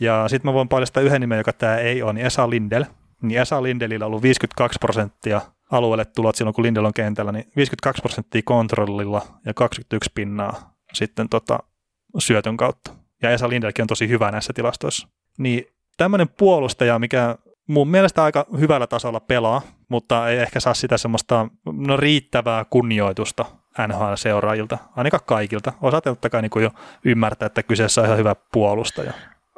Ja sitten mä voin paljastaa yhden nimen, joka tämä ei ole, niin Esa Lindel. Niin Esa Lindelillä on ollut 52 prosenttia alueelle tulot silloin, kun Lindel on kentällä, niin 52 prosenttia kontrollilla ja 21 pinnaa sitten tota, syötön kautta. Ja Esa Lindelkin on tosi hyvä näissä tilastoissa. Niin tämmöinen puolustaja, mikä mun mielestä aika hyvällä tasolla pelaa, mutta ei ehkä saa sitä semmoista no, riittävää kunnioitusta NHL-seuraajilta, ainakaan kaikilta. Osa totta kai niin jo ymmärtää, että kyseessä on ihan hyvä puolustaja.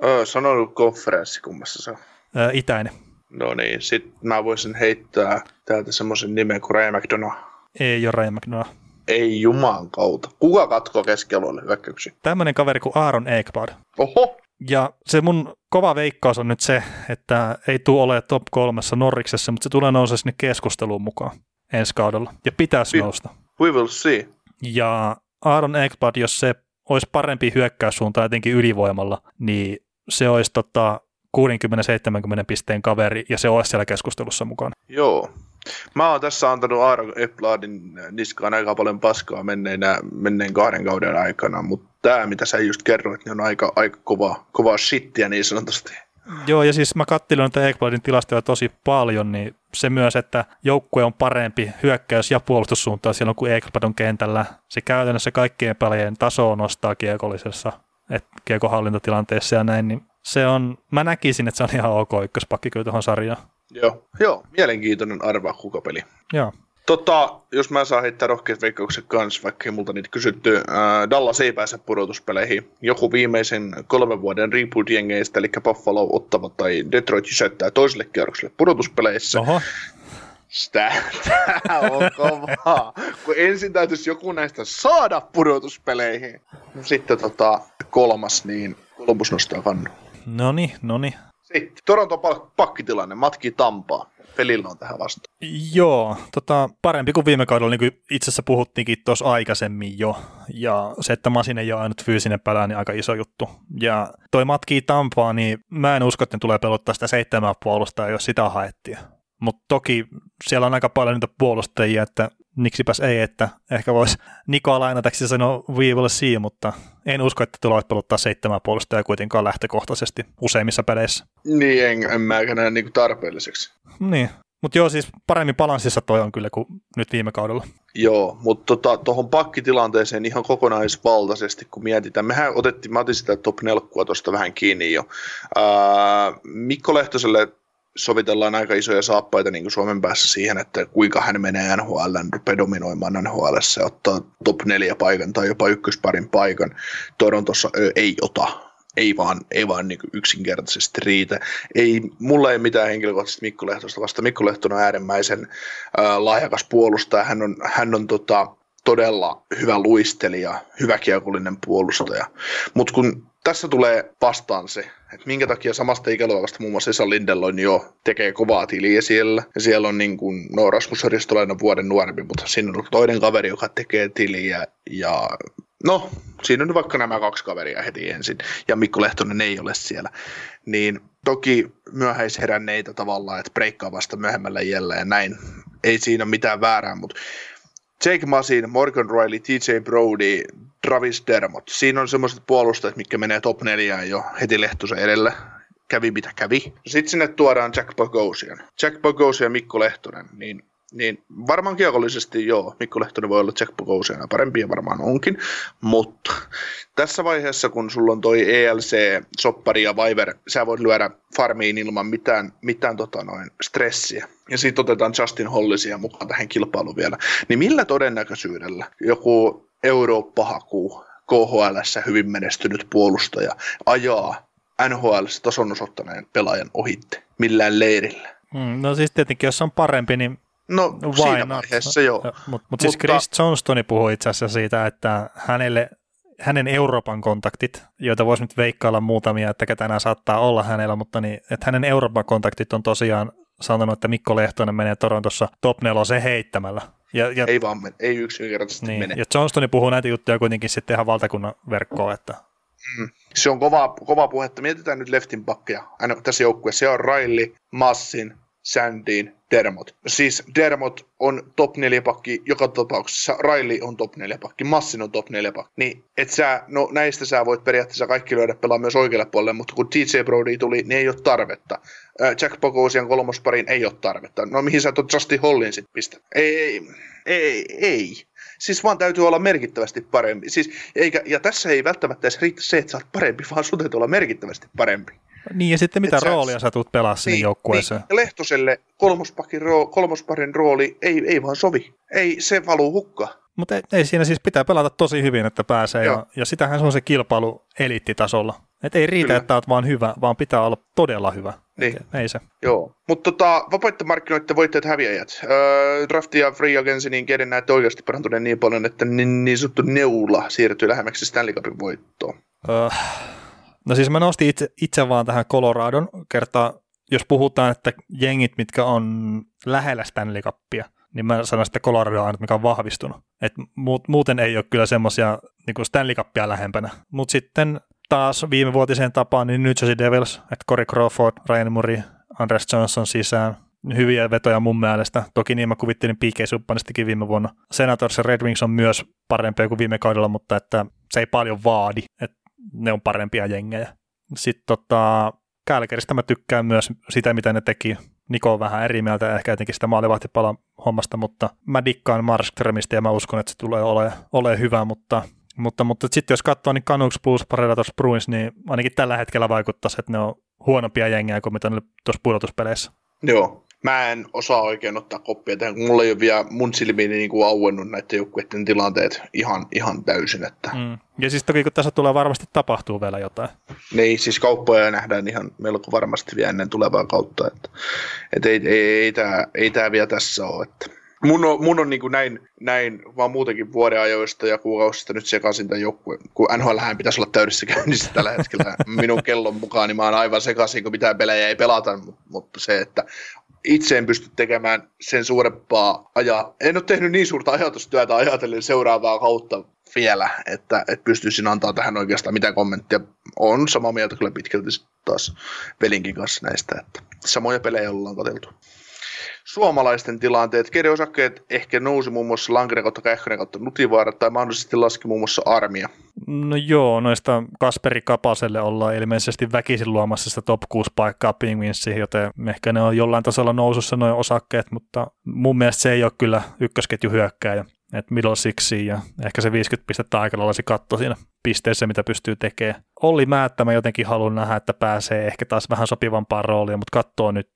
Öö, sanonut konferenssi, kummassa se on? Öö, itäinen. No niin, sit mä voisin heittää täältä semmoisen nimen kuin Ray McDonough. Ei ole Ray McDonough. Ei juman kautta. Kuka katkoo keskialueelle hyökkäyksiä? Tämmöinen kaveri kuin Aaron Ekblad. Oho! Ja se mun kova veikkaus on nyt se, että ei tule ole top kolmessa Norriksessa, mutta se tulee nousee sinne keskusteluun mukaan ensi kaudella. Ja pitäisi we, nousta. We will see. Ja Aaron Ekblad, jos se olisi parempi hyökkäyssuunta etenkin ylivoimalla, niin se olisi tota 60-70 pisteen kaveri ja se olisi siellä keskustelussa mukana. Joo. Mä oon tässä antanut Aaron Ekbladin niskaan aika paljon paskaa menneinä, menneen kahden kauden aikana, mutta tämä, mitä sä just kerroit, niin on aika, aika kova, kova shittiä niin sanotusti. Joo, ja siis mä kattelin näitä Ekbladin tilastoja tosi paljon, niin se myös, että joukkue on parempi hyökkäys- ja puolustussuuntaan silloin, kun Ekblad on kentällä. Se käytännössä kaikkien pelaajien tasoa nostaa kiekollisessa, että kiekohallintatilanteessa ja näin, niin se on, mä näkisin, että se on ihan ok ykköspakki kyllä tuohon sarjaan. Joo, joo, mielenkiintoinen arva kukapeli. Joo. Tota, jos mä saan heittää rohkeat veikkaukset kanssa, vaikka ei multa niitä kysytty, äh, Dallas ei pääse pudotuspeleihin. Joku viimeisen kolmen vuoden reboot-jengeistä, eli Buffalo, Ottava tai Detroit sysättää toiselle kierrokselle pudotuspeleissä. Oho. Sitä, on kovaa. Kun ensin täytyisi joku näistä saada pudotuspeleihin. Sitten tota, kolmas, niin Columbus nostaa kannu. Noni, noni. Sitten Toronto pakkitilanne, matki Tampaa. Pelillä on tähän vasta. Joo, tota, parempi kuin viime kaudella, niin kuin itse asiassa puhuttiinkin tuossa aikaisemmin jo. Ja se, että Masin ei ole ainut fyysinen pelää, niin aika iso juttu. Ja toi matkii Tampaa, niin mä en usko, että ne tulee pelottaa sitä seitsemän puolustaa, jos sitä haettiin. Mutta toki siellä on aika paljon niitä puolustajia, että miksipäs ei, että ehkä voisi Nikoa lainataksi sanoa we will see, mutta en usko, että tulevat peluttaa seitsemän puolustajaa kuitenkaan lähtökohtaisesti useimmissa peleissä. Niin, en, en mä näe niin tarpeelliseksi. Niin, mutta joo, siis paremmin balanssissa toi on kyllä kuin nyt viime kaudella. Joo, mutta tuohon tota, pakkitilanteeseen ihan kokonaisvaltaisesti, kun mietitään. Mehän otettiin, mä otin sitä top 4 tuosta vähän kiinni jo. Ää, Mikko Lehtoselle sovitellaan aika isoja saappaita niin kuin Suomen päässä siihen, että kuinka hän menee NHL, rupeaa dominoimaan NHL ja ottaa top 4 paikan tai jopa ykkösparin paikan. Torontossa ei ota, ei vaan, ei vaan niin yksinkertaisesti riitä. Ei, mulla ei mitään henkilökohtaisesti Mikko Lehtosta vasta. Mikko Lehtonen on äärimmäisen ää, lahjakas puolustaja. Hän on, hän on tota, todella hyvä luistelija, hyvä kiekollinen puolustaja. Mutta kun tässä tulee vastaan se, että minkä takia samasta ikäluokasta muun muassa Esa Lindelloin jo tekee kovaa tiliä siellä. Ja siellä on niin kuin, no Rasmus Ristolainen vuoden nuorempi, mutta siinä on toinen kaveri, joka tekee tiliä. Ja no, siinä on vaikka nämä kaksi kaveria heti ensin. Ja Mikko Lehtonen ei ole siellä. Niin toki myöhäisheränneitä tavallaan, että breikkaa vasta myöhemmällä jällä ja näin ei siinä mitään väärää, mutta Jake Masin, Morgan Riley, TJ Brody, Travis Dermott. Siinä on semmoiset puolustajat, mitkä menee top 4 jo heti Lehtosen edelle. Kävi mitä kävi. Sitten sinne tuodaan Jack Bogosian. Jack Bogosian ja Mikko Lehtonen. Niin niin varmaan kiekollisesti joo, Mikko Lehtonen voi olla Jack parempi ja varmaan onkin, mutta tässä vaiheessa, kun sulla on toi ELC, Soppari ja Viver, sä voit lyödä farmiin ilman mitään, mitään tota noin, stressiä. Ja sitten otetaan Justin Hollisia mukaan tähän kilpailuun vielä. Niin millä todennäköisyydellä joku Eurooppa hakuu KHL hyvin menestynyt puolustaja ajaa NHL tason osoittaneen pelaajan ohitte millään leirillä? Mm, no siis tietenkin, jos on parempi, niin No Why siinä not? vaiheessa joo. Mutta mut, mut siis Chris Johnstoni puhui itse asiassa siitä, että hänelle, hänen Euroopan kontaktit, joita voisi nyt veikkailla muutamia, että ketä nämä saattaa olla hänellä, mutta niin, että hänen Euroopan kontaktit on tosiaan sanonut, että Mikko Lehtonen menee Torontossa top se heittämällä. Ja, ja, ei vaan mene, ei yksinkertaisesti niin, mene. Ja Johnstoni puhuu näitä juttuja kuitenkin sitten ihan valtakunnan verkkoon, että Mm. Se on kova, kova puhetta. Mietitään nyt leftin pakkeja tässä joukkueessa. Se on Riley, Massin, Sandin, Dermot. Siis Dermot on top 4 pakki joka tapauksessa, Riley on top 4 pakki, Massin on top 4 pakki. Niin, et sä, no näistä sä voit periaatteessa kaikki löydä pelaa myös oikealle puolelle, mutta kun DJ Brody tuli, niin ei ole tarvetta. Jack Pogosian kolmosparin ei ole tarvetta. No mihin sä tuot Justin Hollin sit pistä? Ei, ei, ei, ei. Siis vaan täytyy olla merkittävästi parempi. Siis, eikä, ja tässä ei välttämättä edes riitä se, että sä oot parempi, vaan sun täytyy olla merkittävästi parempi. Niin ja sitten mitä Et roolia sä, tulet pelaa niin, joukkueessa? Niin, Lehtoselle kolmospakin roo, kolmosparin rooli ei, ei vaan sovi. Ei, se valuu hukka. Mutta ei, ei, siinä siis pitää pelata tosi hyvin, että pääsee. Ja, ja sitähän se on se kilpailu eliittitasolla. Että ei riitä, Kyllä. että olet vaan hyvä, vaan pitää olla todella hyvä. Niin. Et ei se. Joo. Mutta tota, vapaiden markkinoiden voittajat häviäjät. Öö, drafti ja free agency, niin kenen näette oikeasti parantuneen niin paljon, että niin, niin sanottu neula siirtyy lähemmäksi Stanley Cupin voittoon? Öö, No siis mä nostin itse, itse vaan tähän Coloradon kertaa, jos puhutaan, että jengit, mitkä on lähellä Stanley Cupia, niin mä sanon, että Colorado on mikä on vahvistunut. Et muuten ei ole kyllä semmoisia niin Stanley Cupia lähempänä. Mutta sitten taas viime vuotiseen tapaan, niin New Jersey Devils, että Corey Crawford, Ryan Murray, Andres Johnson sisään, hyviä vetoja mun mielestä. Toki niin mä kuvittelin PK Subbanistikin viime vuonna. Senators ja Red Wings on myös parempia kuin viime kaudella, mutta että se ei paljon vaadi. Et ne on parempia jengejä. Sitten tota, Kälkeristä mä tykkään myös sitä, mitä ne teki. Niko on vähän eri mieltä ehkä jotenkin sitä maalivahtipala hommasta, mutta mä dikkaan Markströmistä ja mä uskon, että se tulee ole, ole hyvä, mutta, mutta, mutta sitten jos katsoo, niin Canucks plus Predators Bruins, niin ainakin tällä hetkellä vaikuttaisi, että ne on huonompia jengejä kuin mitä ne tuossa pudotuspeleissä. Joo, mä en osaa oikein ottaa koppia tähän, kun mulla ei ole vielä mun silmiini niin kuin auennut näiden joukkueiden tilanteet ihan, ihan täysin. Että. Mm. Ja siis toki kun tässä tulee varmasti tapahtuu vielä jotain. Niin, siis kauppoja nähdään ihan melko varmasti vielä ennen tulevaa kautta. Että, että ei, ei, ei, tämä, ei tämä vielä tässä ole. Että. Mun on, mun on niin kuin näin, näin, vaan muutenkin vuoden ajoista ja kuukausista nyt sekaisin tämän joukkueen, kun NHL pitäisi olla täydessä käynnissä tällä hetkellä minun kellon mukaan, niin mä oon aivan sekaisin, kun mitään pelejä ei pelata, mutta se, että itse en pysty tekemään sen suurempaa ajaa. En ole tehnyt niin suurta ajatustyötä ajatellen seuraavaa kautta vielä, että, että pystyisin antaa tähän oikeastaan mitä kommenttia. On samaa mieltä kyllä pitkälti taas Velinkin kanssa näistä, että samoja pelejä ollaan katseltu suomalaisten tilanteet. Osakkeet ehkä nousi muun muassa Lankinen kautta Kähkönen kautta Nutivaara tai mahdollisesti laski muun muassa Armia. No joo, noista Kasperi Kapaselle ollaan ilmeisesti väkisin luomassa sitä top 6 paikkaa Penguinsiin, joten ehkä ne on jollain tasolla nousussa noin osakkeet, mutta mun mielestä se ei ole kyllä ykkösketju hyökkääjä. että middle sixi ja ehkä se 50 pistettä aika lailla se katto siinä pisteessä, mitä pystyy tekemään. Olli Määttä mä jotenkin haluan nähdä, että pääsee ehkä taas vähän sopivampaan rooliin, mutta katsoo nyt.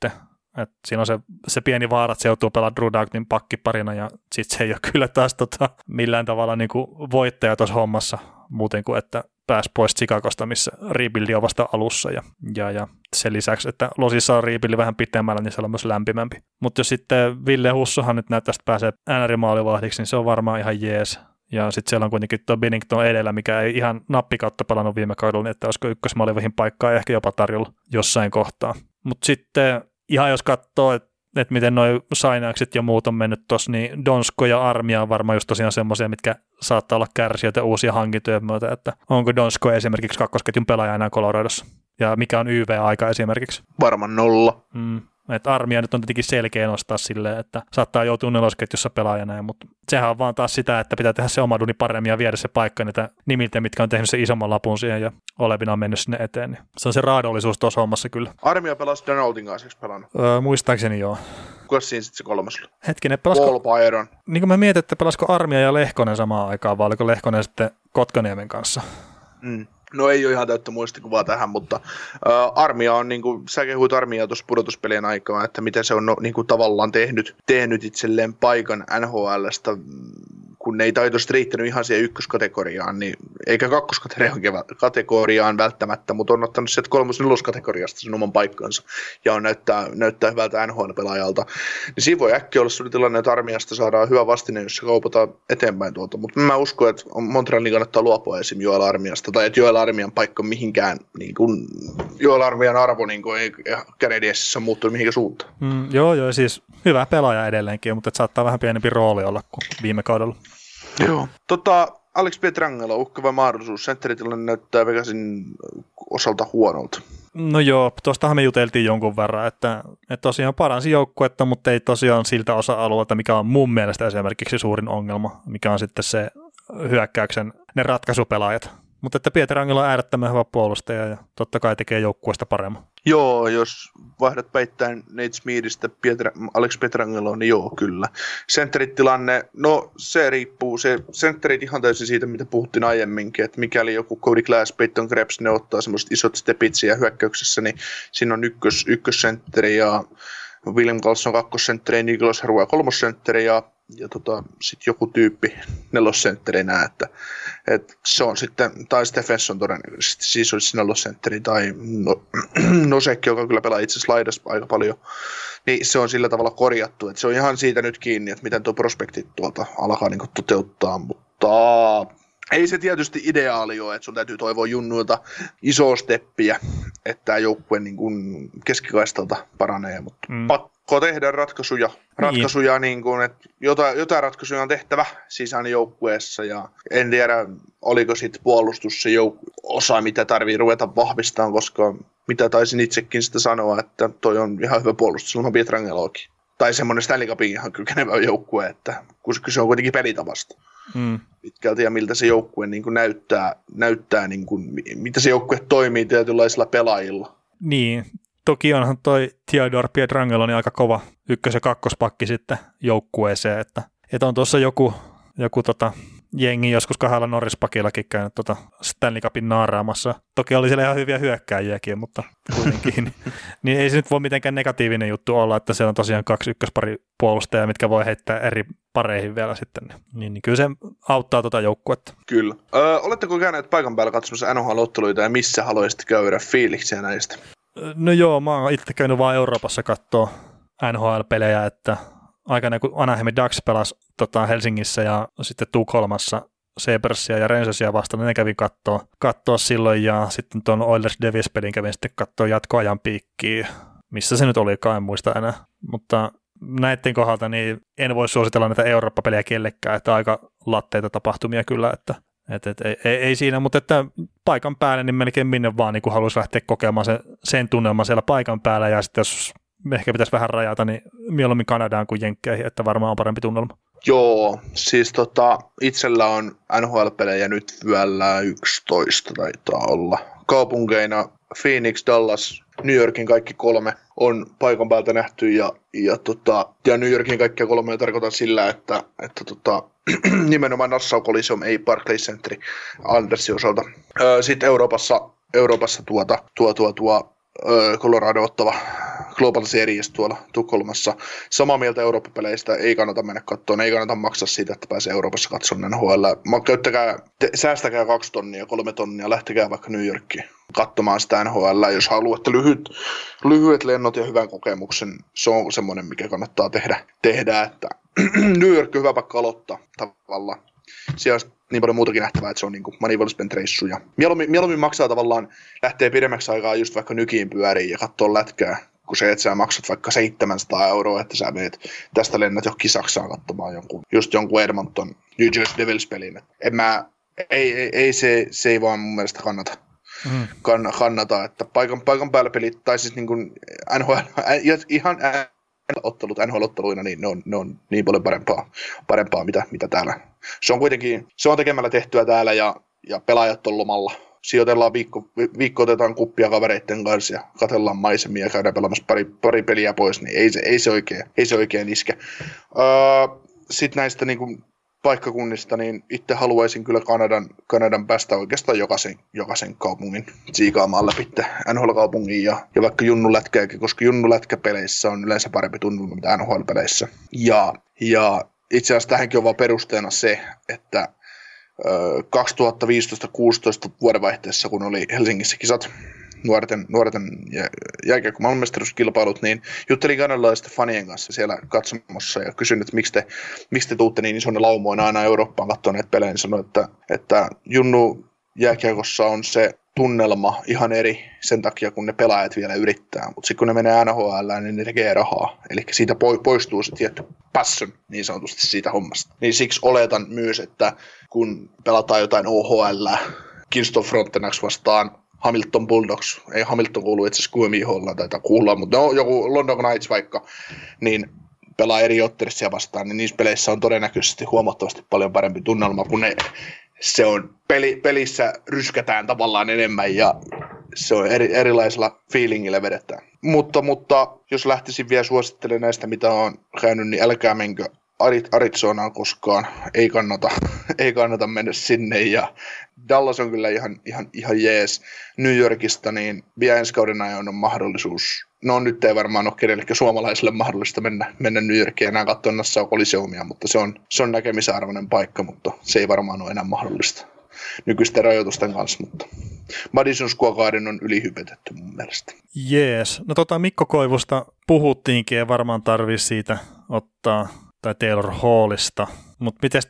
Et siinä on se, se pieni vaara, että se joutuu pelaamaan Drew Dagnin pakkiparina ja sitten se ei ole kyllä taas tota, millään tavalla niin kuin voittaja tuossa hommassa muuten kuin, että pääsi pois Chicagosta, missä rebuildi on vasta alussa ja, ja, ja sen lisäksi, että Losissa on rebuildi vähän pitemmällä, niin se on myös lämpimämpi. Mutta jos sitten Ville Hussohan nyt näyttää, että pääsee NR-maalivahdiksi, niin se on varmaan ihan jees. Ja sitten siellä on kuitenkin tuo Binnington edellä, mikä ei ihan nappikautta pelannut viime kaudella, niin että olisiko ykkösmaalivahin paikkaa ehkä jopa tarjolla jossain kohtaa. Mutta sitten ihan jos katsoo, että että miten noin sainaukset ja muut on mennyt tuossa, niin Donsko ja Armia on varmaan just tosiaan semmoisia, mitkä saattaa olla kärsijöitä uusia hankintoja myötä, että onko Donsko esimerkiksi kakkosketjun pelaaja enää Coloradossa, ja mikä on YV-aika esimerkiksi? Varmaan nolla. Mm. Että armia nyt on tietenkin selkeä nostaa silleen, että saattaa joutua nelosketjussa pelaajana, mutta sehän on vaan taas sitä, että pitää tehdä se oma duuni paremmin ja viedä se paikka niitä nimiltä, mitkä on tehnyt se isomman lapun siihen ja olevina on mennyt sinne eteen. Niin se on se raadollisuus tuossa hommassa kyllä. Armia pelasi Donaldin kanssa, pelannut? Öö, muistaakseni joo. Kuka siinä sitten se kolmas oli? Hetkinen, pelasko... Paul Byron. Niin kuin mä mietin, että pelasko Armia ja Lehkonen samaan aikaan, vai oliko Lehkonen sitten Kotkaniemen kanssa? Mm. No ei ole ihan täyttä muistikuvaa tähän, mutta ä, Armia on, niin kuin, sä kehuit Armia tuossa pudotuspelien aikaa, että miten se on no, niin kuin, tavallaan tehnyt, tehnyt itselleen paikan NHLstä kun ne ei taitoisesti riittänyt ihan siihen ykköskategoriaan, niin, eikä kakkoskategoriaan välttämättä, mutta on ottanut sieltä kolmos neloskategoriasta sen oman paikkansa ja on näyttää, näyttää hyvältä NHL-pelaajalta. Niin siinä voi äkkiä olla sellainen tilanne, että armiasta saadaan hyvä vastine, jos se kaupataan eteenpäin tuolta. Mutta mä uskon, että Montrealin kannattaa luopua esim. Joel Armiasta, tai että Joel Armian paikka mihinkään, niin kuin Joel Armian arvo niin kuin ei Canadiensissa muuttunut mihinkään suuntaan. Mm, joo, joo, siis hyvä pelaaja edelleenkin, mutta saattaa vähän pienempi rooli olla kuin viime kaudella. Joo. Tota, Alex Pietrangelo, uhkava mahdollisuus. Sentteritilanne näyttää Vegasin osalta huonolta. No joo, tuostahan me juteltiin jonkun verran, että, että tosiaan paransi joukkuetta, mutta ei tosiaan siltä osa-alueelta, mikä on mun mielestä esimerkiksi suurin ongelma, mikä on sitten se hyökkäyksen ne ratkaisupelaajat. Mutta että Pieter Angelo on äärettömän hyvä puolustaja ja totta kai tekee joukkueesta paremmin. Joo, jos vaihdat peittäin Nate Smithistä Pietra, Alex Petrangelo, niin joo, kyllä. Sentterit-tilanne, no se riippuu, se sentterit ihan täysin siitä, mitä puhuttiin aiemminkin, että mikäli joku Cody Glass, Peyton Krebs, ne ottaa semmoiset isot stepitsiä hyökkäyksessä, niin siinä on ykkös, ykkössentteri ja William Carlson kakkosentteri, Niklas Harua kolmosentteri ja ja tota, sitten joku tyyppi nelossentterinä, että, että se on sitten, tai Stephenson todennäköisesti, siis olisi nelosentteri, tai no, Nosek, joka kyllä pelaa itse asiassa laidassa aika paljon, niin se on sillä tavalla korjattu, että se on ihan siitä nyt kiinni, että miten tuo prospekti tuolta alkaa niin toteuttaa, mutta ei se tietysti ideaali ole, että sun täytyy toivoa junnuilta isoa steppiä, että tämä joukkue niin kuin keskikaistalta paranee, mutta mm. pakko tehdä ratkaisuja, ratkaisuja niin. Niin kuin, että jotain, jotain ratkaisuja on tehtävä sisään joukkueessa ja en tiedä, oliko sitten puolustus se jouk- osa, mitä tarvii ruveta vahvistamaan, koska mitä taisin itsekin sitä sanoa, että toi on ihan hyvä puolustus ilman Pietrangeloakin. Tai semmoinen Stanley Cupin ihan kykenevä joukkue, että kun se on kuitenkin pelitavasta mm. pitkälti ja miltä se joukkue niin kuin näyttää, näyttää niin kuin, mitä se joukkue toimii tietynlaisilla pelaajilla. Niin, toki onhan toi Theodor Pietrangelo niin aika kova ykkös- ja kakkospakki sitten joukkueeseen, että, että on tuossa joku, joku tota, jengi joskus kahdella Norrispakillakin käynyt tota Stanley Cupin naaraamassa. Toki oli siellä ihan hyviä hyökkääjiäkin, mutta kuitenkin. niin, ei se nyt voi mitenkään negatiivinen juttu olla, että siellä on tosiaan kaksi ykköspari puolustajaa, mitkä voi heittää eri pareihin vielä sitten. Niin, niin kyllä se auttaa tuota joukkuetta. Kyllä. Ö, oletteko käyneet paikan päällä katsomassa NHL-otteluita ja missä haluaisitte käydä fiiliksiä näistä? No joo, mä oon itse käynyt vaan Euroopassa katsoa NHL-pelejä, että aikana kun Anaheim Ducks pelasi tota, Helsingissä ja sitten Tukholmassa Sebersia ja Rangersia vastaan, niin ne kävi katsoa, katsoa silloin ja sitten tuon Oilers Davis pelin kävin sitten katsoa jatkoajan piikkiä, missä se nyt olikaan, en muista enää, mutta näiden kohdalta niin en voi suositella näitä Eurooppa-pelejä kellekään, että aika latteita tapahtumia kyllä, että et, et, ei, ei, siinä, mutta että paikan päälle niin melkein minne vaan niin haluaisi lähteä kokemaan se, sen tunnelman siellä paikan päällä ja sitten jos ehkä pitäisi vähän rajata, niin mieluummin Kanadaan kuin Jenkkeihin, että varmaan on parempi tunnelma. Joo, siis tota, itsellä on NHL-pelejä nyt vielä 11 taitaa olla. Kaupunkeina Phoenix, Dallas, New Yorkin kaikki kolme on paikan päältä nähty ja, ja, tota, ja New Yorkin kaikkia kolme tarkoitan sillä, että, että tota, nimenomaan Nassau Coliseum, ei Barclays Center Andersin osalta. Sitten Euroopassa, Euroopassa tuota, tuo, tuo, tuo Colorado ottava Global Series tuolla Tukholmassa. Samaa mieltä Eurooppa-peleistä ei kannata mennä katsomaan, ei kannata maksaa siitä, että pääsee Euroopassa katsomaan NHL. Käyttäkää, te, säästäkää kaksi tonnia, kolme tonnia, lähtekää vaikka New Yorkiin katsomaan sitä NHL, jos haluatte lyhyt, lyhyet lennot ja hyvän kokemuksen. Se on semmoinen, mikä kannattaa tehdä, tehdä että New York on hyvä paikka aloittaa tavallaan. Siellä on niin paljon muutakin nähtävää, että se on niin kuin money well spent reissu. Ja mieluummin, mieluummin, maksaa tavallaan, lähtee pidemmäksi aikaa just vaikka nykiin pyöriin ja katsoo lätkää, kun se, että sä maksat vaikka 700 euroa, että sä meet tästä lennät johonkin Saksaan katsomaan jonkun, just jonkun Edmonton New Jersey Devils-pelin. En mä, ei, ei, ei se, se, ei vaan mun mielestä kannata, mm. kann, kannata, että paikan, paikan päällä pelit, tai siis niin kuin NHL, ihan ottelut NHL-otteluina, niin ne on, ne on niin paljon parempaa, parempaa mitä, mitä täällä. Se on kuitenkin, se on tekemällä tehtyä täällä ja, ja pelaajat on lomalla. Sijoitellaan viikko, viikko otetaan kuppia kavereiden kanssa ja katellaan maisemia ja käydään pelaamassa pari, pari peliä pois, niin ei se, ei se oikein, ei se oikein iske. Öö, Sitten näistä niin kuin, paikkakunnista, niin itse haluaisin kyllä Kanadan, Kanadan päästä oikeastaan jokaisen, jokaisen kaupungin siikaamaan läpi NHL-kaupungin ja, ja vaikka junnulätkäjäkin, koska junnulätkäpeleissä on yleensä parempi tunnelma mitä NHL-peleissä. Ja, ja itse asiassa tähänkin on vaan perusteena se, että 2015-16 vuodenvaihteessa, kun oli Helsingissä kisat, nuorten, nuorten jääkiekko maailmanmestaruuskilpailut, niin juttelin kanadalaisten fanien kanssa siellä katsomossa ja kysyin, että miksi te, miksi te tuutte niin isoina laumoina aina Eurooppaan katsoa näitä pelejä, niin sanoin, että, että Junnu jääkiekossa on se tunnelma ihan eri sen takia, kun ne pelaajat vielä yrittää. Mutta sitten kun ne menee NHL, niin ne tekee rahaa. Eli siitä poistuu se tietty passion niin sanotusti siitä hommasta. Niin siksi oletan myös, että kun pelataan jotain OHL, Kingston Frontenax vastaan Hamilton Bulldogs, ei Hamilton kuulu itse asiassa QMIHlla tai kuulla, mutta no, joku London Knights vaikka, niin pelaa eri ottelissa vastaan, niin niissä peleissä on todennäköisesti huomattavasti paljon parempi tunnelma, kun ne, se on peli, pelissä ryskätään tavallaan enemmän ja se on eri, erilaisella feelingillä vedetään. Mutta, mutta jos lähtisin vielä suosittelemaan näistä, mitä on käynyt, niin älkää menkö Arizonaan koskaan. Ei kannata, ei kannata mennä sinne ja Dallas on kyllä ihan, ihan, ihan jees. New Yorkista niin vielä ensi kauden ajan on mahdollisuus. No nyt ei varmaan ole kenellekään suomalaisille mahdollista mennä, mennä New Yorkiin enää katsoa Nassau Coliseumia, mutta se on, se on näkemisarvoinen paikka, mutta se ei varmaan ole enää mahdollista nykyisten rajoitusten kanssa, mutta Madison Square Garden on ylihypetetty mun mielestä. Jees. No tota Mikko Koivusta puhuttiinkin ja varmaan tarvii siitä ottaa tai Taylor Hallista. Mutta miten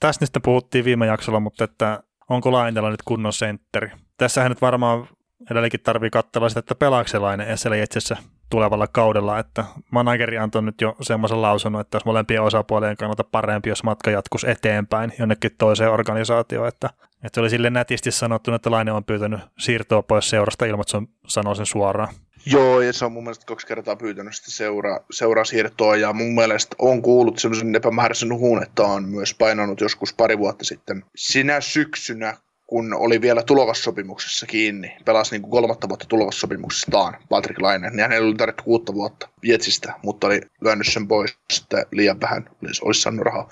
tässä niistä puhuttiin viime jaksolla, mutta että onko Lainella nyt kunnon sentteri? Tässähän nyt varmaan edelleenkin tarvii katsella sitä, että pelaako se Laine SL itse tulevalla kaudella, että manageri antoi nyt jo semmoisen lausunnon, että olisi molempien osapuolien kannalta parempi, jos matka jatkuisi eteenpäin jonnekin toiseen organisaatioon, että, että se oli sille nätisti sanottu, että Laine on pyytänyt siirtoa pois seurasta ilman, että sanoo sen suoraan. Joo, ja se on mun mielestä kaksi kertaa pyytänyt sitä seura, seurasiirtoa, ja mun mielestä on kuullut semmoisen epämääräisen huun, että on myös painanut joskus pari vuotta sitten. Sinä syksynä, kun oli vielä tulokassopimuksessa kiinni, pelasi niin kuin kolmatta vuotta tulokassopimuksestaan Patrick Laine, niin hänellä oli tarvittu kuutta vuotta Jetsistä, mutta oli lyönyt sen pois sitten liian vähän, olisi, olisi saanut rahaa.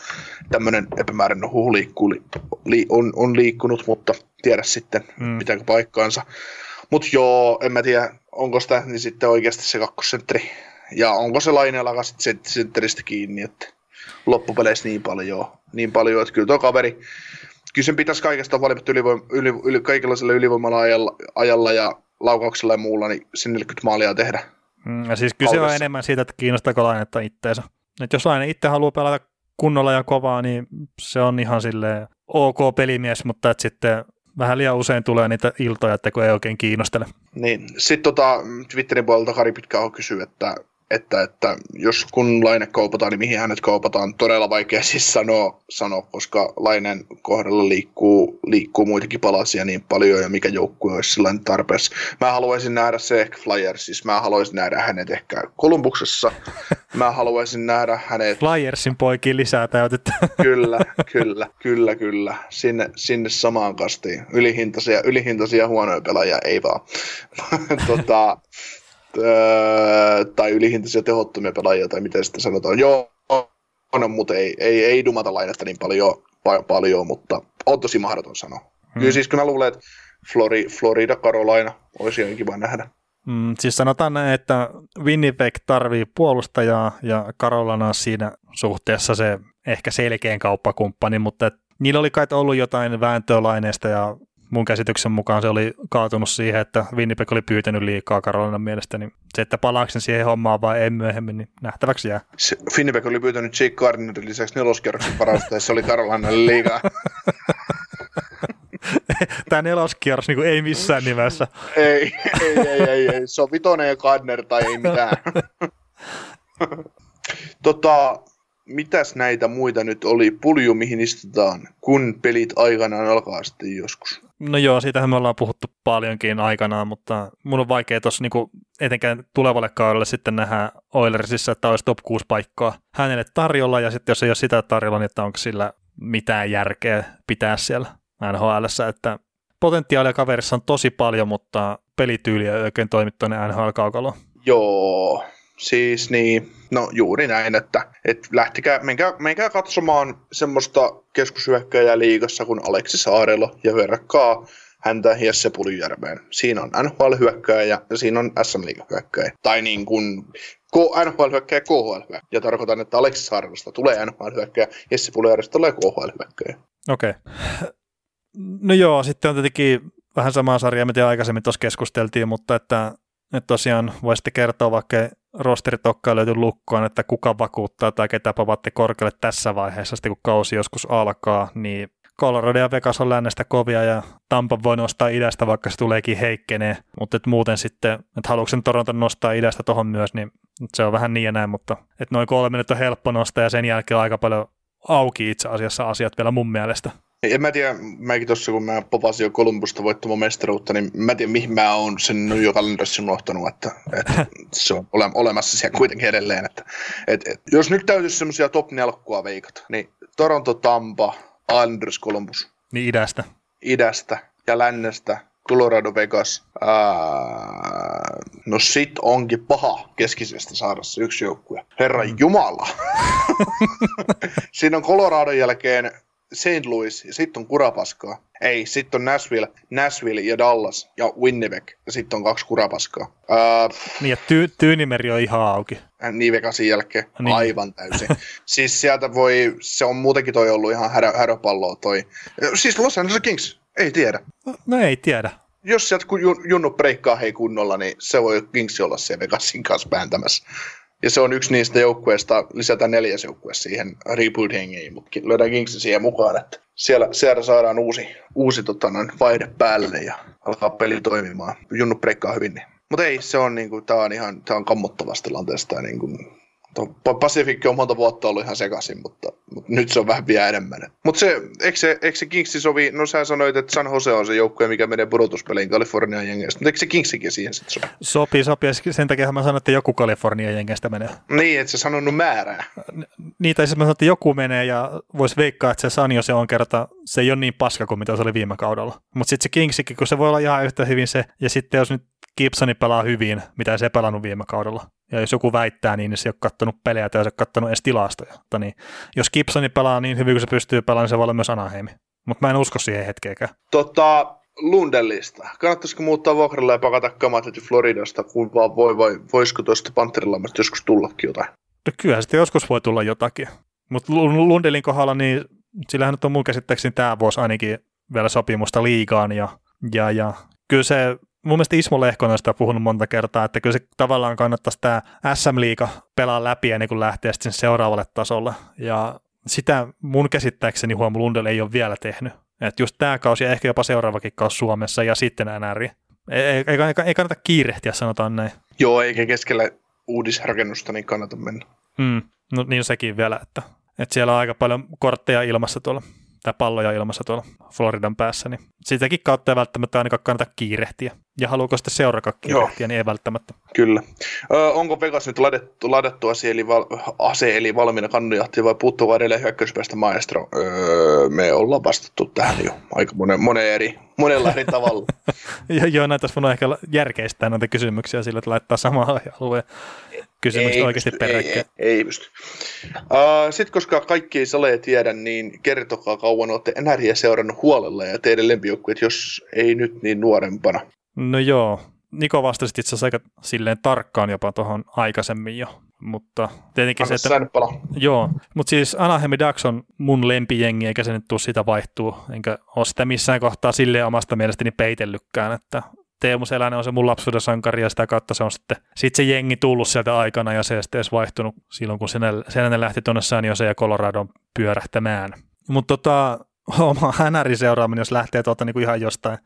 Tämmöinen epämääräinen huhu liikkuu, li, on, on liikkunut, mutta tiedä sitten, mm. pitääkö paikkaansa. Mutta joo, en mä tiedä, onko sitä niin sitten oikeasti se kakkosentteri. Ja onko se Laineella sitten sentteristä kiinni, että loppupeleissä niin paljon, niin paljon, että kyllä tuo kaveri, kyllä sen pitäisi kaikesta huolimatta ylivoim, yli, yli, kaikilla sillä ylivoimalla ajalla, ajalla ja laukauksella ja muulla, niin sen 40 maalia tehdä. Mm, ja siis kyse on enemmän siitä, että kiinnostaako lainetta itteensä. Et jos laine itse haluaa pelata kunnolla ja kovaa, niin se on ihan sille ok pelimies, mutta että sitten vähän liian usein tulee niitä iltoja, että kun ei oikein kiinnostele. Niin, sitten tota, Twitterin puolelta Kari Pitkä kysyy, että että, että jos kun Laine kaupataan, niin mihin hänet kaupataan, todella vaikea siis sanoa, sanoa koska Lainen kohdalla liikkuu, liikkuu muitakin palasia niin paljon ja mikä joukkue olisi sellainen tarpeessa. Mä haluaisin nähdä se ehkä Flyersissa, mä haluaisin nähdä hänet ehkä Kolumbuksessa, mä haluaisin nähdä hänet... Flyersin poikiin lisää täytettä. kyllä, kyllä, kyllä, kyllä. Sinne, sinne samaan kastiin. Ylihintaisia, ylihintaisia huonoja pelaajia, ei vaan. tota, öö, tai ylihintaisia tehottomia pelaajia, tai miten sitten sanotaan. Joo, on, mutta ei, ei, ei dumata lainetta niin paljon, pa- paljon, mutta on tosi mahdoton sanoa. Hmm. Kyllä siis kyllä mä luulen, että Flori, Florida, Carolina olisi ihan kiva nähdä. Mm, siis sanotaan näin, että Winnipeg tarvii puolustajaa ja Carolina siinä suhteessa se ehkä selkeän kauppakumppani, mutta niillä oli kai ollut jotain vääntöä laineesta ja mun käsityksen mukaan se oli kaatunut siihen, että Winnipeg oli pyytänyt liikaa Karolinan mielestä, niin se, että palaako siihen hommaan vai ei myöhemmin, niin nähtäväksi jää. Se, Winnipeg oli pyytänyt Jake Gardnerin lisäksi neloskierroksen parasta, ja se oli Karolinalle liikaa. Tämä neloskierros niin ei missään nimessä. ei, ei, ei, ei, ei, se on vitonen ja Gardner tai ei mitään. tota, mitäs näitä muita nyt oli, pulju mihin istutaan, kun pelit aikanaan alkaa sitten joskus. No joo, siitähän me ollaan puhuttu paljonkin aikanaan, mutta mun on vaikea tuossa niinku, etenkään tulevalle kaudelle sitten nähdä Oilersissa, että olisi top 6 paikkaa hänelle tarjolla, ja sitten jos ei ole sitä tarjolla, niin että onko sillä mitään järkeä pitää siellä nhl että potentiaalia kaverissa on tosi paljon, mutta pelityyli ei oikein toimi tuonne NHL-kaukaloon. Joo, siis niin, no juuri näin, että, että lähtikää, menkää, menkää katsomaan semmoista keskushyökkäjää liigassa kuin Aleksi Saarelo ja verkkaa häntä Jesse Puljärveen. Siinä on NHL-hyökkäjä ja siinä on SM hyökkäjä Tai niin kuin NHL-hyökkäjä ja KHL-hyökkäjä. Ja tarkoitan, että Aleksi Saarelosta tulee NHL-hyökkäjä, Jesse Puljärvestä tulee KHL-hyökkäjä. Okei. Okay. No joo, sitten on tietenkin vähän samaa sarjaa, mitä aikaisemmin tuossa keskusteltiin, mutta että, että tosiaan voisitte kertoa vaikka rosteritokkaan löyty lukkoon, että kuka vakuuttaa tai ketä pavatte korkealle tässä vaiheessa, sitten kun kausi joskus alkaa, niin Colorado ja Vegas on lännestä kovia ja Tampa voi nostaa idästä, vaikka se tuleekin heikkenee, mutta et muuten sitten, että haluatko Toronto nostaa idästä tuohon myös, niin se on vähän niin ja näin, mutta että noin kolme nyt on helppo nostaa ja sen jälkeen aika paljon auki itse asiassa asiat vielä mun mielestä. En mä tiedä, mäkin tuossa kun mä popasin jo Kolumbusta voittamaan mestaruutta, niin mä en tiedä mihin mä oon sen New York Islandersin unohtanut, että, että se on ole, olemassa siellä kuitenkin edelleen. Että, että, että jos nyt täytyisi semmoisia top 4 veikata, niin Toronto, Tampa, Islanders, Columbus. Niin idästä. Idästä ja lännestä Colorado Vegas. Ää, no sit onkin paha keskisestä saada se yksi joukkue. Herra mm. Jumala. Siinä on Colorado jälkeen St. Louis ja sitten on kurapaskaa. Ei, sitten on Nashville, Nashville ja Dallas ja Winnipeg ja sitten on kaksi kurapaskaa. Uh, niin ja ty- Tyynimeri on ihan auki. Äh, niin Vegasin jälkeen, niin. aivan täysin. siis sieltä voi, se on muutenkin toi ollut ihan härö, häröpalloa toi. Siis Los Angeles Kings, ei tiedä. No, no ei tiedä. Jos sieltä kun Junnu breikkaa hei kunnolla, niin se voi Kings olla se Vegasin kanssa pääntämässä. Ja se on yksi niistä joukkueista, lisätään neljäs joukkue siihen rebuildingiin, mutta löydään Kingsin siihen mukaan, että siellä, siellä saadaan uusi, uusi tota, vaihde päälle ja alkaa peli toimimaan. Junnu breikkaa hyvin. Niin. Mutta ei, se on, niinku, tää on ihan tää on kammottavasta tilanteesta. Niin kuin, Pacific on monta vuotta ollut ihan sekaisin, mutta, mutta nyt se on vähän vielä enemmän. Mutta se, eikö se, eikö se Kingsi sovi, no sä sanoit, että San Jose on se joukkue, mikä menee pudotuspeliin Kalifornian jengeistä, mutta eikö se Kingsikin siihen sitten sovi? Sopii, sopii, sen takia mä sanoin, että joku Kalifornian jengeistä menee. Niin, että se sanonut määrää. Niitä siis mä sanoin, että joku menee ja voisi veikkaa, että se San Jose on kerta, se ei ole niin paska kuin mitä se oli viime kaudella. Mutta sitten se Kingsikin, kun se voi olla ihan yhtä hyvin se, ja sitten jos nyt Gibsoni pelaa hyvin, mitä se pelannut viime kaudella. Ja jos joku väittää niin, se ei ole kattonut pelejä tai se ei ole kattonut edes tilastoja. Mutta niin, jos Gibsoni pelaa niin hyvin kuin se pystyy pelaamaan, niin se voi olla myös Anaheimi. Mutta mä en usko siihen hetkeäkään. Tota, Lundellista. Kannattaisiko muuttaa vuokralla ja pakata kamat Floridasta, kun vaan voi, vai voisiko tuosta Panterilammasta joskus tullakin jotain? No kyllähän sitten joskus voi tulla jotakin. Mutta Lundelin kohdalla, niin sillähän nyt on mun käsittääkseni tämä vuosi ainakin vielä sopimusta liigaan ja, ja, ja kyllä se mun mielestä Ismo Lehkonen on sitä puhunut monta kertaa, että kyllä se tavallaan kannattaisi tämä SM-liiga pelaa läpi ennen kuin lähtee sitten seuraavalle tasolle. Ja sitä mun käsittääkseni Huom Lundell ei ole vielä tehnyt. Että just tämä kausi ja ehkä jopa seuraavakin kausi Suomessa ja sitten NR. Ei, ei, ei, ei kannata kiirehtiä, sanotaan näin. Joo, eikä keskellä uudisrakennusta niin kannata mennä. Mm, no niin sekin vielä, että, että siellä on aika paljon kortteja ilmassa tuolla tai palloja ilmassa tuolla Floridan päässä, niin sitäkin kautta ei välttämättä ainakaan kannata kiirehtiä. Ja haluuko sitten seuraakaan kiirehtiä, Joo. niin ei välttämättä. Kyllä. Ö, onko Vegas nyt ladettu, ladettu ase, eli, val, ase, eli valmiina kannujahti vai puuttuu edelleen hyökkäyspäästä maestro? Öö, me ollaan vastattu tähän jo aika monen, monen eri, monella eri tavalla. Joo, näitä olisi voinut ehkä järkeistää näitä kysymyksiä sillä, että laittaa samaa alueen kysymykset ei oikeasti peräkkäin. Ei, ei, ei pysty. Uh, Sitten koska kaikki ei sale tiedä, niin kertokaa kauan olette NRiä seurannut huolella ja teidän lempijoukkueet, jos ei nyt, niin nuorempana. No joo, Niko vastasi itse asiassa aika silleen tarkkaan jopa tuohon aikaisemmin jo, mutta tietenkin Anna se, että... Joo, mutta siis Anaheim Ducks on mun lempijengi, eikä se nyt tule sitä vaihtuu, enkä ole sitä missään kohtaa silleen omasta mielestäni peitellykään, että Teemu Selänen on se mun lapsuuden sankari ja sitä kautta se on sitten sit se jengi tullut sieltä aikana ja se ei sitten edes vaihtunut silloin, kun Selänen lähti tuonne San Jose ja Coloradon pyörähtämään. Mutta tota, oma NRin seuraaminen, jos lähtee tuolta niin kuin ihan jostain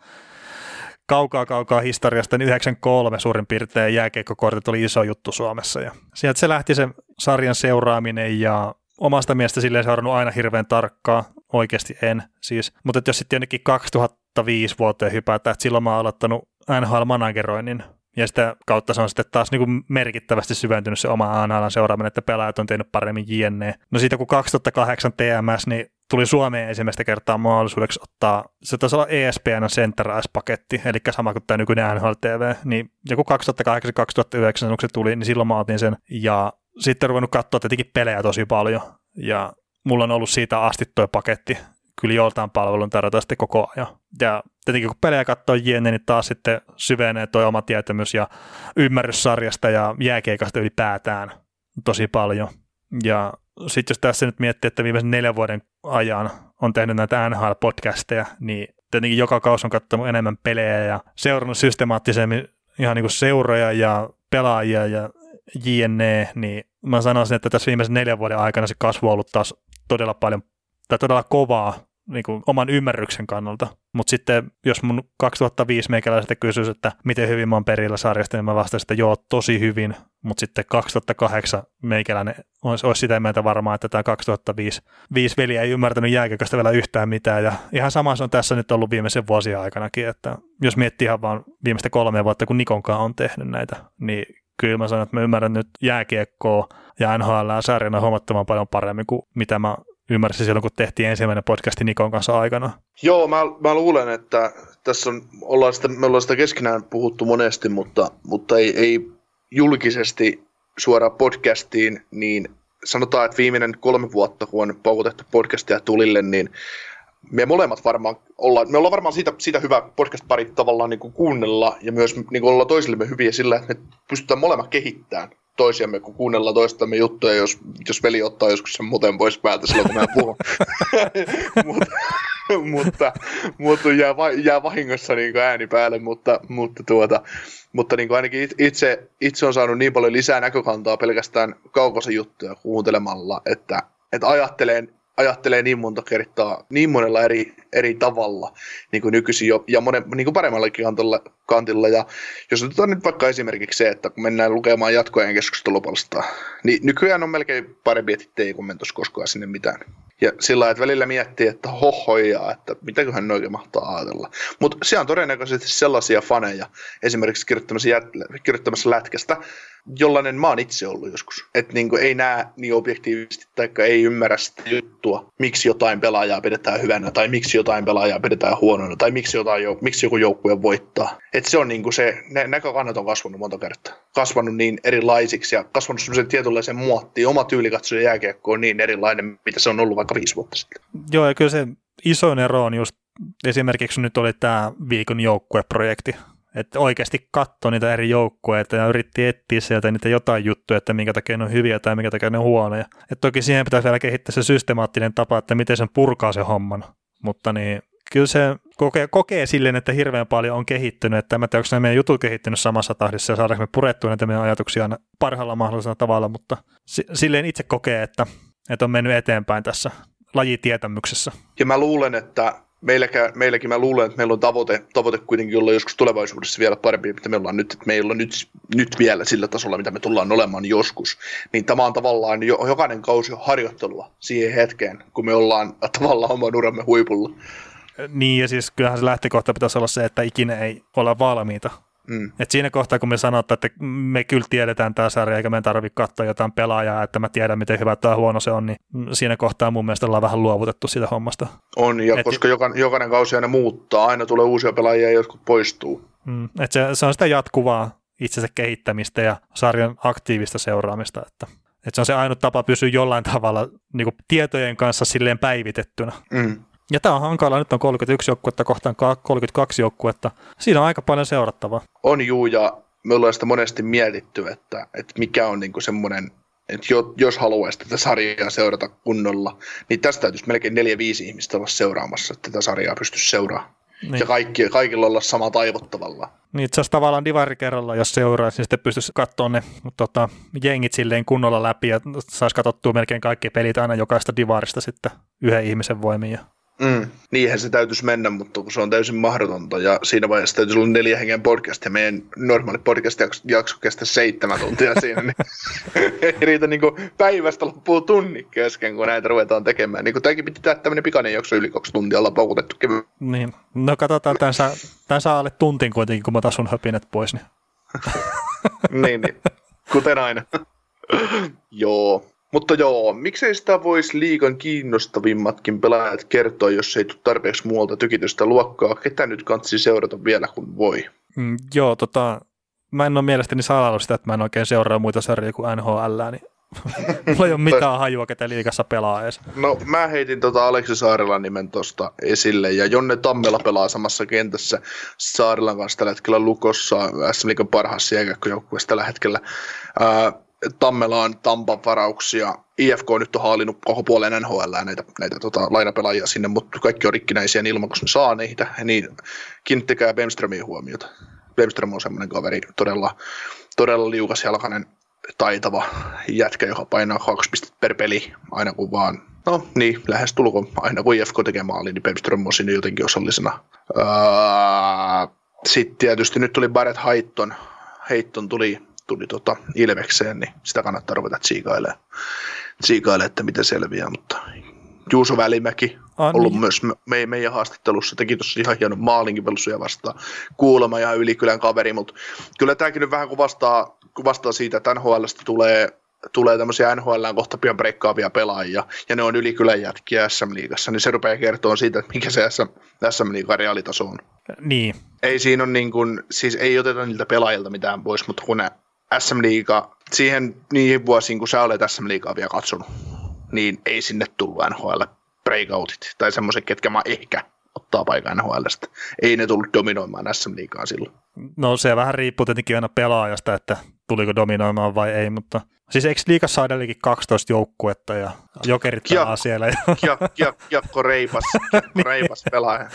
kaukaa kaukaa historiasta, niin 93 suurin piirtein jääkeikkokortit oli iso juttu Suomessa. Ja sieltä se lähti se sarjan seuraaminen ja omasta mielestä silleen seurannut aina hirveän tarkkaa, oikeasti en siis. Mutta jos sitten jonnekin 2005 vuoteen hypätään, että silloin mä oon aloittanut NHL-manageroinnin, ja sitä kautta se on sitten taas niin kuin merkittävästi syventynyt se oma NHL seuraaminen, että pelaajat on tehnyt paremmin JNE. No siitä kun 2008 TMS, niin tuli Suomeen ensimmäistä kertaa mahdollisuudeksi ottaa, se taisi olla ESPN Center paketti eli sama kuin tämä nykyinen NHL TV, niin joku 2008-2009 kun se tuli, niin silloin mä otin sen, ja sitten ruvennut katsoa tietenkin pelejä tosi paljon, ja mulla on ollut siitä asti tuo paketti, kyllä joltain palvelun tarjota sitten koko ajan. Ja tietenkin kun pelejä katsoo jenne, niin taas sitten syvenee tuo oma tietämys ja ymmärrys sarjasta ja jääkeikasta ylipäätään tosi paljon. Ja sitten jos tässä nyt miettii, että viimeisen neljän vuoden ajan on tehnyt näitä NHL-podcasteja, niin tietenkin joka kausi on katsonut enemmän pelejä ja seurannut systemaattisemmin ihan niin kuin seuroja ja pelaajia ja JNE, niin mä sanoisin, että tässä viimeisen neljän vuoden aikana se kasvu on ollut taas todella paljon tai todella kovaa niin kuin oman ymmärryksen kannalta. Mutta sitten jos mun 2005 meikäläiseltä kysyisi, että miten hyvin mä oon perillä sarjasta, niin mä vastaisin, että joo, tosi hyvin. Mutta sitten 2008 meikäläinen olisi, olisi sitä mieltä varmaan, että tämä 2005 viisi veli ei ymmärtänyt jääkököstä vielä yhtään mitään. Ja ihan sama se on tässä nyt ollut viimeisen vuosien aikanakin, että jos miettii ihan vaan viimeistä kolme vuotta, kun Nikonkaan on tehnyt näitä, niin kyllä mä sanon, että mä ymmärrän nyt jääkiekkoa ja NHL sarjana huomattavan paljon paremmin kuin mitä mä ymmärsin silloin, kun tehtiin ensimmäinen podcasti Nikon kanssa aikana. Joo, mä, mä luulen, että tässä on, ollaan sitä, me ollaan sitä keskenään puhuttu monesti, mutta, mutta ei, ei julkisesti suoraan podcastiin, niin sanotaan, että viimeinen kolme vuotta, kun on paukutettu podcastia tulille, niin me molemmat varmaan ollaan, me ollaan varmaan siitä, siitä hyvä podcast-pari tavallaan niin kuin kuunnella ja myös niin kuin olla toisillemme hyviä sillä, että me pystytään molemmat kehittämään toisiamme, kun kuunnellaan toistamme juttuja, jos, jos veli ottaa joskus sen muuten pois päältä silloin, kun mä puhun. mutta, mutta, mutta jää, jää vahingossa niin ääni päälle, mutta, mutta, tuota, mutta niin kuin ainakin itse, itse on saanut niin paljon lisää näkökantaa pelkästään kaukosen juttuja kuuntelemalla, että, että ajattelen ajattelee niin monta kertaa, niin monella eri, eri tavalla niin kuin nykyisin jo, ja monen, niin kuin paremmallakin kantilla, kantilla. Ja jos otetaan nyt vaikka esimerkiksi se, että kun mennään lukemaan jatkojen keskustelupalstaa, niin nykyään on melkein parempi, että ei kommentoisi koskaan sinne mitään. Ja sillä että välillä miettii, että hohoja, että mitäköhän ne oikein mahtaa ajatella. Mutta se on todennäköisesti sellaisia faneja, esimerkiksi kirjoittamassa, jät, kirjoittamassa lätkästä, jollainen mä oon itse ollut joskus. Että niinku ei näe niin objektiivisesti tai ei ymmärrä sitä juttua, miksi jotain pelaajaa pidetään hyvänä tai miksi jotain pelaajaa pidetään huonona tai miksi, jotain, miksi joku joukkue voittaa. Että se on niinku se, ne näkökannat on kasvanut monta kertaa. Kasvanut niin erilaisiksi ja kasvanut semmoisen tietynlaisen muottiin. Oma tyylikatsojen jääkiekko on niin erilainen, mitä se on ollut vaikka viisi vuotta sitten. Joo, ja kyllä se isoin ero on just esimerkiksi nyt oli tämä viikon joukkueprojekti, että oikeasti katsoi niitä eri joukkueita ja yritti etsiä sieltä niitä jotain juttuja, että minkä takia ne on hyviä tai minkä takia ne on huonoja. Et toki siihen pitäisi vielä kehittää se systemaattinen tapa, että miten sen purkaa se homman, mutta niin kyllä se kokee, kokee silleen, että hirveän paljon on kehittynyt, että en tiedä, onko meidän jutut kehittynyt samassa tahdissa ja saadaanko me purettua näitä meidän ajatuksia parhaalla mahdollisella tavalla, mutta silleen itse kokee, että, että on mennyt eteenpäin tässä lajitietämyksessä. Ja mä luulen, että meilläkin, meilläkin mä luulen, että meillä on tavoite, tavoite kuitenkin olla joskus tulevaisuudessa vielä parempi, mitä me ollaan nyt, että meillä on nyt, nyt vielä sillä tasolla, mitä me tullaan olemaan joskus. Niin tämä on tavallaan jo, jokainen kausi harjoittelua siihen hetkeen, kun me ollaan tavallaan oman uramme huipulla. Niin, ja siis kyllähän se lähtökohta pitäisi olla se, että ikinä ei olla valmiita Mm. Et siinä kohtaa, kun me sanotaan, että me kyllä tiedetään tämä sarja, eikä me tarvitse katsoa jotain pelaajaa, että mä tiedän, miten hyvä tai huono se on, niin siinä kohtaa mun mielestä ollaan vähän luovutettu sitä hommasta. On, ja Et, koska jokainen, jokainen kausi aina muuttaa, aina tulee uusia pelaajia ja jotkut poistuu. Mm. Et se, se on sitä jatkuvaa itsensä kehittämistä ja sarjan aktiivista seuraamista, että et se on se ainut tapa pysyä jollain tavalla niin tietojen kanssa silleen päivitettynä. Mm. Ja tämä on hankala, nyt on 31 joukkuetta kohtaan 32 joukkuetta. Siinä on aika paljon seurattavaa. On juu, ja me ollaan sitä monesti mietitty, että, että mikä on niinku semmoinen, että jos haluaisi tätä sarjaa seurata kunnolla, niin tästä täytyisi melkein 4-5 ihmistä olla seuraamassa, että tätä sarjaa pystyisi seuraamaan. Niin. Ja kaikki, kaikilla olla sama taivottavalla. Niin itse asiassa tavallaan divari kerralla, jos seuraisi, niin sitten pystyisi katsoa ne tota, jengit silleen kunnolla läpi ja saisi katsottua melkein kaikki pelit aina jokaista divarista sitten yhden ihmisen voimin. Ja Mm. Niinhän se täytyisi mennä, mutta kun se on täysin mahdotonta ja siinä vaiheessa täytyisi olla neljä hengen podcast ja meidän normaali podcast jakso kestää seitsemän tuntia siinä, niin ei riitä niin päivästä loppuu tunni kesken, kun näitä ruvetaan tekemään. Niin tämäkin piti tehdä tämmöinen pikainen jakso yli kaksi tuntia, ollaan paukutettu kevy. Niin, no katsotaan, tämän saa, tämän saa alle tuntin kuitenkin, kun mä otan sun höpinet pois. Niin, niin, niin. kuten aina. Joo, mutta joo, miksei sitä voisi liikan kiinnostavimmatkin pelaajat kertoa, jos ei tule tarpeeksi muualta tykitystä luokkaa. Ketä nyt kansi seurata vielä kun voi? Mm, joo, tota, mä en ole mielestäni salannut sitä, että mä en oikein seuraa muita sarjoja kuin NHL, niin Mulla ei ole mitään hajua, ketä liikassa pelaa edes. No mä heitin tota Aleksi Saarelan nimen tosta esille ja Jonne Tammela pelaa samassa kentässä Saarelan kanssa tällä hetkellä Lukossa SM Liikan parhaassa jääkäkköjoukkueessa tällä hetkellä. Ää, Tammelaan Tampan varauksia. IFK nyt on haalinnut koko puolen NHL näitä, näitä tota, lainapelaajia sinne, mutta kaikki on rikkinäisiä niin ilman, kun ne saa niitä. Niin kiinnittäkää Bemströmiin huomiota. Bemström on semmoinen kaveri, todella, todella liukas jalkainen, taitava jätkä, joka painaa kaksi pistettä per peli aina kun vaan No niin, lähes tulko aina kun IFK tekee maali, niin Bemström on sinne jotenkin osallisena. Öö, Sitten tietysti nyt tuli Barrett Haitton. Heitton tuli tuli tota Ilvekseen, niin sitä kannattaa ruveta tsiikailemaan, tsiikailemaan että miten selviää, mutta Juuso Välimäki ah, ollut niin. myös me, meidän haastattelussa, teki tuossa ihan hienon maalinkin Velsuja vastaan, kuulemma ihan ylikylän kaveri, mutta kyllä tämäkin nyt vähän kuvastaa, kuvastaa siitä, että NHLstä tulee tulee tämmöisiä NHL kohta pian breikkaavia pelaajia, ja ne on ylikylän jätkiä SM-liigassa, niin se rupeaa kertoa siitä, että mikä se SM, SM-liigan reaalitaso on. Niin. Ei siinä on niin kuin, siis ei oteta niiltä pelaajilta mitään pois, mutta kun ne SM Liiga, siihen niihin vuosiin, kun sä olet SM Liigaa vielä katsonut, niin ei sinne tullut NHL breakoutit, tai semmoiset, ketkä mä ehkä ottaa paikan NHLstä. Ei ne tullut dominoimaan SM Liigaa silloin. No se vähän riippuu tietenkin aina pelaajasta, että tuliko dominoimaan vai ei, mutta siis eikö liikassa edelleenkin 12 joukkuetta ja jokerit pelaa siellä? Kiekko reipas, kiekko niin. reipas pelaaja.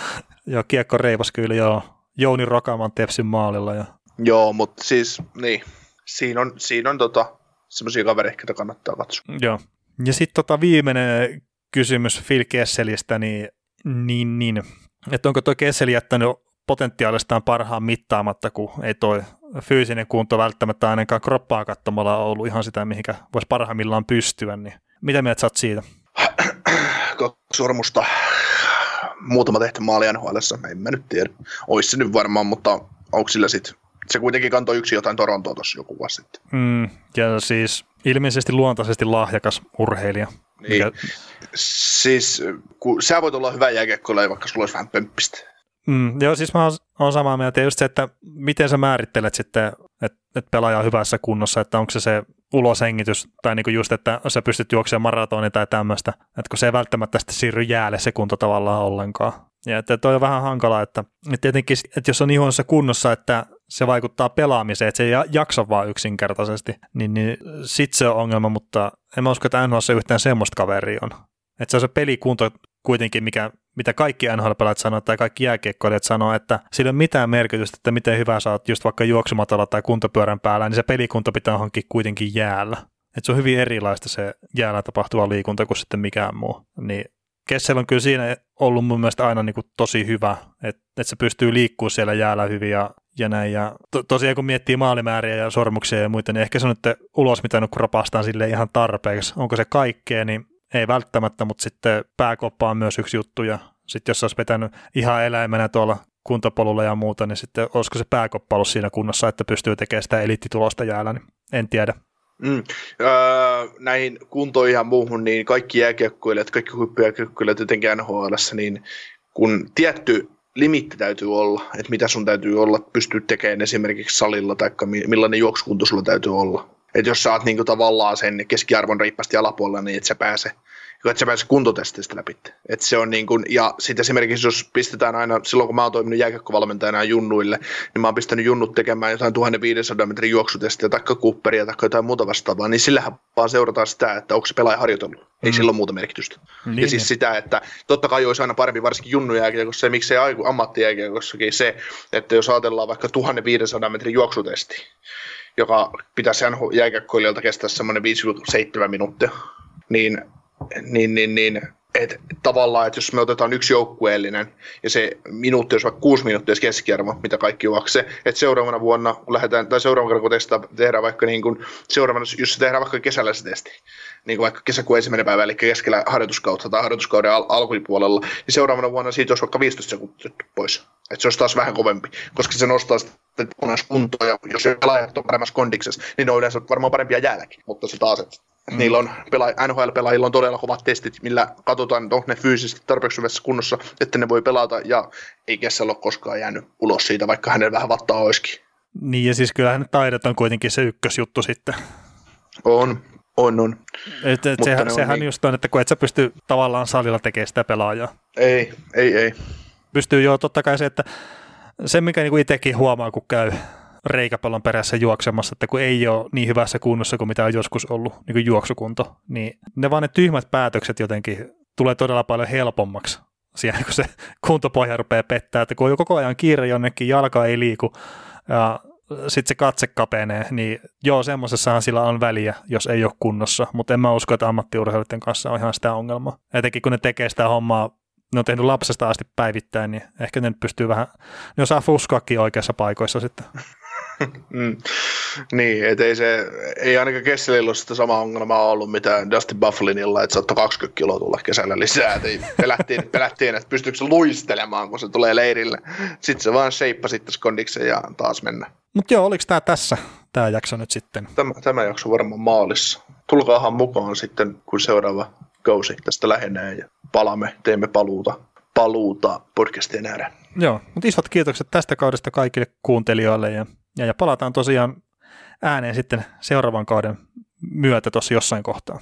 joo, kiekko reipas kyllä joo. Jouni Rokaman Tepsin maalilla. Ja... Joo, mutta siis niin, siinä on, siinä on tota, semmoisia kavereita, joita kannattaa katsoa. Joo. Ja sitten tota viimeinen kysymys Phil Kesselistä, niin, niin, niin että onko tuo Kessel jättänyt potentiaalistaan parhaan mittaamatta, kun ei toi fyysinen kunto välttämättä ainakaan kroppaa katsomalla ollut ihan sitä, mihinkä voisi parhaimmillaan pystyä, niin mitä mieltä sä oot siitä? Sormusta muutama tehty maali nhl en mä nyt tiedä. Ois se nyt varmaan, mutta onko sillä sitten se kuitenkin kantoi yksi jotain Torontoa tuossa joku vuosi sitten. Mm, ja siis ilmeisesti luontaisesti lahjakas urheilija. Niin. Mikä... Siis kun sä voit olla hyvä jääkiekkoilija, vaikka sulla olisi vähän pömppistä. Mm, joo, siis mä oon samaa mieltä. Just se, että miten sä määrittelet sitten, että, että pelaaja on hyvässä kunnossa, että onko se se uloshengitys, tai niinku just, että sä pystyt juoksemaan maratonia tai tämmöistä, että kun se ei välttämättä sitten siirry jäälle se kunto tavallaan ollenkaan. Ja että toi on vähän hankala, että, että tietenkin, että jos on ihonsa kunnossa, että se vaikuttaa pelaamiseen, että se ei jaksa vaan yksinkertaisesti, niin, niin sit se on ongelma, mutta en mä usko, että NHL yhtään semmoista kaveria on. Että se on se pelikunto kuitenkin, mikä, mitä kaikki NHL-pelaajat sanoo tai kaikki jääkiekkoilijat sanoo, että sillä ei ole mitään merkitystä, että miten hyvä sä oot just vaikka juoksumatolla tai kuntopyörän päällä, niin se pelikunto pitää hankkia kuitenkin jäällä. Että se on hyvin erilaista se jäällä tapahtuva liikunta kuin sitten mikään muu. Niin Kessel on kyllä siinä ollut mun mielestä aina niin kuin tosi hyvä, että, että se pystyy liikkumaan siellä jäällä hyvin ja, ja näin. Ja to, tosiaan kun miettii maalimääriä ja sormuksia ja muita, niin ehkä se on nyt ulos mitä nyt rapastaan sille ihan tarpeeksi. Onko se kaikkea, niin ei välttämättä, mutta sitten pääkoppa on myös yksi juttu ja sitten jos olisi vetänyt ihan eläimenä tuolla kuntopolulla ja muuta, niin sitten olisiko se pääkoppa ollut siinä kunnossa, että pystyy tekemään sitä eliittitulosta jäällä, niin en tiedä. Mm. Öö, näihin kuntoihin ja muuhun, niin kaikki jääkiekkoilijat, kaikki huippujääkiekkoilijat jotenkin nhl niin kun tietty limitti täytyy olla, että mitä sun täytyy olla, pystyy tekemään esimerkiksi salilla, tai millainen juoksukunto sulla täytyy olla. Että jos sä oot niinku tavallaan sen keskiarvon riippasti alapuolella, niin et sä pääse että se pääsee kuntotestistä läpi. Et se on niin kuin, ja sitten esimerkiksi jos pistetään aina, silloin kun mä oon toiminut jääkiekkovalmentajana junnuille, niin mä oon pistänyt junnut tekemään jotain 1500 metrin juoksutestiä, tai kupperia, tai jotain muuta vastaavaa, niin sillähän vaan seurataan sitä, että onko se pelaaja harjoitellut. Ei mm. sillä ole muuta merkitystä. Niin. Ja siis sitä, että totta kai olisi aina parempi, varsinkin junnujääkiekossa se, miksei ammattijääkiekossakin se, että jos ajatellaan vaikka 1500 metrin juoksutesti, joka pitäisi jääkiekkoilijalta kestää semmoinen 5-7 minuuttia, niin niin, niin, niin että tavallaan, että jos me otetaan yksi joukkueellinen ja se minuutti olisi vaikka kuusi minuuttia keskiarvo, mitä kaikki juoksee, että seuraavana vuonna, kun lähdetään, tai seuraavana kun testaa, tehdään vaikka niin kuin, seuraavana, jos se tehdään vaikka kesällä se testi, niin kuin vaikka kesäkuun ensimmäinen päivä, eli keskellä harjoituskautta tai harjoituskauden al- alkupuolella, niin seuraavana vuonna siitä olisi vaikka 15 sekuntia pois. Että se olisi taas vähän kovempi, koska se nostaa sitten kuntoa, ja jos pelaajat on paremmassa kondiksessa, niin ne on yleensä varmaan parempia jäälläkin, mutta se taas, että Mm. Niillä on pela- NHL-pelaajilla on todella kovat testit, millä katsotaan, että onko ne fyysisesti tarpeeksi hyvässä kunnossa, että ne voi pelata, ja ei Kessel ole koskaan jäänyt ulos siitä, vaikka hänellä vähän vattaa olisikin. Niin, ja siis kyllähän taidot on kuitenkin se ykkösjuttu sitten. On, on, on. Et, et sehän, on sehän niin... just on, että kun et sä pysty tavallaan salilla tekemään sitä pelaajaa. Ei, ei, ei. Pystyy jo totta kai se, että se mikä niinku itsekin huomaa, kun käy reikäpallon perässä juoksemassa, että kun ei ole niin hyvässä kunnossa kuin mitä on joskus ollut niin kuin juoksukunto, niin ne vaan ne tyhmät päätökset jotenkin tulee todella paljon helpommaksi siihen, kun se kuntopohja rupeaa pettää, että kun on koko ajan kiire jonnekin, jalka ei liiku ja sitten se katse kapenee, niin joo, semmoisessahan sillä on väliä, jos ei ole kunnossa, mutta en mä usko, että ammattiurheilijoiden kanssa on ihan sitä ongelmaa. Etenkin kun ne tekee sitä hommaa, ne on tehnyt lapsesta asti päivittäin, niin ehkä ne nyt pystyy vähän, ne osaa fuskoakin oikeassa paikoissa sitten. mm. Niin, et ei, se, ei ainakaan Kesselillä ole sitä sama ongelmaa ollut, mitä Dustin Bufflinilla, että saattoi 20 kiloa tulla kesällä lisää. Et ei, pelättiin, pelättiin, että pystyykö se luistelemaan, kun se tulee leirille. Sitten se vaan sheippa sitten skondiksen ja taas mennä. Mutta joo, oliko tämä tässä, tämä jakso nyt sitten? Tämä, tämä jakso varmaan maalissa. Tulkaahan mukaan sitten, kun seuraava kausi tästä lähenee ja palaamme, teemme paluuta, paluuta podcastien ääreen. Joo, mutta isot kiitokset tästä kaudesta kaikille kuuntelijoille ja ja, ja palataan tosiaan ääneen sitten seuraavan kauden myötä tuossa jossain kohtaa.